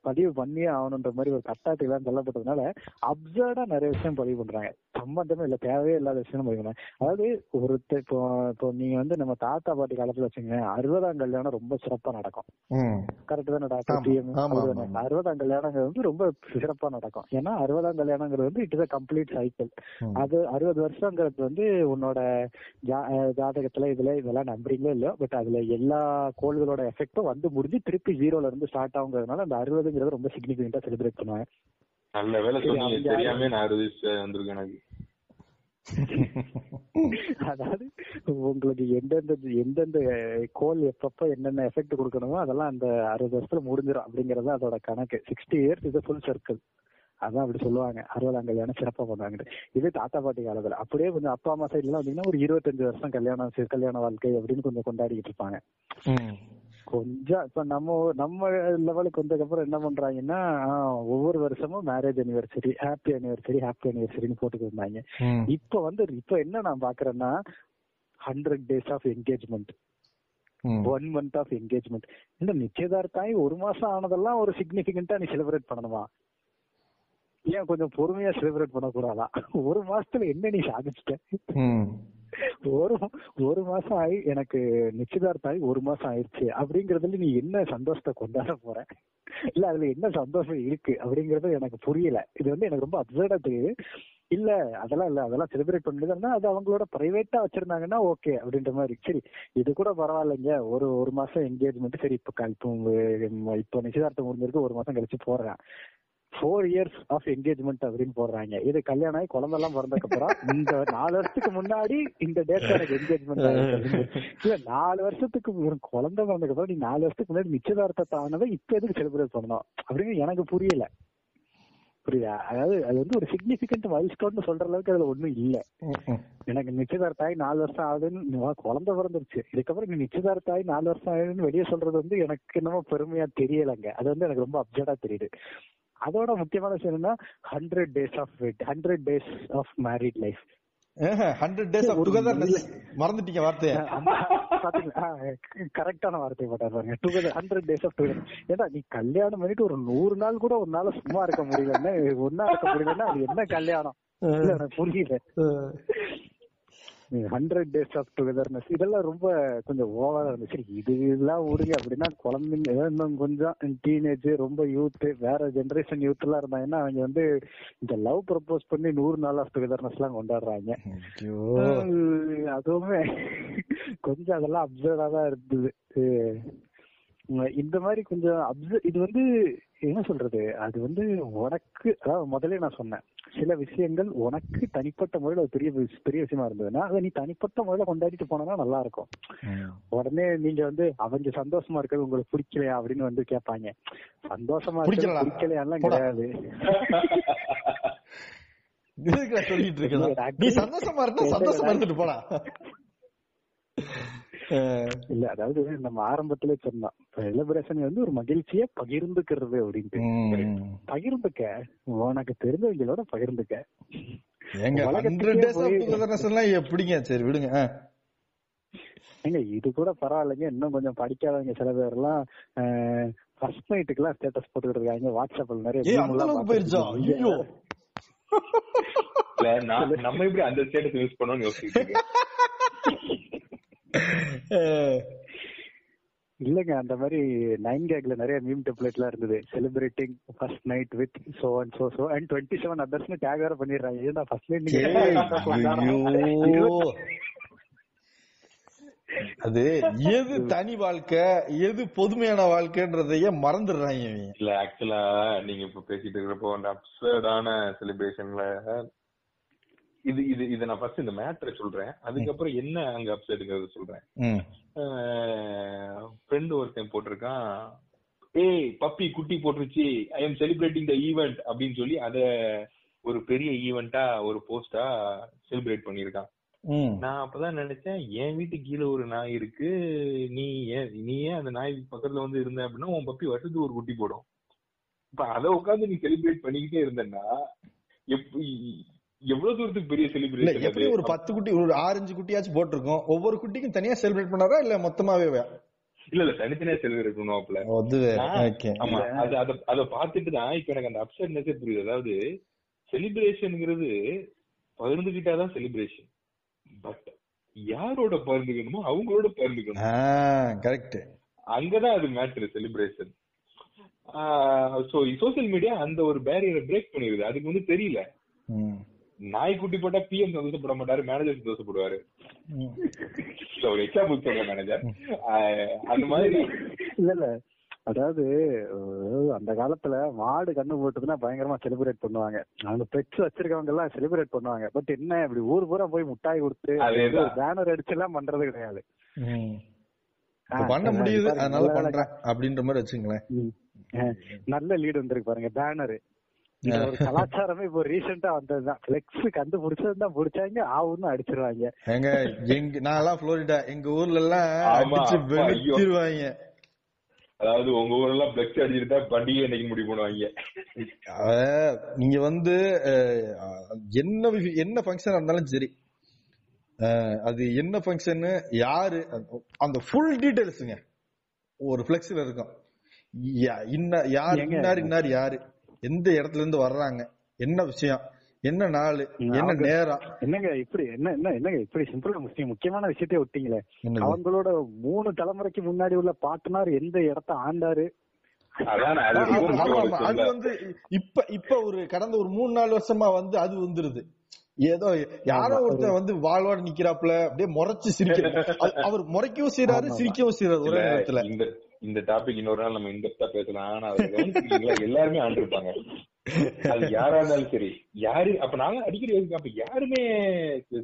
பதிவு பண்ணியே ஆகணுன்ற மாதிரி ஒரு கட்டாயத்துக்கு எல்லாம் தள்ளப்பட்டதுனால அப்சர்டா நிறைய விஷயம் பதிவு பண்றாங்க. சம்பந்தமே இல்ல தேவையே இல்லாத விஷயம் பதிவு பண்றாங்க. அதாவது ஒருத்தர் இப்போ இப்போ நீங்க வந்து நம்ம தாத்தா பாட்டி காலத்துல வச்சுங்க அறுபதாம் கல்யாணம் ரொம்ப சிறப்பா நடக்கும். கரெக்ட் தானே டாக்டர். அறுபதாம் கல்யாணங்கிறது வந்து ரொம்ப சிறப்பா நடக்கும். ஏன்னா அறுபதாம் கல்யாணங்கிறது வந்து இட் இஸ் கம்ப்ளீட் சைக்கிள். அது அறுபது வருஷங்கிறது வந்து உன்னோட ஜாதகத்துல இதுல இதெல்லாம் நம்புறீங்களோ இல்லையோ பட் அதுல எல்லா கோள்களோட எஃபெக்டும் வந்து முடிஞ்சு திருப்பி ஜீரோல இருந்து ஸ்டார்ட் ஆகுங்கிறதுனால அந்த அறுபதுங்கிறது ரொம்ப சிக்னிபிகண்டா செலிப்ரேட் பண்ணுவாங்க. நல்ல வேலை சொன்னீங்க. தெரியாம நான் அறுபது வயசு வந்திருக்கு எனக்கு. அதாவது உங்களுக்கு எந்தெந்த எந்தெந்த கோல் எப்பப்ப என்னென்ன எஃபெக்ட் கொடுக்கணுமோ அதெல்லாம் அந்த அறுபது வருஷத்துல முடிஞ்சிடும் அப்படிங்கறது அதோட கணக்கு. சிக்ஸ்டி இயர்ஸ் இது ஃபுல் சர்க்கிள் அதான் அப்படி சொல்லுவாங்க. அறுபதாம் கல்யாணம் சிறப்பா பண்ணுவாங்க இது தாத்தா பாட்டி காலத்துல. அப்படியே கொஞ்சம் அப்பா அம்மா சைட்ல வந்தீங்கன்னா ஒரு இருபத்தஞ்சு வருஷம் கல்யாணம் சி- கல்யாண வாழ்க்கை அப்படின்னு கொஞ்சம் கொண்டாடிக்கிட்டு இருப்பாங்க. கொஞ்சம் இப்ப நம்ம நம்ம லெவலுக்கு வந்ததுக்கப்புறம் என்ன பண்றாங்கன்னா ஒவ்வொரு வருஷமும் marriage anniversary happy anniversary happy அனிவர்சரின்னு போட்டுட்டு இருந்தாங்க. இப்ப வந்து இப்ப என்ன நான் பாக்குறேன்னா hundred days of engagement. One month of engagement இந்த நிச்சயதார்த்தம் ஆகி ஒரு மாசம் ஆனதெல்லாம் ஒரு சிக்னிபிகண்டா நீ செலிப்ரேட் பண்ணணுமா ஏன் கொஞ்சம் பொறுமையா செலிப்ரேட் பண்ணக்கூடாதா ஒரு மாசத்துல என்ன நீ சாதிச்சிட்ட. ஒரு ஒரு மாசம் ஆகி எனக்கு நிச்சயதார்த்தம் ஆகி ஒரு மாசம் ஆயிருச்சு அப்படிங்கறதுல நீ என்ன சந்தோஷத்தை கொண்டாட போற? இல்ல அதுல என்ன சந்தோஷம் இருக்கு? அப்படிங்கறது எனக்கு புரியல. இது வந்து எனக்கு ரொம்ப அப்சர்டா தெரியுது. இல்ல அதெல்லாம் இல்ல. அதெல்லாம் செலிப்ரேட் பண்ணதுன்னா அது அவங்களோட பிரைவேட்டா வச்சிருந்தாங்கன்னா ஓகே அப்படின்ற மாதிரி. சரி இது கூட பரவாயில்லைங்க. ஒரு ஒரு மாசம் என்கேஜ்மெண்ட் சரி இப்ப இப்போ இப்ப இப்போ நிச்சயதார்த்தம் முடிஞ்சிருக்கு. ஒரு மாசம் கழிச்சு போறேன். ஃபோர் இயர்ஸ் ஆஃப் என்கேஜ்மெண்ட் அப்படின்னு போடுறாங்க. இது கல்யாணம் ஆகி குழந்தை எல்லாம் பிறந்ததுக்கு அப்புறம் இந்த நாலு வருஷத்துக்கு முன்னாடி இந்த டேட்ல எனக்கு என்கேஜ்மெண்ட் இல்ல நாலு வருஷத்துக்கு குழந்தை பிறந்ததுக்கு அப்புறம் நீ நாலு வருஷத்துக்கு முன்னாடி நிச்சயதார்த்தத்தை ஆனதை இப்ப எதுக்கு செலிப்ரேட் பண்ணணும்? அப்படின்னு எனக்கு புரியல. புரியுதா? அதாவது அது வந்து ஒரு சிக்னிபிகண்ட் மைல்ஸ்டோன் சொல்ற அளவுக்கு அதுல ஒண்ணும் இல்ல. எனக்கு நிச்சயதார்த்தம் ஆகி நாலு வருஷம் ஆகுதுன்னு குழந்தை பிறந்துருச்சு. இதுக்கப்புறம் நீ நிச்சயதார்த்தம் ஆகி நாலு வருஷம் ஆகுதுன்னு வெளியே சொல்றது வந்து எனக்கு என்னமோ பெருமையா தெரியலங்க. அது வந்து எனக்கு ரொம்ப அப்செட்டா தெரியுது. அதோட முக்கியமான விஷயம் என்னன்னா hundred days of wed hundred days of married life hundred days of இல்ல. மறந்துட்டீங்க வார்த்தைய. கரெக்டான வார்த்தை போட்டார் பாருங்க. Together hundred days of together ஏடா நீ கல்யாணம் பண்ணிட்டு ஒரு நூறு நாள் கூட ஒரு நாள் சும்மா இருக்க முடியலன்னா ஒன்னா இருக்க முடியலன்னா அது என்ன கல்யாணம்? புரியல. ஹண்ட்ரட் டேஸ் ஆஃப் டுகெதர்னஸ் இதெல்லாம் ரொம்ப கொஞ்சம் ஓவரா இருந்துச்சு. இது இதெல்லாம் விடுங்க அப்படின்னா குழந்தைங்க இன்னும் கொஞ்சம் டீனேஜ் ரொம்ப யூத் வேற ஜெனரேஷன் யூத் எல்லாம் இருந்தாங்கன்னா அவங்க வந்து இந்த லவ் ப்ரப்போஸ் பண்ணி நூறு நாள் ஆஃப் டுகெதர்னஸ் எல்லாம் கொண்டாடுறாங்க. அதுவுமே கொஞ்சம் அதெல்லாம் அப்சர்வா தான் இருந்தது. இந்த மாதிரி கொஞ்சம் அப்சர்வ் இது வந்து என்ன சொல்றது? அது வந்து உனக்கு அதாவது முதல்ல நான் சொன்னேன். சில விஷயங்கள் உனக்கு தனிப்பட்ட முறையில ஒரு பெரிய பெரிய விஷயமா இருந்ததுன்னா அதை நீ தனிப்பட்ட முறையில கொண்டாடிட்டு போனா நல்லா இருக்கும். உடனே நீங்க வந்து அவங்க சந்தோஷமா இருக்கிறது உங்களுக்கு பிடிக்கலையா அப்படின்னு வந்து கேட்பாங்க. சந்தோஷமா இருக்கிறது பிடிக்கலடா. பிடிக்கலையாலாம் போடா. கிடையாது. சொல்லிட்டு இருக்கேன் நீ சந்தோஷமா இருந்தா சந்தோஷமா இருந்துட்டு அஹ், இல்ல அதாவது நம்ம ஆரம்பத்திலே சொன்னோம் செலிப்ரேஷன் வந்து ஒரு மகிழ்ச்சியை பகிர்ந்துக்கிறது அப்படின்ட்டு. ம். பகிர்ந்துக்க உனக்கு தெரிஞ்சவங்களோட பகிர்ந்துக்க. எப்படிங்க? சரி விடுங்க. ஏங்க இது கூட பரவாயில்லைங்க. இன்னும் கொஞ்சம் படிக்காதவங்க சில பேர் எல்லாம் ஃபர்ஸ்ட் நைட்டுக்கு எல்லாம் ஸ்டேட்டஸ் போட்டுக்கிட்டு இருக்காங்க. வாட்ஸ்அப்ல நிறைய போயிருச்சா. ஐயோ. நம்ம எப்படி அந்த ஸ்டேட்டஸ் யூஸ் பண்ணோம்னு அஹ், இல்லங்க அந்த மாதிரி நைன் கேக்ல நிறைய மீம் எல்லாம் இருந்தது. Celebrating first night with so and so so and twenty seven அதர்ஸ்னு tag வேற பண்ணிடுறாங்க. ஏன்னா ஃபர்ஸ்ட் நைட் அது எது தனி வாழ்க்கை எது பொதுமையான வாழ்க்கைன்றதையே மறந்துடுறாங்க இவங்க. இல்ல ஆக்சுவலா நீங்க இப்ப பேசிட்டு இருக்கிறப்போ அந்த அப்சர்டான செலிப்ரேஷன்ல இது இது இத நான் ஃபர்ஸ்ட் இந்த மேட்ரை சொல்றேன். அதுக்கப்புறம் என்ன அங்க அப்செட்டுங்கிறது சொல்றேன். ஃப்ரெண்ட் ஒருத்தன் போட்டிருக்கான். ஏய் பப்பி குட்டி போட்டுருச்சு. I am celebrating the event அப்படின்னு சொல்லி அத ஒரு பெரிய ஈவெண்டா ஒரு போஸ்டா செலிப்ரேட் பண்ணிருக்கான். நான் அப்பதான் நினைச்சேன் என் வீட்டு கீழே ஒரு நாய் இருக்கு. நீ ஏன் நீ ஏன் அந்த நாய் பக்கத்துல வந்து இருந்த அப்படின்னா உன் பப்பி வருஷத்துக்கு ஒரு குட்டி போடும். இப்ப அத உட்காந்து நீ செலிப்ரேட் பண்ணிக்கிட்டே இருந்தேன்னா எப்படி எவ்வளவு தூரத்துக்கு பெரிய இல்ல செலிப்ரேஷன் எப்படி ஒரு பத்து குட்டி ஒரு ஆரஞ்சு குட்டியாச்சும் போட்டிருக்கோம். ஒவ்வொரு குட்டிக்கும் தனியா செலிப்ரேட் பண்ணாரா இல்ல மொத்தமாவே இல்ல இல்ல தனித்தனியா செலிப்ரேட் பண்ணுவாப்ல ஆமா அது அத அத பாத்துட்டு தான் இப்ப எனக்கு அந்த அப்செட்னஸே புரியுது. அதாவது செலிப்ரேஷன்ங்கிறது பகிர்ந்துகிட்டாதான் செலிப்ரேஷன் பட் யாரோட பகிர்ந்துக்கணுமோ அவங்களோட பகிர்ந்துக்கணும். கரெக்ட் அங்கதான் அது matter celebration so social media அந்த ஒரு பேரியரை பிரேக் பண்ணிருது. அதுக்கு வந்து தெரியல. நாய் குட்டி போட்டா பிஎம் சந்தோஷப்பட மாட்டாரு மேனேஜர் சந்தோஷப்படுவாரு இல்ல ஒரு எக்ஸாம்பிள் சொல்றேன் மேனேஜர் அந்த மாதிரி. இல்ல இல்ல அதாவது அந்த காலத்துல மாடு கண்ணு போட்டதுன்னா பயங்கரமா செலிப்ரேட் பண்ணுவாங்க. அவங்க பெட்ஸ் வச்சிருக்கவங்க எல்லாம் செலிப்ரேட் பண்ணுவாங்க. பட் என்ன இப்படி ஊர் பூரா போய் முட்டாய் கொடுத்து. பேனர் அடிச்சு எல்லாம் பண்றது கிடையாது. இப்ப பண்ண முடியுது அதனால. பண்றேன் அப்படின்ற மாதிரி வச்சுங்களேன் நல்ல லீடு வந்திருக்கு பாருங்க பேனரு ஒரு கலாச்சாரமே இப்போ ரீசெண்டா வந்ததுதான். பிளெக்ஸ் கண்டுபிடிச்சது தான் பிடிச்சாங்க ஆவுன்னு அடிச்சிருவாங்க. எங்க எங்க நான் எல்லாம் புளோரிடா எங்க ஊர்ல எல்லாம் அடிச்சு. வெளுத்திருவாங்க. அதாவது உங்க ஊரெல்லாம் பிளக்ஸ் அடிச்சுட்டு தான் பண்டிகை இன்னைக்கு முடிவு பண்ணுவாங்க நீங்க வந்து என்ன விஷயம் என்ன ஃபங்க்ஷன் இருந்தாலும் சரி. அது என்ன ஃபங்க்ஷன் யாரு அந்த ஃபுல் டீடைல்ஸுங்க ஒரு ஃபிளெக்ஸ்ல இருக்கும். யா- இன்ன யார்? இன்னார் இன்னார் யாரு? எந்த இடத்துல இருந்து வர்றாங்க? என்ன விஷயம்? என்ன நாள்? என்ன நேரம்? என்னங்க இப்படி என்ன என்ன என்னங்க இப்படி சிம்பிளா முக்கியம் முக்கியமான விஷயத்தையே விட்டீங்களே? அவங்களோட மூணு தலைமுறைக்கு முன்னாடி உள்ள பாட்டனார் எந்த இடத்த ஆண்டாரு? அதான் அது வந்து இப்ப இப்ப ஒரு கடந்த ஒரு மூணு நாலு வருஷமா வந்து அது வந்துருது. ஏதோ யாரோ ஆமா, ஒருத்தன் வந்து வாழ்வாட நிக்கிறாப்புல அப்படியே முறைச்சு சிரிக்க அவர் முறைக்கவும் செய்யறாரு சிரிக்கவும் செய்யறாரு ஒரே நேரத்துல. இந்த டாபிக் இன்னொரு நாள் நம்ம இந்த பேசலாம். ஆனா அதை எல்லாருமே ஆண்டிருப்பாங்க. அது யாரா இருந்தாலும் சரி. யாரு அப்ப நாங்க அடிக்கடி யோசிப்போம், அப்ப யாருமே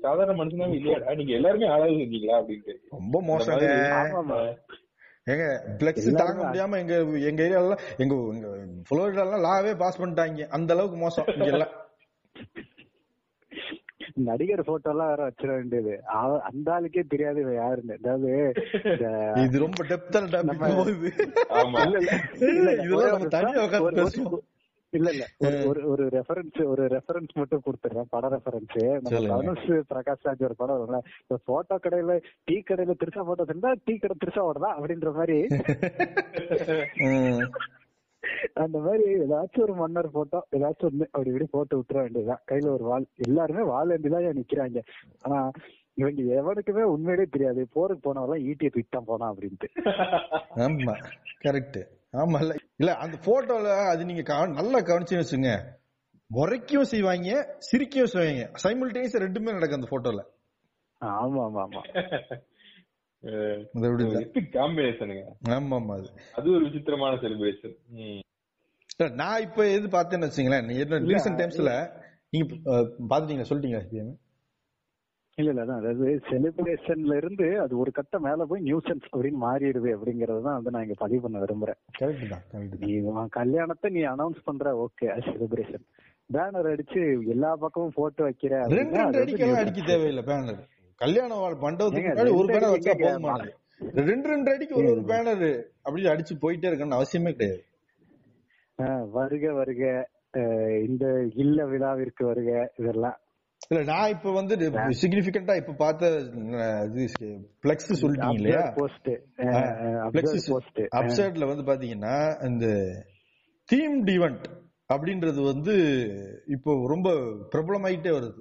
சாதாரண மனுஷனாவே இல்லையாடா? நீங்க எல்லாருமே ஆளாவது செஞ்சீங்களா அப்படின்ட்டு ரொம்ப மோசங்க. ஆமாமா. ஏங்க பிளக்ஸ் தாங்க முடியாம எங்க எங்க ஏரியால எங்க எங்க புளோரிடா எல்லாம் லாவே பாஸ் பண்ணிட்டாங்க. அந்த அளவுக்கு மோசம். இங்க எல்லாம் நடிகர் போட்டோ எல்லாம் வேற வச்சிட வேண்டியது. அந்த ஆளுக்கே தெரியாது இவன் யாருன்னு. அதாவது இந்த இது ரொம்ப டெப்தான டாபிக் இல்ல, இல்ல, ஒரே நம்ம ஒரு தனியா நிமிஷம், உட்கார்ந்து ஒரு- ஒரு- பேசுவோம் இல்ல இல்ல. ஒரு- ஒரு ஒரு ரெஃபரன்ஸ் ஒரு ரெஃபரன்ஸ் மட்டும் கொடுத்துறேன். பட ரெஃபரன்ஸ். தனுஷ் பிரகாஷ் ராஜ் ஒரு படம் வரும்ல. இப்ப போட்டோ கடையில டீ கடையில திருசா போட்டோ இருந்தா டீ கடை திருசாவோடதா அப்படின்ற மாதிரி. ம். அந்த மாதிரி ஏதாச்சும் ஒரு மன்னர் போட்டோ ஏதாச்சும் ஒண்ணு அப்படி இப்படி போட்டு விட்டுற வேண்டியதுதான் கையில ஒரு வால் எல்லாருமே வால் ஏந்திதான் நிக்கிறாங்க. ஆனா இவங்க எவனுக்குமே உண்மையிலே தெரியாது. போருக்கு போனவெல்லாம் ஈட்டியை தூக்கிட்டான் போனான் அப்படின்ட்டு. ஆமா கரெக்ட் ஆமா இல்ல இல்ல அந்த போட்டோல அது நீங்க நல்லா கவனிச்சு வச்சுங்க. முறைக்கவும் செய்வாங்க சிரிக்கவும் செய்வாங்க. சைமில்டேனியஸ் ரெண்டுமே நடக்கும் அந்த போட்டோல ஆமா ஆமா ஆமா அஹ் அது அப்படிதான் epic காம்பினேஷனுங்க ஆமா ஆமா அது. அது ஒரு விசித்திரமான செலிப்ரேஷன் நான் இப்ப எது பார்த்தேன்னு வச்சுங்களேன் ரீசெண்ட் டைம்ஸ்ல நீங்க பாத்துட்டீங்களா சொல்லிட்டீங்களா? இல்ல இல்ல அதான் அதாவது செலிப்ரேஷன்ல இருந்து அது ஒரு கட்ட மேல போய் நியூசன்ஸ் அப்படின்னு மாறிடுது அப்படிங்கறது தான் வந்து நான் இங்க பதிவு பண்ண விரும்புறேன். நீ கல்யாணத்தை நீ அனௌன்ஸ் பண்ற ஓகே செலிப்ரேஷன் பேனர் அடிச்சு எல்லா பக்கமும் போட்டோ வைக்கிற. அடிக்க தேவையில்லை பேனர் கல்யாண வாழ் மண்டபத்துக்கு முன்னாடி ஒரு பேனர் வச்சா? போதுமானது ரெண்டு ரெண்டு அடிக்கு ஒரு ஒரு பேனர் அப்படி அடிச்சு போயிட்டே இருக்கணும்னு அவசியமே கிடையாது. ஆஹ் வருக வருக இந்த இல்ல விழாவிற்கு வருக இதெல்லாம். இல்ல நான் இப்ப வந்து சிக்னிபிகண்டா இப்ப பார்த்த பிளெக்ஸ் சொல்லிட்டீங்க இல்லையா போஸ்ட் பிளெக்ஸ் போஸ்ட் அப்சைட்ல வந்து பாத்தீங்கன்னா இந்த தீம் ஈவெண்ட் அப்படின்றது வந்து இப்போ ரொம்ப பிரபலமாயிட்டே வருது.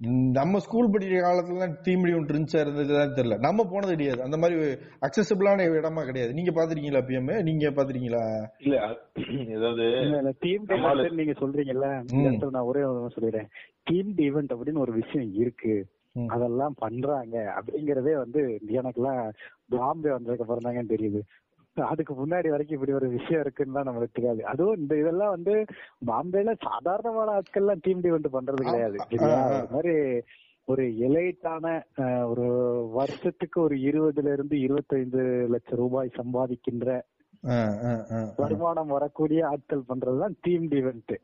நம்ம ஸ்கூல் படிக்கிற காலத்துல தீம் ஈவெண்ட் இருந்துச்சா இருந்ததுதான் தெரியல. நம்ம போனது கிடையாது. அந்த மாதிரி அக்சசபிளான இடமா கிடையாது. நீங்க பாத்திருக்கீங்களா பிஎம் நீங்க பாத்திருக்கீங்களா இல்ல ஏதாவது டீம் நீங்க சொல்றீங்கல்ல நான் ஒரே ஒரு சொல்லிடுறேன். டீம் ஈவெண்ட் அப்படின்னு ஒரு விஷயம் இருக்கு. அதெல்லாம் பண்றாங்க. அப்படிங்கறதே வந்து எனக்கெல்லாம் பாம்பே வந்ததுக்கு அப்புறம் தாங்க தெரியுது. அதுக்கு முன்னாடி வரைக்கும் இப்படி ஒரு விஷயம் இருக்குன்னு தான் நம்மளுக்கு தெரியாது. அதுவும் இந்த இதெல்லாம் வந்து பாம்பேல சாதாரணமான ஆட்கள் எல்லாம் டீம் ஈவெண்ட் பண்றது கிடையாது. ஒரு மாதிரி ஒரு எலைட்டான ஒரு வருஷத்துக்கு ஒரு இருபதுல இருந்து இருபத்தைந்து லட்சம் ரூபாய் சம்பாதிக்கின்ற. வருமானம் வரக்கூடிய ஆட்கள் பண்றதுதான் டீம் ஈவெண்ட்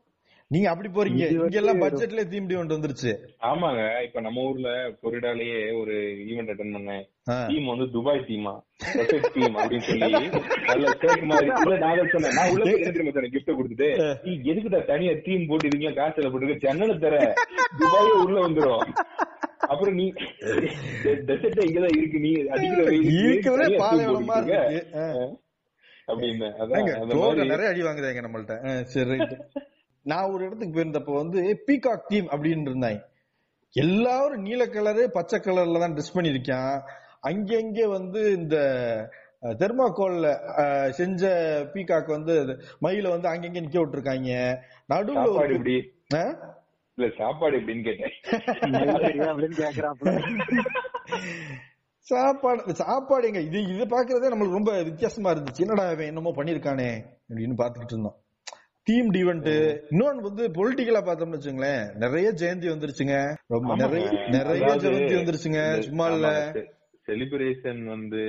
நீங்க அப்படி போறீங்க. இங்க எல்லாம் பட்ஜெட்ல தீம் ஈவெண்ட் வந்துருச்சு. ஆமாங்க. இப்ப நம்ம ஊர்ல கொரிடாலேயே ஒரு ஈவெண்ட் அட்டன் பண்ணேன். டீம் வந்து துபாய் டீமா டீம் அப்படின்னு சொல்லி நல்ல கேக் மாதிரி. நான் சொன்னேன். நான் உள்ள தெரியுமா சொன்னேன் கிஃப்ட் கொடுத்துட்டு நீ எதுக்குடா தனியா டீம் போட்டு இருக்கீங்க காசுல போட்டுருக்க சென்னையில தர. துபாயே உள்ள வந்துரும். அப்புறம் நீ டெசர்ட் இங்கதான் இருக்கு. நீ அடிக்கிற. அப்படின்னு. நிறைய அடி வாங்குதாங்க நம்மள்ட்ட. சரி நான் ஒரு இடத்துக்கு போயிருந்தப்ப வந்து பீகாக் டீம் அப்படின்னு இருந்தாங்க எல்லாரும் நீல கலரு பச்சை கலர்ல தான் ட்ரெஸ் பண்ணிருக்கான் அங்கங்க வந்து இந்த தெர்மாக்கோல்ல செஞ்ச பீகாக் வந்து மயில வந்து அங்கங்க நிக்க விட்டுருக்காங்க. நடுவுல அஹ்? இல்ல சாப்பாடு எப்படின்னு கேட்டேன். சாப்பாடு சாப்பாடு எங்க இது இது பாக்குறதே நம்மளுக்கு ரொம்ப வித்தியாசமா இருந்துச்சு. என்னடா இவன் என்னமோ பண்ணிருக்கானே அப்படின்னு பாத்துக்கிட்டு இருந்தோம். டீம் ஈவெண்ட் இன்னொன்னு வந்து பொலிட்டிக்கலா பார்த்தோம்னு வச்சுங்களேன் நிறைய ஜெயந்தி வந்துருச்சுங்க. ரொம்ப. நிறைய நிறைய ஜெயந்தி வந்துருச்சுங்க. சும்மா இல்ல. செலிப்ரேஷன் வந்து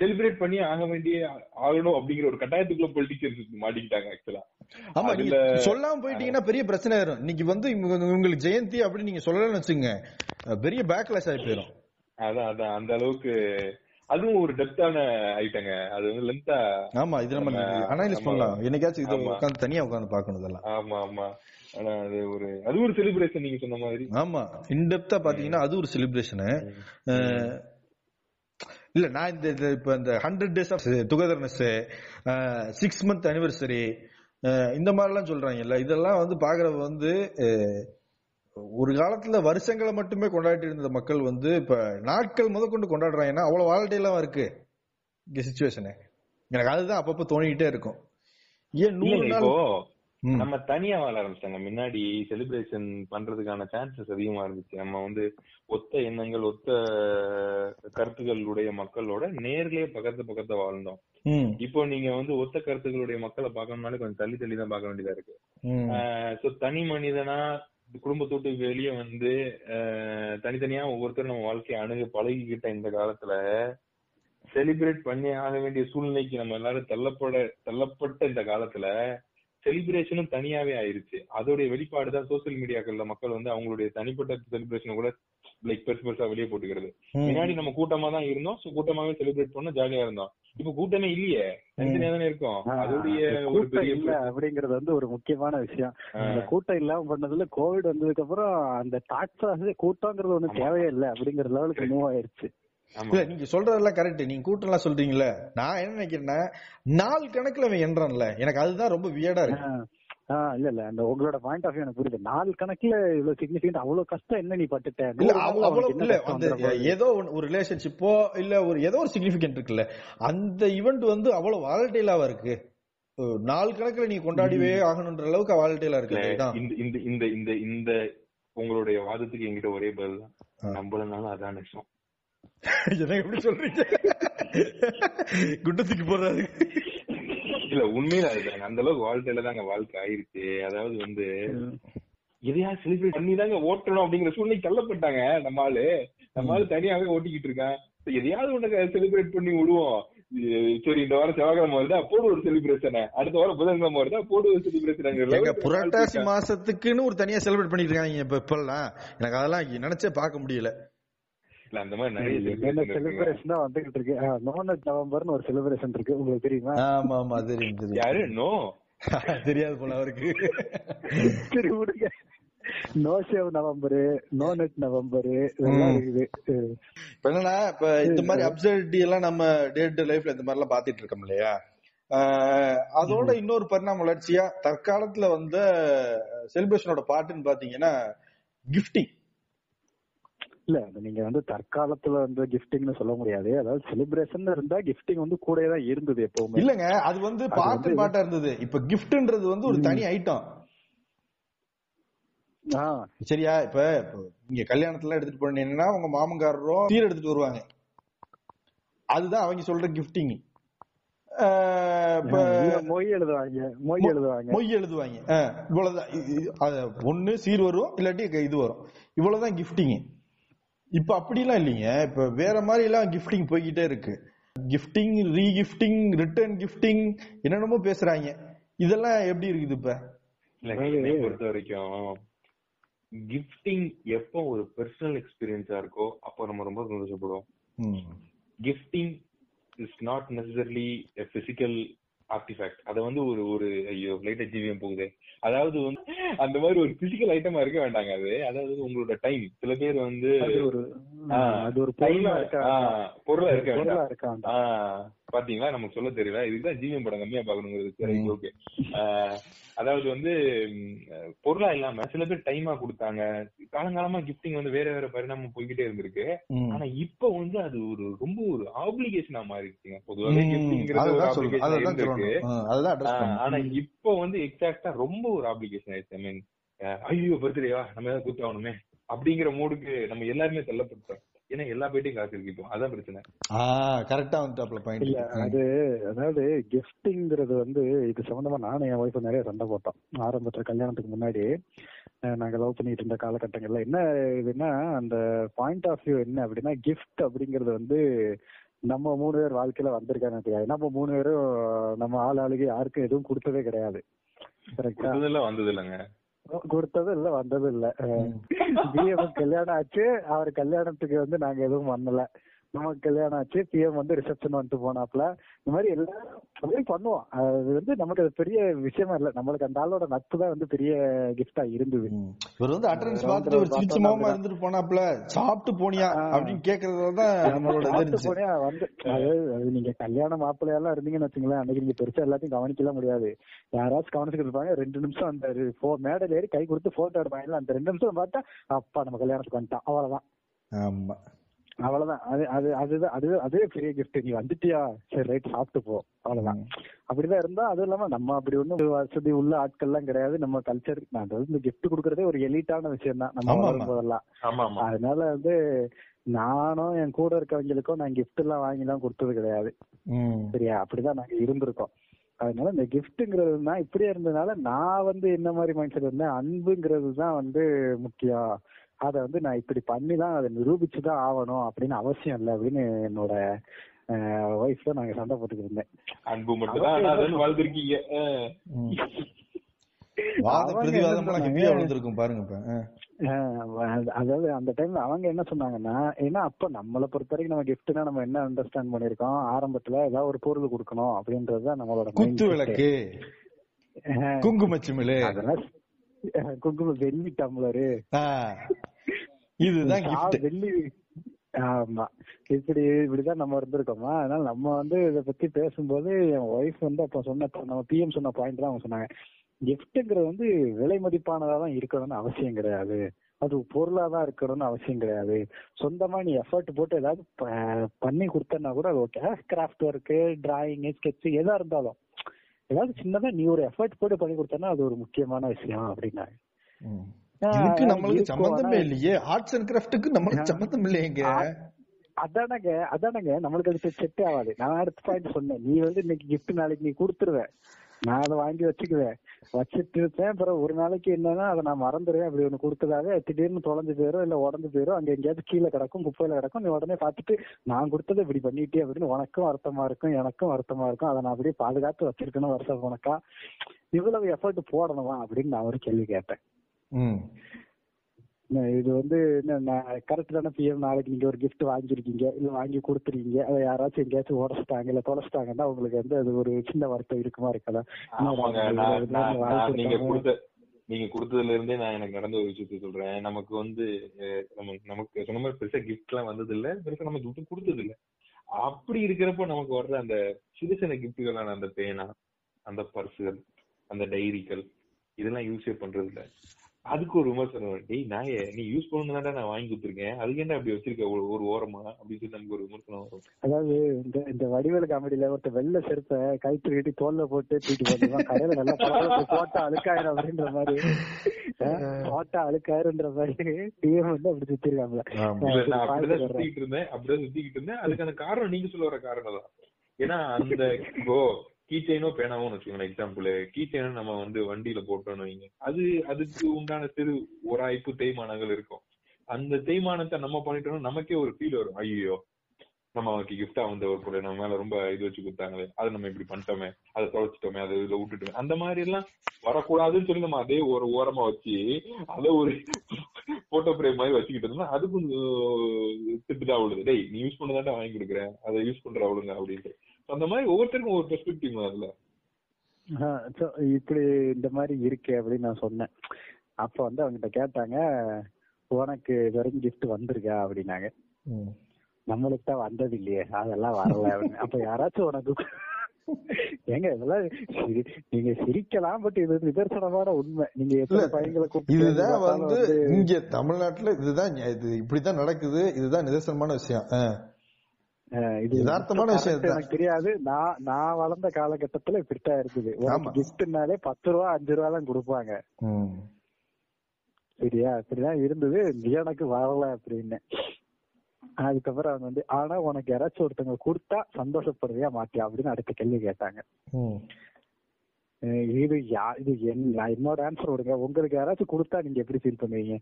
செலிப்ரேட் பண்ணி ஆக வேண்டிய ஆகணும் அப்படிங்கிற ஒரு கட்டாயத்துக்குள்ள பொலிட்டிக்கல்ஸ் மாட்டிக்கிட்டாங்க ஆக்சுவலா ஆமா நீங்க சொல்லாம போயிட்டீங்கன்னா பெரிய பிரச்சனை ஆயிரும். இன்னைக்கு வந்து உங்களுக்கு ஜெயந்தி அப்படின்னு நீங்க சொல்லலன்னு வச்சுங்க பெரிய பேக்லாஸ் ஆகி போயிரும். அதான் அதான். அந்த அளவுக்கு அதுவும் ஒரு டெப்தான ஐட்டங்க அது வந்து லென்த்தா ஆமா இது நம்ம அனலைஸ் பண்ணலாம் என்னைக்காச்சும் இது. உட்காந்து தனியா உட்காந்து பார்க்கணும் இதெல்லாம். ஆமா ஆமா. ஆனா அது ஒரு அது ஒரு செலிப்ரேஷன் நீங்க சொன்ன மாதிரி. ஆமா. இன்டெப்தா பாத்தீங்கன்னா அது ஒரு செலிப்ரேஷனு இல்ல நான் இந்த இப்ப இந்த hundred days of togetherness six month anniversary இந்த மாதிரிலாம் சொல்றாங்கல்ல. இதெல்லாம் வந்து பாக்குறவ வந்து ஒரு காலத்துல வருஷங்களை மட்டுமே கொண்டாடிட்டு இருந்த மக்கள் வந்து இப்ப நாட்கள் முதற்கொண்டு கொண்டாடுறாங்கன்னா அவ்வளவு வாலண்டைலாம் இருக்கு இங்க சுச்சுவேஷனு எனக்கு அதுதான் அப்பப்ப தோணிக்கிட்டே இருக்கும். ஏன் நூறு நாள். நம்ம தனியா வாழ ஆரம்பிச்சிட்டாங்க. முன்னாடி செலிப்ரேஷன் பண்றதுக்கான சான்சஸ் அதிகமா இருந்துச்சு. நம்ம வந்து ஒத்த எண்ணங்கள் ஒத்த கருத்துக்களுடைய மக்களோட நேர்லயே பக்கத்து பக்கத்துல வாழ்ந்தோம். இப்போ நீங்க வந்து ஒத்த கருத்துக்களுடைய மக்களை பார்க்கணும்னாலே கொஞ்சம் தள்ளி தள்ளி தான் பார்க்க வேண்டியதா இருக்கு. சோ தனி மனிதனா குடும்பத்தை விட்டு வெளியே வந்து தனித்தனியா ஒவ்வொருத்தரும் நம்ம வாழ்க்கையை அணுக பழகிக்கிட்ட இந்த காலத்துல செலிப்ரேட் பண்ணி ஆக வேண்டிய சூழ்நிலைக்கு நம்ம எல்லாரும் தள்ளப்பட தள்ளப்பட்ட இந்த காலத்துல செலிப்ரேஷனும் தனியாவே ஆயிருச்சு. அதோடைய வெளிப்பாடு தான் சோசியல் மீடியாக்கள்ல மக்கள் வந்து அவங்களுடைய தனிப்பட்ட செலிப்ரேஷனை கூட லைக் பெருசு பெருசா வெளியே போட்டுக்கிறது. முன்னாடி நம்ம கூட்டமா தான் இருந்தோம். கூட்டமாவே செலிப்ரேட் பண்ண ஜாலியா இருந்தோம். இப்ப கூட்டமே இல்லையே. தனித்தனியா தானே இருக்கும். அதோடைய கூட்டம் பெரிய இல்ல அப்படிங்கறது வந்து ஒரு முக்கியமான விஷயம். அந்த கூட்டம் இல்லாம பண்ணதுல கோவிட் வந்ததுக்கு அப்புறம் அந்த டாக்ஸ் கூட்டங்கிறது ஒண்ணு. தேவையே இல்ல அப்படிங்கிற லெவலுக்கு மூவ் ஆயிருச்சு. இல்ல நீங்க சொல்றதெல்லாம் கரெக்ட் நீங்க கூட்டம் எல்லாம் சொல்றீங்கல்ல. நான் என்ன நினைக்கிறேன்னா நாள் கணக்குல அவன் என்றான்ல. எனக்கு அதுதான் ரொம்ப வியடா இருக்கு. இல்ல இல்ல. அந்த உங்களோட பாயிண்ட் ஆஃப் வியூ எனக்கு புரியுது. நாலு கணக்குல இவ்வளவு சிக்னிபிகன்ட் அவ்வளவு கஷ்டம் என்ன நீ பட்டுட்ட? இல்ல அந்த? ஏதோ ஒரு ரிலேஷன்ஷிப்போ இல்ல ஒரு ஏதோ ஒரு சிக்னிபிகன்ட் இருக்குல்ல. அந்த ஈவெண்ட் வந்து அவ்வளவு வாலட்டைலாவா இருக்கு? நாள் கணக்குல நீ கொண்டாடிவே ஆகணுன்ற அளவுக்கு வாலட்டைலா இருக்கு. இந்த இந்த இந்த இந்த இந்த உங்களுடைய வாதத்துக்கு என்கிட்ட ஒரே பதில் தான். நம்பலனாலும் அதான் நஷ்டம். என்ன எப்படி சொல்றீங்க? குண்டத்துக்கு போறாரு இல்ல உண்மையில அதுதாங்க அந்த அளவுக்கு வாழ்க்கையில தாங்க வாழ்க்கை ஆயிருச்சு அதாவது வந்து எதையாவது செலிப்ரேட் பண்ணி தாங்க ஓட்டணும் அப்படிங்கிற சூழ்நிலை தள்ளப்பட்டாங்க நம்ம ஆளு. நம்ம ஆளு தனியாவே ஓட்டிக்கிட்டு இருக்கான். எதையாவது ஒண்ணு செலிப்ரேட் பண்ணி விடுவோம். சரி இந்த வாரம் செவ்வாய்க்கிழமை வருதா? போடு ஒரு செலிப்ரேஷன் அடுத்த வாரம் புதன்கிழமை வருதா? போடு ஒரு செலிப்ரேஷன் புரட்டாசி மாசத்துக்குன்னு ஒரு தனியா செலிப்ரேட் பண்ணிட்டு இருக்காங்க இப்ப இப்பெல்லாம். எனக்கு அதெல்லாம் நினைச்சே பார்க்க முடியல. இல்ல அந்த மாதிரி நிறைய. செலிப்ரேஷன் தான் வந்துகிட்டு இருக்கு. நோனட் நவம்பர்னு ஒரு செலிப்ரேஷன் இருக்கு. உங்களுக்கு தெரியுமா? ஆமா ஆமா தெரியும் தெரியும். யாரு? நோ. தெரியாது போல அவருக்கு. சரி விடுங்க. No shave November no net November என்னன்னா இப்ப இந்த மாதிரி அப்சர்டி எல்லாம் நம்ம டே டு லைஃப்ல இந்த மாதிரி எல்லாம் பாத்துட்டு இருக்கோம் இல்லையா? ஆஹ் அதோட இன்னொரு பரிணாம வளர்ச்சியா தற்காலத்துல வந்த செலிப்ரேஷனோட பாட்டுன்னு பாத்தீங்கன்னா கிஃப்டிங் இல்ல அது நீங்க வந்து தற்காலத்துல வந்து கிஃப்டிங்னு சொல்ல முடியாது. அதாவது செலிப்ரேஷன் இருந்தா கிஃப்டிங் வந்து கூடயே தான் இருந்தது எப்பவுமே. இல்லங்க அது வந்து பாட்டு பாட்டா இருந்தது. இப்ப கிஃப்ட்ன்றது வந்து ஒரு. தனி ஐட்டம் ஆ, சரியா? இப்ப இங்க கல்யாணத்துல எடுத்துட்டு போனீங்கன்னா உங்க மாமன்காரரும் சீர் எடுத்துட்டு வருவாங்க. அதுதான் அவங்க சொல்ற கிஃப்டிங் மொய் எழுதுவாங்க மொய் எழுதுவாங்க. மொய் எழுதுவாங்க. இவ்வளவுதான். ஒண்ணு சீர் வரும் இல்லாட்டி இது வரும். இவ்வளவுதான் கிஃப்டிங் இப்ப அப்படிலாம் இல்லைங்க. இப்ப வேற மாதிரி எல்லாம் கிஃப்டிங் போய்கிட்டே இருக்கு. கிஃப்டிங் ரீகிஃப்டிங் ரிட்டர்ன் கிஃப்டிங் என்னென்னமோ பேசுறாங்க. இதெல்லாம் எப்படி இருக்குது இப்ப? இல்ல பொறுத்த வரைக்கும் கிஃப்டிங் எப்போ ஒரு பர்சனல் எக்ஸ்பீரியன்ஸா இருக்கோ அப்போ நம்ம ரொம்ப சந்தோஷப்படுவோம். Gifting is not necessarily physical artifact அத வந்து ஒரு ஒரு ஐயோ லைட்டா ஜீவியம் போகுது. அதாவது வந்து அந்த மாதிரி ஒரு பிசிக்கல் ஐட்டமா இருக்க வேண்டாங்க அது. அதாவது உங்களோட டைம் சில பேர் வந்து அது ஒரு பொருளா இருக்க வேண்டாம். பாத்தீங்களா? நமக்கு சொல்ல தெரியல. இதுதான் ஜீவன் படம் கம்மியா பாக்கணுங்கிறது சரி. ஓகே அதாவது வந்து பொருளா இல்லாம சில பேர் டைமா கொடுத்தாங்க. காலங்காலமா கிஃப்டிங் வந்து வேற வேற பரிணாமம் போய்கிட்டே இருந்திருக்கு. ஆனா இப்ப வந்து அது ஒரு ரொம்ப ஒரு ஆப்ளிகேஷனா மாறிடுச்சுங்க. பொதுவாவே ம். கிஃப்டிங்கிறது ஆனா இப்ப வந்து எக்ஸாக்டா ரொம்ப ஒரு ஆப்ளிகேஷன் ஆயிடுச்சு. ஐ மீன் ஐயோ பர்த்டேவா நம்ம ஏதாவது கூத்தாகணுமே அப்படிங்கிற மூடுக்கு நம்ம எல்லாருமே தள்ளப்பட்டோம் ஏன்னா எல்லா பேட்டையும் காசு இருக்கு இப்போ. அதான் பிரச்சனை. ஆ கரெக்டா இல்ல பாயிண்ட் அது அதாவது கிஃப்டிங்கிறது வந்து இது சம்பந்தமா நானும் என் ஒய்ஃப் நிறைய சண்டை போட்டோம். ஆரம்பத்துல கல்யாணத்துக்கு முன்னாடி நாங்க லவ் பண்ணிட்டு இருந்த காலகட்டங்கள்ல. என்ன இதுன்னா அந்த பாயிண்ட் ஆஃப் வியூ என்ன அப்படின்னா கிஃப்ட் அப்படிங்கறது வந்து நம்ம மூணு பேர் வாழ்க்கையில வந்திருக்காங்க தெரியாது நம்ம மூணு பேரும் நம்ம ஆள் ஆளுக்கு யாருக்கும் எதுவும் கொடுத்ததே கிடையாது. கரெக்டா வந்தது இல்லைங்க கொடுத்தது இல்ல வந்தது இல்ல பிஎம் கல்யாணம் ஆச்சு. அவர் கல்யாணத்துக்கு வந்து நாங்க எதுவும் பண்ணல. நமக்கு கல்யாணம் ஆச்சு பிஎம் வந்து ரிசப்ஷன் வந்துட்டு போனாப்ல இந்த மாதிரி எல்லாரும் பண்ணுவோம். அது வந்து நமக்கு அது பெரிய விஷயமா இல்ல. நம்மளுக்கு அந்த ஆளோட நட்பு தான் வந்து பெரிய கிஃப்டா இருந்தது. இவர் வந்து அட்டண்டன்ஸ் பார்த்துட்டு ஒரு round சிரிச்ச பார்த்தோம்னா முகமா இருந்துட்டு போனாப்ல சாப்பிட்டு போனியா. அப்படின்னு கேக்குறதுல தான் நம்மளோட இது சாப்பிட்டு இருந்துச்சு. போனே வந்து அது நீங்க கல்யாண மாப்பிள்ளையெல்லாம் இருந்தீங்கன்னு வச்சுங்களேன் அன்னைக்கு நீங்க பெருசா எல்லாத்தையும் கவனிக்கலாம் முடியாது. யாராச்சும் கவனிச்சுட்டு இருப்பாங்க ரெண்டு நிமிஷம் அந்த மேடையில ஏறி கை கொடுத்து போட்டோ எடுப்பாங்க. அந்த ரெண்டு நிமிஷம் பார்த்தா அப்பா நம்ம கல்யாணத்துக்கு வந்துட்டான் அவ்வளவுதான். ஆமா. அவ்வளவுதான். அது அது அதுதான் அது அதுவே பெரிய கிஃப்ட் நீ வந்துட்டியா? சரி ரைட் சாப்பிட்டு போ. அவ்வளவுதான். அப்படிதான் இருந்தா அதுவும் இல்லாம நம்ம அப்படி ஒண்ணும் வசதி உள்ள ஆட்கள்லாம் கிடையாது. நம்ம கல்ச்சர் அதாவது இந்த கிஃப்ட் கொடுக்கறதே ஒரு எலிட்டான விஷயம் தான். நம்ம ஆமா, ஆமா. வளரும் போதெல்லாம். ஆமா ஆமா அதனால வந்து நானும் என் கூட இருக்கவங்களுக்கும் நான் gift எல்லாம் வாங்கி எல்லாம் கொடுத்தது கிடையாது. சரியா? அப்படிதான் நாங்க இருந்திருக்கோம். அதனால இந்த கிஃப்ட்ங்கிறதுனா இப்படியே இருந்ததுனால நான் வந்து என்ன மாதிரி மைண்ட் செட் இருந்தேன்? அன்புங்கிறது தான் வந்து முக்கியம். அத வந்து நான் இப்படி பண்ணி தான் அதை நிரூபிச்சு தான் ஆகணும் அப்படின்னு அவசியம் இல்லை அப்படின்னு என்னோட ஒய்ஃப்ல நாங்க சண்டை போட்டுக்கிட்டு இருந்தேன். அன்பு மட்டும் தான். ஆஹ் அதாவது அந்த டைம்ல அவங்க என்ன சொன்னாங்கன்னா ஏன்னா அப்ப நம்மளை பொறுத்த வரைக்கும் நம்ம கிஃப்ட்னா நம்ம என்ன அண்டர்ஸ்டாண்ட் பண்ணிருக்கோம் ஆரம்பத்துல ஏதாவது ஒரு பொருள் கொடுக்கணும் அப்படின்றதுதான் நம்மளோட குத்து. விளக்கு. குங்குமச்சிமிழு. அதெல்லாம் குங்கும வெள்ளி டம்ளரு. இதுதான் வெள்ளி. ஆமா. இப்படி இப்படிதான் நம்ம இருந்திருக்கோமா? அதனால நம்ம வந்து இத பத்தி பேசும்போது என் ஒய்ஃப் வந்து அப்ப சொன்ன நம்ம பிஎம் சொன்ன பாயிண்ட் தான் அவங்க சொன்னாங்க. கிஃப்ட்ங்கிறது வந்து விலை மதிப்பானதா தான் இருக்கணும்னு அவசியம் கிடையாது. அது பொருளா தான் இருக்கணும்னு அவசியம் கிடையாது. சொந்தமா நீ எஃபர்ட் போட்டு ஏதாவது பண்ணி கொடுத்தனா கூட அது okay craft work drawing sketch எதா இருந்தாலும். ஏதாவது சின்னதா நீ ஒரு எஃபர்ட் போட்டு பண்ணி கொடுத்தனா அது ஒரு முக்கியமான விஷயம். ஆஹ் இதுக்கு நம்மளுக்கு சம்பந்தமே இல்லையே. ஆர்ட்ஸ் அண்ட் கிராஃப்ட்டுக்கு நம்மளுக்கு சம்பந்தம் இல்லையேங்க அதானங்க அதானங்க. நம்மளுக்கு அது செட் ஆகாது. நான் அடுத்த பாயிண்ட் சொன்னேன். நீ வந்து இன்னைக்கு gift நாளைக்கு நீ கொடுத்துருவ. நான் அதை வாங்கி வச்சுக்குவேன். வச்சுட்டு இருப்பேன். அப்புறம் ஒரு நாளைக்கு என்னன்னா அதை நான் மறந்துடுவேன். அப்படி ஒண்ணு கொடுத்ததாக திடீர்னு தொலைஞ்சு போயிரும் இல்ல உடஞ்சு போயிரும். அங்க எங்கேயாவது கீழே கிடக்கும் குப்பையில கிடக்கும். நீ உடனே பார்த்துட்டு நான் கொடுத்ததை இப்படி பண்ணிட்டே அப்படின்னு உனக்கும் வருத்தமா இருக்கும் எனக்கும் வருத்தமா இருக்கும். அதை நான் அப்படியே பாதுகாத்து வச்சிருக்கணும் வருஷம் உனக்கா இவ்வளவு எஃபர்ட் போடணுமா அப்படின்னு நான் ஒரு கேள்வி கேட்டேன். இது வந்து என்ன கரெக்ட் தானே பிஎம் நாளைக்கு நீங்க ஒரு gift வாங்கியிருக்கீங்க இல்ல வாங்கி கொடுத்துருக்கீங்க அதை யாராச்சும் எங்கேயாச்சும் உடச்சிட்டாங்க இல்ல தொலைச்சிட்டாங்கன்னா உங்களுக்கு வந்து அது ஒரு சின்ன வருத்தம் இருக்குமா இருக்காதா நான் நீங்க. கொடுத்த நீங்க கொடுத்ததுல இருந்தே நான் எனக்கு நடந்த ஒரு விஷயத்த சொல்றேன். நமக்கு வந்து நமக்கு சொன்ன மாதிரி பெருசா கிஃப்ட் எல்லாம் வந்தது இல்ல பெருசா நம்ம கிஃப்ட் கொடுத்தது இல்ல அப்படி இருக்கிறப்ப நமக்கு வர்ற அந்த சின்ன சின்ன கிஃப்ட்டுகளான அந்த பேனா அந்த பர்சுகள் அந்த டைரிகள் இதெல்லாம் யூஸே பண்றது இல்ல அதுக்கு ஒரு விமர்சனம். டேய் நாயே நீ யூஸ் பண்ணணும் நான் வாங்கி கொடுத்துருக்கேன். அதுக்கு என்ன அப்படி வச்சிருக்க? ஒரு ஓரமா? அப்படின்னு சொல்லி நமக்கு ஒரு விமர்சனம் வரும் அதாவது இந்த இந்த வடிவேலு காமெடியில ஒருத்த வெள்ளை செருப்பை கைத்து கட்டி தோல்ல போட்டு தூக்கிட்டு வந்துருவான் கடையில நல்லா போட்டு அழுக்காயிரம் அப்படின்ற மாதிரி. போட்டா அழுக்காயிருன்ற மாதிரி டிஎம் வந்து அப்படி சுத்திருக்காங்களா நான் அப்படிதான் சுத்திக்கிட்டு இருந்தேன். அப்படிதான் சுத்திக்கிட்டு இருந்தேன். அதுக்கான காரணம் நீங்க சொல்ல வர காரணம் தான். ஏன்னா அந்த இப்போ கீ செயினோ வச்சுக்கோங்களேன் வச்சுக்கோங்க எக்ஸாம்பிள் கீ நம்ம வந்து வண்டியில போட்டோம்னு வைங்க. அது அதுக்கு உண்டான சிறு உராய்ப்பு தேய்மானங்கள் இருக்கும். அந்த தேய்மானத்தை நம்ம பண்ணிட்டோம்னா நமக்கே ஒரு ஃபீல் வரும். ஐயோ நம்ம அவனுக்கு கிஃப்டா வந்த ஒரு பொருள் நம்ம மேல ரொம்ப இது வச்சு கொடுத்தாங்களே அதை நம்ம இப்படி பண்ணிட்டோமே அதை தொலைச்சிட்டோமே அதை இதுல விட்டுட்டோமே. அந்த மாதிரி எல்லாம் வரக்கூடாதுன்னு சொல்லி நம்ம அதே ஒரு ஓரமா வச்சு அதை ஒரு போட்டோ பிரேம் மாதிரி வச்சுக்கிட்டு இருந்தோம்னா அதுக்கும் திட்டுதான் அவ்வளவு டேய் நீ யூஸ் பண்ணதாண்டா வாங்கி கொடுக்குறேன் அதை யூஸ் பண்ற அவ்வளவுங்க அப்படின்ட்டு. அந்த மாதிரி ஒவ்வொருத்தருக்கும் ஒவ்வொரு பெர்ஸ்பெக்டிவ் அதுல? இப்படி இந்த மாதிரி இருக்கு அப்படின்னு நான் சொன்னேன். அப்ப வந்து அவங்ககிட்ட கேட்டாங்க உனக்கு வரைக்கும் gift வந்திருக்கா? அப்படின்னாங்க. நம்மளுக்கு தான் வந்தது இல்லையே அதெல்லாம் வரல அப்படின்னு. அப்ப யாராச்சும் உனக்கு ஏங்க இதெல்லாம் சிரி- நீங்க சிரிக்கலாம் பட் இது நிதர்சனமான உண்மை. நீங்க எத்தனை கூப்பிட்டு இதுதான் வந்து இங்க தமிழ்நாட்டுல இதுதான் இது இப்படித்தான் நடக்குது இதுதான் நிதர்சனமான விஷயம். இது யதார்த்தமான விஷயம் எனக்கு தெரியாது. நான் நான் வளர்ந்த காலகட்டத்துல இப்படித்தான் இருக்குது. கிஃப்ட்னாலே பத்து ரூபா அஞ்சு ரூபா தான் கொடுப்பாங்க. சரியா? இப்படிதான் இருந்தது. எனக்கு வரல அப்படின்னு. அதுக்கப்புறம் அவங்க வந்து ஆனா உனக்கு யாராச்சும் ஒருத்தவங்க கொடுத்தா சந்தோஷப்படுறியா மாட்டியா அப்படின்னு அடுத்த கேள்வி கேட்டாங்க. இது யா இது என் நான் என்னோட ஆன்சர் விடுங்க உங்களுக்கு யாராச்சும் கொடுத்தா நீங்க எப்படி ஃபீல் பண்ணுவீங்க?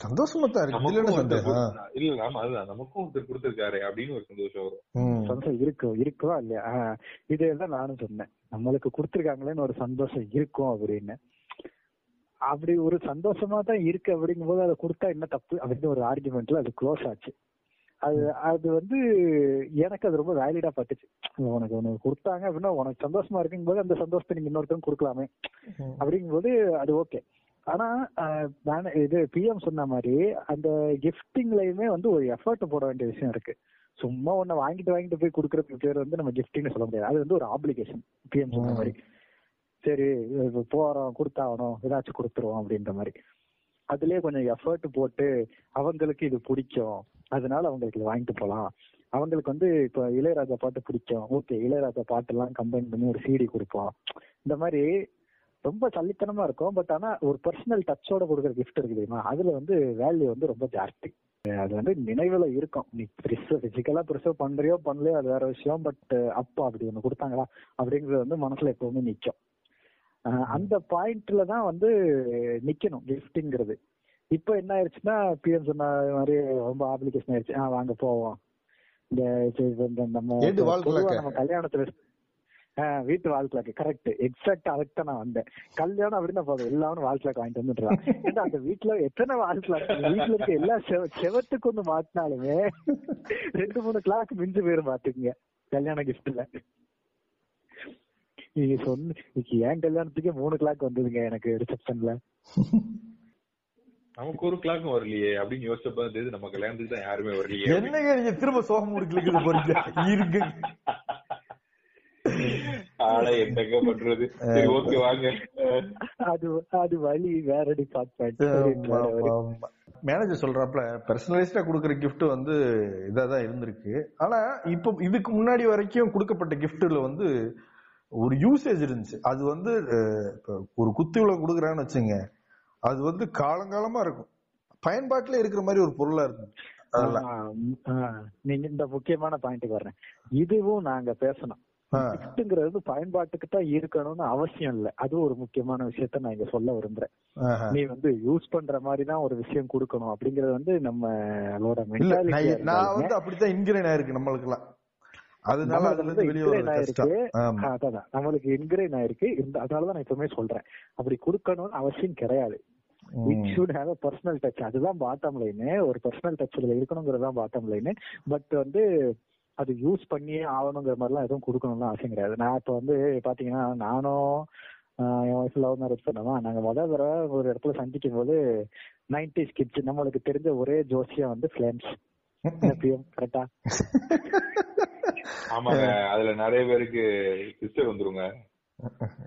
சந்தோஷமா தான் இருக்கு. இல்ல ஆமா அதுதான். நமக்கும் ஒருத்தர் கொடுத்திருக்காரு அப்படின்னு ஒரு சந்தோஷம் வரும். ம். சந்தோஷம் இருக்கும் இருக்குவா இல்லையா? ஆஹ் இதே தான் நானும் சொன்னேன். நம்மளுக்கு கொடுத்துருக்காங்களேன்னு ஒரு சந்தோஷம் இருக்கும் அப்படின்னு. அப்படி ஒரு சந்தோஷமா தான் இருக்கு அப்படிங்கும் போது அதை கொடுத்தா என்ன தப்பு அப்படின்னு ஒரு ஆர்குமெண்ட்ல அது க்ளோஸ் ஆச்சு. அது அது வந்து எனக்கு அது ரொம்ப வேலிடா பட்டுச்சு. உனக்கு உனக்கு கொடுத்தாங்க அப்படின்னா உனக்கு சந்தோஷமா இருக்குங்கும் போது அந்த சந்தோஷத்தை நீங்க இன்னொருத்தவங்க கொடுக்கலாமே. ம். அப்படிங்கும்போது அது ஓகே ஆனா இது பிஎம் சொன்ன மாதிரி அந்த கிஃப்டிங்லயுமே வந்து ஒரு எஃபர்ட் போட வேண்டிய விஷயம் இருக்கு. சும்மா ஒண்ணு வாங்கிட்டு வாங்கிட்டு போய் கொடுக்கறதுக்கு பேர் வந்து நம்ம கிஃப்டிங்னு சொல்ல முடியாது. அது வந்து ஒரு ஆப்ளிகேஷன் பிஎம் சொன்ன மாதிரி. சரி போறோம் கொடுத்தாகணும் ஏதாச்சும் கொடுத்துருவோம் அப்படின்ற மாதிரி. அதுலயே கொஞ்சம் எஃபர்ட் போட்டு அவங்களுக்கு இது பிடிக்கும். அதனால அவங்களுக்கு இது வாங்கிட்டு போலாம் அவங்களுக்கு வந்து இப்ப இளையராஜா பாட்டு பிடிக்கும். ஓகே இளையராஜா பாட்டு எல்லாம் கம்பைன் பண்ணி ஒரு சிடி கொடுப்போம். இந்த மாதிரி ரொம்ப சல்லித்தனமா இருக்கும். பட் ஆனா ஒரு பர்சனல் டச்சோட கொடுக்குற கிஃப்ட் இருக்கு தெரியுமா? அதுல வந்து வேல்யூ வந்து ரொம்ப ஜாஸ்தி. அது வந்து நினைவுல இருக்கும். நீ பெருசா பிசிக்கலா பெருசா பண்றியோ பண்ணலையோ அது வேற விஷயம். பட் அப்பா அப்படி ஒண்ணு கொடுத்தாங்களா? அப்படிங்கறது வந்து மனசுல எப்பவுமே நிக்கும். அந்த பாயிண்ட்ல தான் வந்து நிக்கணும் கிஃப்ட்ங்கிறது இப்போ என்ன ஆயிடுச்சுன்னா பிஎம் சொன்ன மாதிரி ரொம்ப ஆப்ளிகேஷன் ஆயிடுச்சு ஆ வாங்க போவோம். இந்த நம்ம கல்யாணத்துல ஆஹ் வீட்டு வால் கிளாக் கரெக்ட் எக்ஸாக்ட் தான் நான் வந்தேன். கல்யாணம் அப்படின்னு போதும். எல்லாரும் வால் கிளாக் வாங்கிட்டு வந்துடுறான் ஏன்னா அந்த வீட்டுல எத்தனை வால் கிளாக் வீட்டுல இருக்க எல்லா செவ- செவத்துக்கு ஒண்ணு மாட்டினாலுமே ரெண்டு மூணு கிளாக் மிஞ்சு போயிரும் பாத்துக்குங்க. கல்யாண கிஃப்ட்ல நீங்க சொன்ன என் கல்யாணத்துக்கே மூணு கிளாக் வந்ததுங்க எனக்கு ரிசப்ஷன்ல நமக்கு ஒரு கிளாக்கும் வரலையே அப்படின்னு யோசிச்சப்ப தெரியுது நம்ம கல்யாணத்துக்கு தான் யாருமே வரலையே என்னங்க நீங்க திரும்ப சோகம் முடிக்கல போறீங்க? இருக்கு ஆளை என்னங்க பண்றது? சரி ஓகே வாங்க. அது அது வழி வேற டிபார்ட்மெண்ட் மேனேஜர் சொல்றாப்ல பர்சனலைஸ்டா கொடுக்குற கிஃப்ட் வந்து இதா தான் இருந்திருக்கு. ஆனா இப்போ இதுக்கு முன்னாடி வரைக்கும் கொடுக்கப்பட்ட கிஃப்ட்ல வந்து ஒரு யூசேஜ் இருந்துச்சு. அது வந்து ஒரு குத்து விளக்கு கொடுக்குறான்னு வச்சுங்க அது வந்து காலங்காலமா இருக்கும். பயன்பாட்டுல இருக்கிற மாதிரி ஒரு பொருளா இருக்கும். நீங்க இந்த முக்கியமான பாயிண்ட்டுக்கு வர்றேன். இதுவும் நாங்க பேசணும். கிஃப்ட்ங்கிறது பயன்பாட்டுக்கு தான் இருக்கணும்னு அவசியம் இல்ல. அது ஒரு முக்கியமான விஷயத்த நான் இங்க சொல்ல விரும்புறேன். நீ வந்து யூஸ் பண்ற மாதிரி தான் ஒரு விஷயம் கொடுக்கணும் அப்படிங்கறது வந்து நம்மளோட மென்டாலிட்டி நான் வந்து அப்படித்தான் இன்கிரேன் ஆயிருக்கு நம்மளுக்கு எல்லாம் அதனால அதுல இருந்து வெளியே அதான். நம்மளுக்கு இன்கிரைன் ஆயிருக்கு. இந்த அதனாலதான் நான் எப்பவுமே சொல்றேன். அப்படி கொடுக்கணும்னு அவசியம் கிடையாது. It. Should have a personal touch அதுதான் பாட்டம் லைனு ஒரு பர்சனல் டச் இதுல இருக்கணுங்கிறது தான் பாட்டம் லைனு பட் வந்து அது யூஸ் பண்ணியே ஆகணுங்கிற மாதிரிலாம் எதுவும் கொடுக்கணும்னு அவசியம் கிடையாது. நான் இப்ப வந்து பாத்தீங்கன்னா நானும் என் ஒய்ஃப் லவ் மேரேஜ் பண்ணோமா நாங்க முதல் தடவை ஒரு இடத்துல சந்திக்கும் போது நைன்டி கிட்ஸ் நம்மளுக்கு தெரிஞ்ச ஒரே ஜோசியம் வந்து ஃபிளேம்ஸ் கரெக்டா ஆமாங்க. அதுல நிறைய பேருக்கு சிஸ்டர் வந்துருங்க.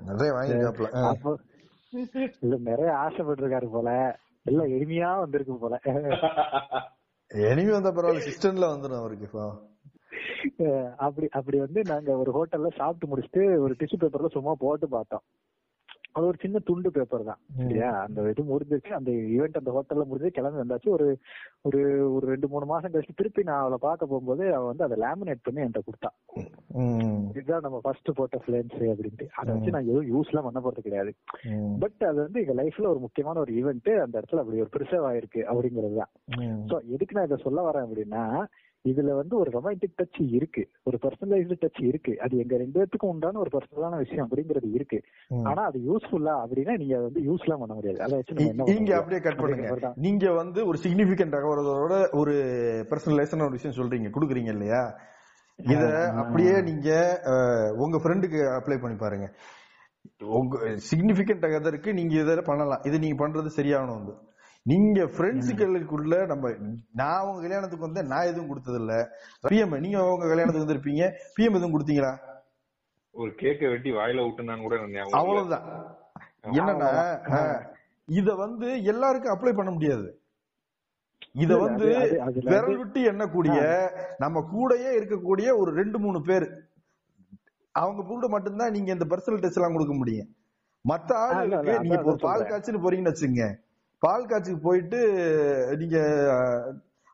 நிறைய வாங்கிருக்காப்ல. அப்போ இல்ல நிறைய ஆசைப்பட்டிருக்காரு போல. எல்லாம் எளிமையா வந்திருக்கு போல. எனிமி வந்தா பரவாயில்ல சிஸ்டம்ல வந்துடும் அவருக்கு இப்போ. அப்படி அப்படி வந்து நாங்க ஒரு ஹோட்டல்ல சாப்பிட்டு முடிச்சுட்டு ஒரு டிஷ்யூ பேப்பர்ல சும்மா போட்டு பார்த்தோம். அது ஒரு சின்ன துண்டு பேப்பர் தான் சரியா அந்த இது முடிஞ்சிச்சு. அந்த ஈவெண்ட் அந்த ஹோட்டல்ல முடிஞ்சு கிளம்பி வந்தாச்சு. ஒரு ஒரு ஒரு ரெண்டு மூணு மாசம் கழிச்சு திருப்பி நான் அவளை பார்க்க போகும்போது அவ வந்து அதை லேமினேட் பண்ணி என்கிட்ட கொடுத்தா. இதுதான் நம்ம ஃபர்ஸ்ட் போட்ட ஃபிளேன்ஸ் அப்படின்ட்டு. அதை வச்சு நான் எதுவும் யூஸ் எல்லாம் பண்ண போறது கிடையாது. பட் அது வந்து எங்க லைஃப்ல ஒரு முக்கியமான ஒரு ஈவெண்ட் அந்த இடத்துல அப்படி ஒரு பிரிசர்வ் ஆயிருக்கு அப்படிங்கிறது தான். சோ எதுக்கு நான் இதை சொல்ல வரேன் அப்படின்னா இதுல வந்து ஒரு ரொமான்டிக் டச் இருக்கு. ஒரு பர்சனலைஸ்டு டச் இருக்கு. அது எங்க ரெண்டு பேத்துக்கும் உண்டான ஒரு பர்சனலான விஷயம் அப்படிங்கிறது இருக்கு. ஆனா அது யூஸ்ஃபுல்லா அப்படின்னா நீங்க அதை வந்து யூஸ்லாம் பண்ண முடியாது. அதை வச்சு முடியும்? அப்படியே கட் பண்ணுங்க. நீங்க வந்து ஒரு சிக்னிபிகன்ட் தகவலோட ஒரு பர்சனலைஸான ஒரு விஷயம் சொல்றீங்க. குடுக்குறீங்க இல்லையா? இத அப்படியே நீங்க உங்க ஃப்ரெண்டுக்கு அப்ளை பண்ணி பாருங்க. உங்க சிக்னிபிகன்ட் அதற்கு நீங்க இதில் பண்ணலாம். இது நீங்க பண்றது சரியாகணும் வந்து. நீங்க ஃப்ரெண்ட்ஸுகளுக்குள்ள நம்ம நான் உங்க கல்யாணத்துக்கு வந்து நான் எதுவும் கொடுத்தது இல்ல பிஎம் நீங்க உங்க கல்யாணத்துக்கு வந்திருப்பீங்க பிஎம் எதுவும் கொடுத்தீங்களா? ஒரு கேக்க வெட்டி வாயில விட்டுனான்னு கூட. அவ்வளவுதான். என்னன்னா இத வந்து எல்லாருக்கும் அப்ளை பண்ண முடியாது. இத வந்து விரல் விட்டு எண்ணக்கூடிய நம்ம கூடயே இருக்கக்கூடிய ஒரு ரெண்டு மூணு பேர். அவங்க கூட மட்டும்தான் நீங்க இந்த பர்சனல் டச் எல்லாம் கொடுக்க முடியும். மத்த இல்ல, நீங்க ஒரு பால். காய்ச்சின்னு போறீங்கன்னு வச்சுங்க பால் காய்ச்சிக்கு போயிட்டு நீங்க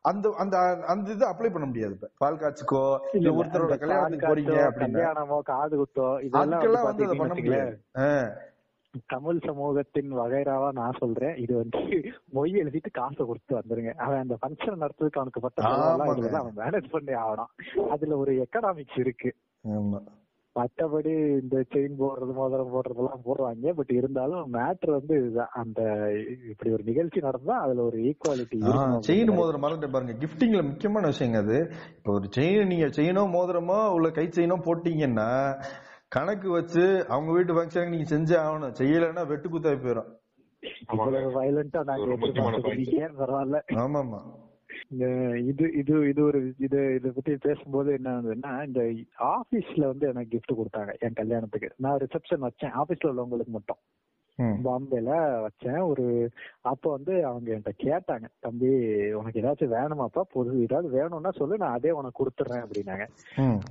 அந்த அந்த அந்த இது அப்ளை பண்ண முடியாது இப்ப. பால் காய்ச்சிக்கோ இல்ல, ஒருத்தரோட கல்யாணத்துக்கு போறீங்க கல்யாணமோ காது குத்தோ இதெல்லாம் வந்து அதை பண்ண முடியாது. தமிழ் சமூகத்தின் வகைராவா நான் சொல்றேன். இது வந்து மொய் எழுதிட்டு காசை கொடுத்து வந்துருங்க. அவன் அந்த ஃபங்க்ஷன் நடத்துறதுக்கு அவனுக்கு பட்ட அவன் மேனேஜ் பண்ணி ஆகணும். அதுல ஒரு எக்கனாமிக்ஸ் இருக்கு. ஆமா. மற்றபடி இந்த செயின் போடுறது மோதிரம் போடுறதெல்லாம் போடுவாங்க பட் இருந்தாலும் மேட்ரு வந்து இதுதான் அந்த இப்படி ஒரு நிகழ்ச்சி நடந்தா அதுல ஒரு ஈக்குவாலிட்டி செயின் மோதிரம் மறந்துட்டு பாருங்க. கிஃப்டிங்ல முக்கியமான விஷயங்க அது. இப்போ ஒரு செயின் நீங்க செயினோ மோதிரமோ உள்ள கை செயினோ போட்டீங்கன்னா கணக்கு வச்சு அவங்க வீட்டு ஃபங்க்ஷனுக்கு நீங்க செஞ்சே ஆகணும். செய்யலைன்னா வெட்டு குத்தாய் போயிடும் பரவாயில்ல. ஆமா ஆமா இந்த இது இது இது ஒரு இது இத பத்தி பேசும்போது என்ன ஆகுதுன்னா இந்த ஆபீஸ்ல வந்து எனக்கு கிஃப்ட் கொடுத்தாங்க என் கல்யாணத்துக்கு. நான் ரிசப்ஷன் வச்சேன். ஆபீஸ்ல உள்ளவங்களுக்கு மட்டும். பாம்பேல வச்சேன். ஒரு அப்ப வந்து அவங்க என்கிட்ட கேட்டாங்க தம்பி உனக்கு ஏதாச்சும் வேணுமாப்பா? பொது ஏதாவது வேணும்னா சொல்லு. நான் அதே உனக்கு கொடுத்துட்றேன் அப்படின்னாங்க.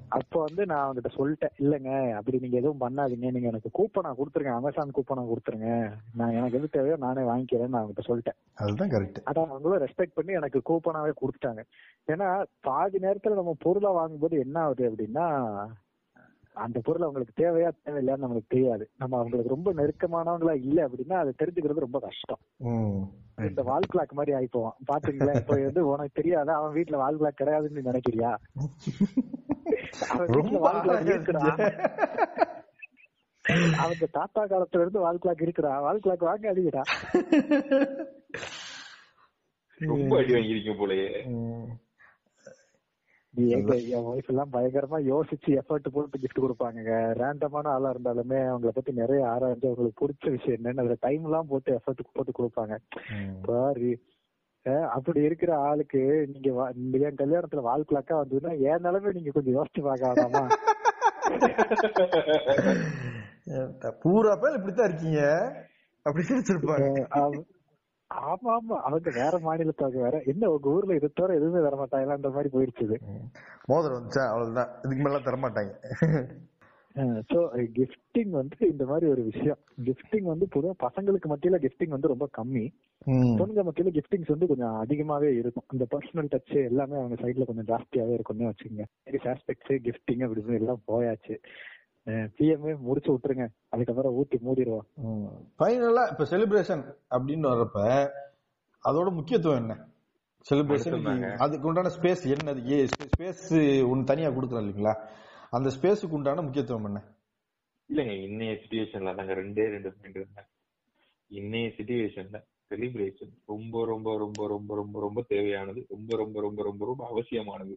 அப்ப வந்து நான் அவங்ககிட்ட சொல்லிட்டேன் இல்லங்க அப்படி நீங்க எதுவும் பண்ணாதீங்க. நீங்க எனக்கு கூப்பனா கொடுத்துருங்க. அமேசான் கூப்பனா கொடுத்துருங்க. நான் எனக்கு எது தேவையோ நானே வாங்கிக்கிறேன்னு நான் அவங்ககிட்ட சொல்லிட்டேன். அதுதான் கரெக்ட் அதான் அவங்களும் ரெஸ்பெக்ட் பண்ணி எனக்கு கூப்பனாவே கொடுத்துட்டாங்க. ஏன்னா பாதி நேரத்துல நம்ம பொருளை வாங்கும்போது என்ன ஆகுது அப்படின்னா அந்த பொருள் அவங்களுக்கு தேவையா தேவையில்லையான்னு நம்மளுக்கு தெரியாது. நம்ம அவங்களுக்கு ரொம்ப நெருக்கமானவங்களா இல்ல அப்படின்னா அதை தெரிஞ்சுக்கிறது ரொம்ப கஷ்டம். இந்த வால் கிளாக் மாதிரி ஆயிப்போம் பாத்தீங்களா? இப்ப வந்து உனக்கு தெரியாதா அவன் வீட்டுல வால் கிளாக் கிடையாதுன்னு நினைக்கிறியா? அவன் வீட்டுல வால் கிளாக் இருக்குடா. அவங்க தாத்தா காலத்துல இருந்து வால் கிளாக் இருக்குடா. வால் கிளாக் வாங்க அடிக்கடா ரொம்ப அடி வாங்கிருக்கீங்க போலயே. ம். நீ என் ஒய்ஃப் எல்லாம் பயங்கரமா யோசிச்சு எஃபர்ட் போட்டு கிஃப்ட் கொடுப்பாங்க ரேண்டமான ஆளா இருந்தாலுமே அவங்கள பத்தி நிறைய ஆராய்ஞ்சு அவங்களுக்கு பிடிச்ச விஷயம் என்னன்னு அதுல டைம் எல்லாம் போட்டு எஃபர்ட் போட்டு கொடுப்பாங்க. பாரு. அப்படி இருக்கிற ஆளுக்கு நீங்க என் கல்யாணத்துல வால் கிளாக்கா வந்ததுன்னா என் நிலைமை நீங்க கொஞ்சம் யோசிச்சு பார்க்க வேணாமா? பூரா பேர் இப்படித்தான் இருக்கீங்க. அப்படி அவ- ஆமா ஆமா. அவங்க வேற மாநிலத்தவங்க வேற. என்ன உங்க ஊர்ல இது தவிர எதுவுமே வர மாட்டாங்களான்ற மாதிரி போயிடுச்சு. மோதிரம் வந்துச்சா? அவ்வளவுதான். இதுக்கு மேல தர மாட்டாங்க சோ கிஃப்டிங் வந்து இந்த மாதிரி ஒரு விஷயம். கிஃப்டிங் வந்து பொதுவா பசங்களுக்கு மத்தியில கிஃப்டிங் வந்து ரொம்ப கம்மி. பொண்ணுங்க மத்தியில கிஃப்டிங்ஸ் வந்து கொஞ்சம் அதிகமாவே இருக்கும். அந்த பர்சனல் டச் எல்லாமே அவங்க சைட்ல கொஞ்சம் ஜாஸ்தியாவே இருக்கும்னு வச்சுக்கோங்க. ஆஸ்பெக்ட்ஸ் கிஃப்டிங் அப்படி இப்படின்னு எல்லாம் போயாச்சு. பிஎம்ஏ முடிச்சு விட்டுருங்க. அதுக்கப்புறம் ஊத்தி மூடிடுவோம் ஃபைனலா இப்ப செலிப்ரேஷன் அப்படின்னு வர்றப்ப அதோட முக்கியத்துவம் என்ன? செலிப்ரேஷன். அதுக்கு உண்டான ஸ்பேஸ் என்னது? ஸ்பேஸ் ஒன்னு தனியா கொடுக்குறோம் இல்லைங்களா? அந்த ஸ்பேஸுக்கு உண்டான முக்கியத்துவம் என்ன? இல்லங்க இன்னைய சுச்சுவேஷன்ல நாங்க ரெண்டே ரெண்டு பாயிண்ட் இருந்தாங்க இன்னைய சுச்சுவேஷன்ல செலிப்ரேஷன் ரொம்ப ரொம்ப ரொம்ப ரொம்ப ரொம்ப ரொம்ப தேவையானது. ரொம்ப ரொம்ப ரொம்ப ரொம்ப ரொம்ப அவசியமானது.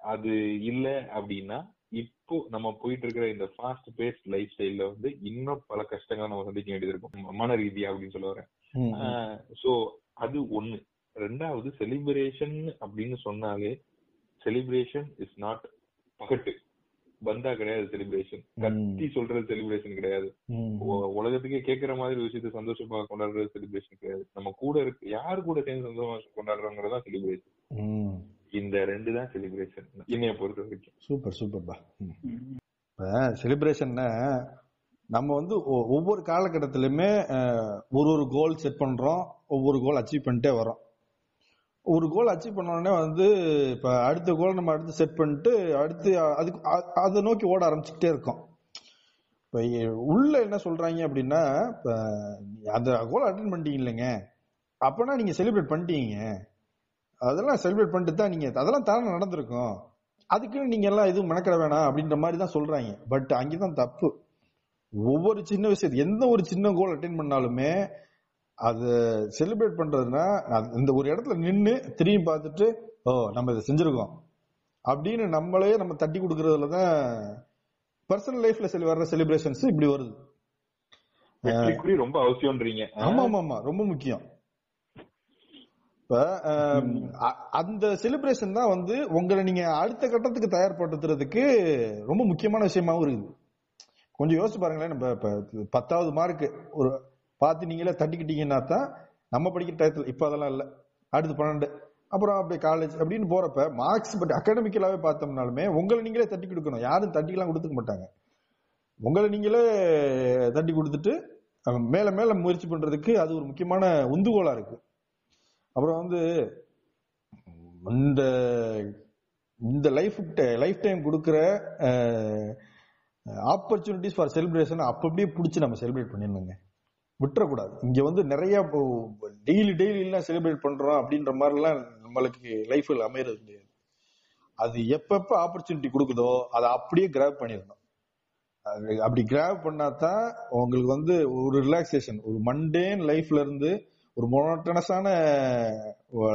அது இல்ல அப்படின்னா இப்போ நம்ம போயிட்டு இருக்கிற இந்த ஃபாஸ்ட் பேஸ்ட் லைஃப் ஸ்டைல்ல வந்து இன்னும் பல கஷ்டங்களை நம்ம சந்திக்க வேண்டியது இருக்கும் மன ரீதியா அப்படின்னு சொல்ல வரேன். சோ அது ஒண்ணு. ரெண்டாவது செலிப்ரேஷன் அப்படின்னு சொன்னாலே செலிப்ரேஷன் இஸ் நாட் பகட்டு. பந்தா கிடையாது செலிப்ரேஷன் கத்தி சொல்றது செலிப்ரேஷன் கிடையாது. உலகத்துக்கே கேட்கிற மாதிரி விஷயத்தை சந்தோஷமா கொண்டாடுறது செலிப்ரேஷன் கிடையாது. நம்ம கூட இருக்கு யாரு கூட சேர்ந்து சந்தோஷமா கொண்டாடுறோங்கிறதா செலிப்ரேஷன். இந்த ரெண்டு தான் செலிப்ரேஷன் என்னைய பொறுத்த வரைக்கும். சூப்பர் சூப்பர்பா செலிப்ரேஷன்னா நம்ம வந்து ஒ- ஒவ்வொரு காலகட்டத்திலுமே ஒரு ஒரு கோல் செட் பண்றோம் ஒவ்வொரு கோல் அச்சீவ் பண்ணிட்டே வரோம் ஒரு கோல் அச்சீவ் பண்ண உடனே வந்து இப்ப அடுத்த கோல் நம்ம அடுத்து செட் பண்ணிட்டு அடுத்து அதுக்கு அதை நோக்கி ஓட ஆரம்பிச்சுக்கிட்டே இருக்கோம். இப்ப உள்ள என்ன சொல்றாங்க அப்படின்னா இப்ப அந்த கோல் அட்டன் பண்ணிட்டீங்க இல்லைங்க. அப்பனா நீங்க செலிப்ரேட் பண்ணிட்டீங்க. அதெல்லாம் செலிப்ரேட் பண்ணிட்டு தான் நீங்க அதெல்லாம் தானே நடந்திருக்கும். அதுக்குன்னு நீங்க எல்லாம் எதுவும் மெனக்கிட வேணாம் அப்படின்ற மாதிரி தான் சொல்றாங்க. பட் அங்கதான் தப்பு. ஒவ்வொரு சின்ன விஷயத்து எந்த ஒரு சின்ன கோல் அட்டைன் பண்ணாலுமே அது செலிப்ரேட் பண்றதுன்னா அது- இந்த ஒரு இடத்துல நின்னு திரும்பி பார்த்துட்டு ஓ நம்ம இதை செஞ்சிருக்கோம். அப்படின்னு நம்மளே நம்ம தட்டி கொடுக்கறதுல தான் பர்சனல் லைஃப்ல செலி வர்ற செலிப்ரேஷன்ஸ் இப்படி வருது. ரொம்ப அவசியம்ன்றீங்க. ஆமா ஆமா ஆமா ரொம்ப முக்கியம். இப்ப அந்த செலிப்ரேஷன் தான் வந்து உங்களை நீங்க அடுத்த கட்டத்துக்கு தயார்படுத்துறதுக்கு ரொம்ப முக்கியமான விஷயமாவும் இருக்குது. கொஞ்சம் யோசிச்சு பாருங்களேன் நம்ம இப்ப பத்தாவது மார்க் ஒரு பார்த்து நீங்களே தட்டிக்கிட்டீங்கன்னா தான் நம்ம படிக்கிற டயத்தில் இப்போ அதெல்லாம் இல்லை. அடுத்து பன்னெண்டு. அப்புறம் அப்படியே காலேஜ் அப்படின்னு போறப்ப மார்க்ஸ் பட் அகாடமிக்கலாவே பார்த்தோம்னாலுமே உங்களை நீங்களே தட்டி கொடுக்கணும். யாரும் தட்டிலாம் கொடுத்துக்க மாட்டாங்க. உங்களை நீங்களே தட்டி கொடுத்துட்டு மேல மேல முயற்சி பண்றதுக்கு அது ஒரு முக்கியமான உந்துகோலா இருக்கு. அப்புறம் வந்து இந்த இந்த லைஃப் லைஃப் டைம் கொடுக்குற ஆப்பர்ச்சுனிட்டிஸ் ஃபார் செலிப்ரேஷன் அப்போ அப்படியே பிடிச்சி நம்ம செலிப்ரேட் பண்ணிடணுங்க. விட்டுறக்கூடாது. இங்க வந்து நிறைய டெய்லி டெய்லி எல்லாம் செலிப்ரேட் பண்றோம் அப்படின்ற மாதிரிலாம் நம்மளுக்கு லைஃப்ல அமையறது கிடையாது. அது எப்பப்ப ஆப்பர்ச்சுனிட்டி கொடுக்குதோ அதை அப்படியே கிராப் பண்ணிடணும். அது அப்படி கிராப் பண்ணாதான் உங்களுக்கு வந்து ஒரு ரிலாக்ஸேஷன் ஒரு மண்டேன் லைஃப்ல இருந்து ஒரு மொனோட்டனஸான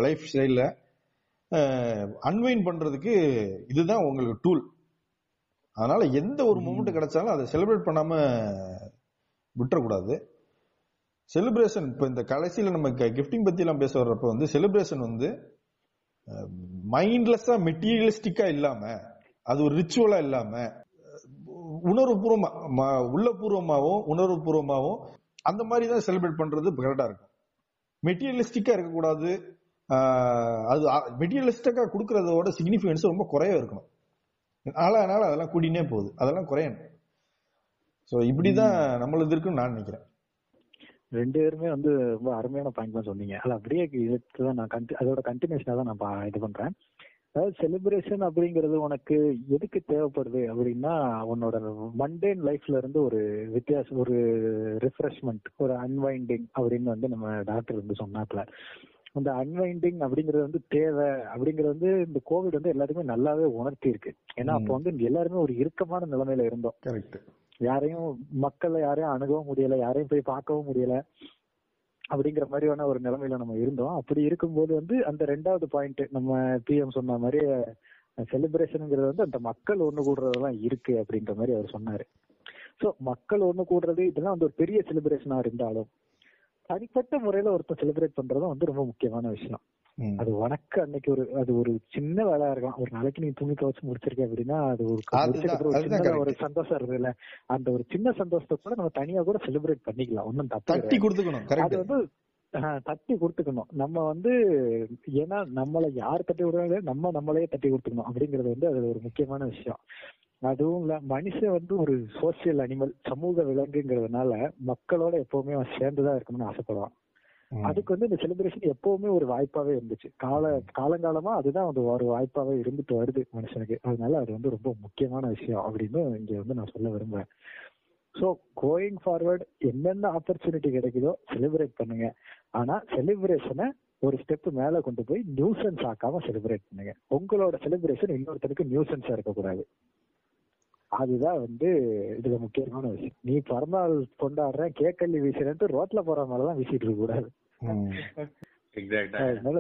லைஃப் ஸ்டைல்ல அன்வைன் பண்றதுக்கு இதுதான் உங்களுக்கு டூல் அதனால எந்த ஒரு மூமெண்ட் கிடைச்சாலும் அதை செலிப்ரேட் பண்ணாம விட்டுறக்கூடாது. செலிப்ரேஷன் இப்ப இந்த கடைசியில நம்ம கிஃப்டிங் எல்லாம் பேச வர்றப்ப வந்து செலிப்ரேஷன் வந்து மைண்ட்லெஸ்ஸா மெட்டீரியலிஸ்டிக்கா இல்லாம அது ஒரு ரிச்சுவலா இல்லாம உணர்வுபூர்வமா ம- உள்ளபூர்வமாவும் உணர்வுபூர்வமாவும் அந்த மாதிரி தான் செலிப்ரேட் பண்றது கரெக்டா இருக்கும். மெட்டீரியலிஸ்டிக்கா இருக்கக்கூடாது. அது மெட்டீரியலிஸ்டிக்கா கொடுக்கறதோட சிக்னிஃபிகன்ஸ் ரொம்ப குறைய இருக்கணும். நாளா நாள் அதெல்லாம் கூடினே போகுது. அதெல்லாம் குறையணும். சோ இப்படிதான் நம்மளது இருக்குன்னு நான் நினைக்கிறேன். ரெண்டு பேருமே வந்து ரொம்ப அருமையான பாயிண்ட் தான் சொன்னீங்க. அது அப்படியே இதுக்கு தான் நான் கண்டி அதோட கண்டினியூஷனா தான் நான் இது பண்றேன். அதாவது செலிப்ரேஷன் அப்படிங்கிறது உனக்கு எதுக்கு தேவைப்படுது அப்படின்னா உன்னோட மண்டேன் லைஃப்ல இருந்து ஒரு வித்தியாசம் ஒரு ரிஃப்ரெஷ்மெண்ட் ஒரு அன்வைண்டிங் அப்படின்னு வந்து நம்ம டாக்டர் வந்து சொன்னாப்ல அந்த அன்வைண்டிங் அப்படிங்கறது வந்து தேவை அப்படிங்கறது வந்து இந்த கோவிட் வந்து எல்லாருக்குமே நல்லாவே உணர்த்தி இருக்கு. ஏன்னா அப்போ வந்து எல்லாருமே ஒரு இறுக்கமான நிலைமையில இருந்தோம். யாரையும் மக்களை யாரையும் அணுகவும் முடியல யாரையும் போய் பார்க்கவும் முடியல. அப்படிங்கிற மாதிரியான ஒரு நிலைமையில நம்ம இருந்தோம். அப்படி இருக்கும்போது வந்து அந்த ரெண்டாவது பாயிண்ட் நம்ம பிஎம் சொன்ன மாதிரி செலிப்ரேஷனுங்கிறது வந்து அந்த மக்கள் ஒண்ணு கூடுறதெல்லாம் இருக்கு அப்படின்ற மாதிரி அவர் சொன்னாரு. சோ மக்கள் ஒண்ணு கூடுறது இதெல்லாம் வந்து ஒரு பெரிய செலிப்ரேஷனா இருந்தாலும் தனிப்பட்ட முறையில ஒருத்தர் செலிப்ரேட் பண்றதும் வந்து ரொம்ப முக்கியமான விஷயம். அது உனக்கு அன்னைக்கு ஒரு அது ஒரு சின்ன வேலையா இருக்கலாம். ஒரு நாளைக்கு நீ துணி துவச்சு முடிச்சிருக்க அப்படின்னா அது ஒரு ஒரு. சந்தோஷம் இருக்குல்ல அந்த ஒரு சின்ன சந்தோஷத்தை கூட நம்ம தனியா கூட செலிப்ரேட் பண்ணிக்கலாம். ஒன்னும் தப்பு தட்டி கிடையாது. கொடுத்துக்கணும் அது வந்து தட்டி கொடுத்துக்கணும். நம்ம வந்து ஏன்னா நம்மள யார் தட்டி விடுறாங்க நம்ம நம்மளையே தட்டி கொடுத்துக்கணும் அப்படிங்கறது வந்து அது ஒரு முக்கியமான விஷயம். அதுவும் இல்ல மனுஷன் வந்து ஒரு சோசியல் அனிமல் சமூக விலங்குங்கிறதுனால மக்களோட எப்பவுமே அவன் சேர்ந்துதான் இருக்கணும்னு ஆசைப்படுவான். அதுக்கு வந்து இந்த செலிப்ரேஷன் எப்பவுமே ஒரு வாய்ப்பாவே இருந்துச்சு. கால காலங்காலமா அதுதான் வந்து ஒரு வாய்ப்பாவே இருந்துட்டு வருது மனுஷனுக்கு. அதனால அது வந்து ரொம்ப முக்கியமான விஷயம் அப்படின்னு இங்க வந்து நான் சொல்ல விரும்புறேன். சோ கோயிங் ஃபார்வர்ட் என்னென்ன ஆப்பர்ச்சுனிட்டி கிடைக்குதோ செலிப்ரேட் பண்ணுங்க. ஆனா செலிப்ரேஷனை ஒரு ஸ்டெப் மேல கொண்டு போய் நியூசன்ஸ் ஆக்காம செலிப்ரேட் பண்ணுங்க. உங்களோட செலிப்ரேஷன் இன்னொருத்தருக்கு நியூசன்ஸா இருக்கக்கூடாது. அதுதான் வந்து இதுல முக்கியமான விஷயம். நீ பிறந்தநாள் கொண்டாடுற கேக்கல்லி வீசுறேன்ட்டு ரோட்ல போற மாதிரிலாம் வீசிட்டு இருக்க கூடாது அதனால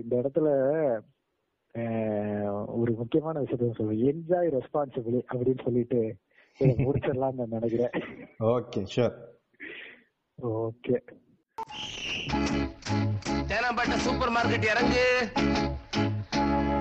இந்த இடத்துல ஒரு முக்கியமான விஷயத்த சொல்லுவேன் என்ஜாய் ரெஸ்பான்சிபிளி அப்படின்னு சொல்லிட்டு இதை முடிச்சிடலாம்னு நான் நினைக்கிறேன். Okay sure okay Teynampet supermarket இறங்கு.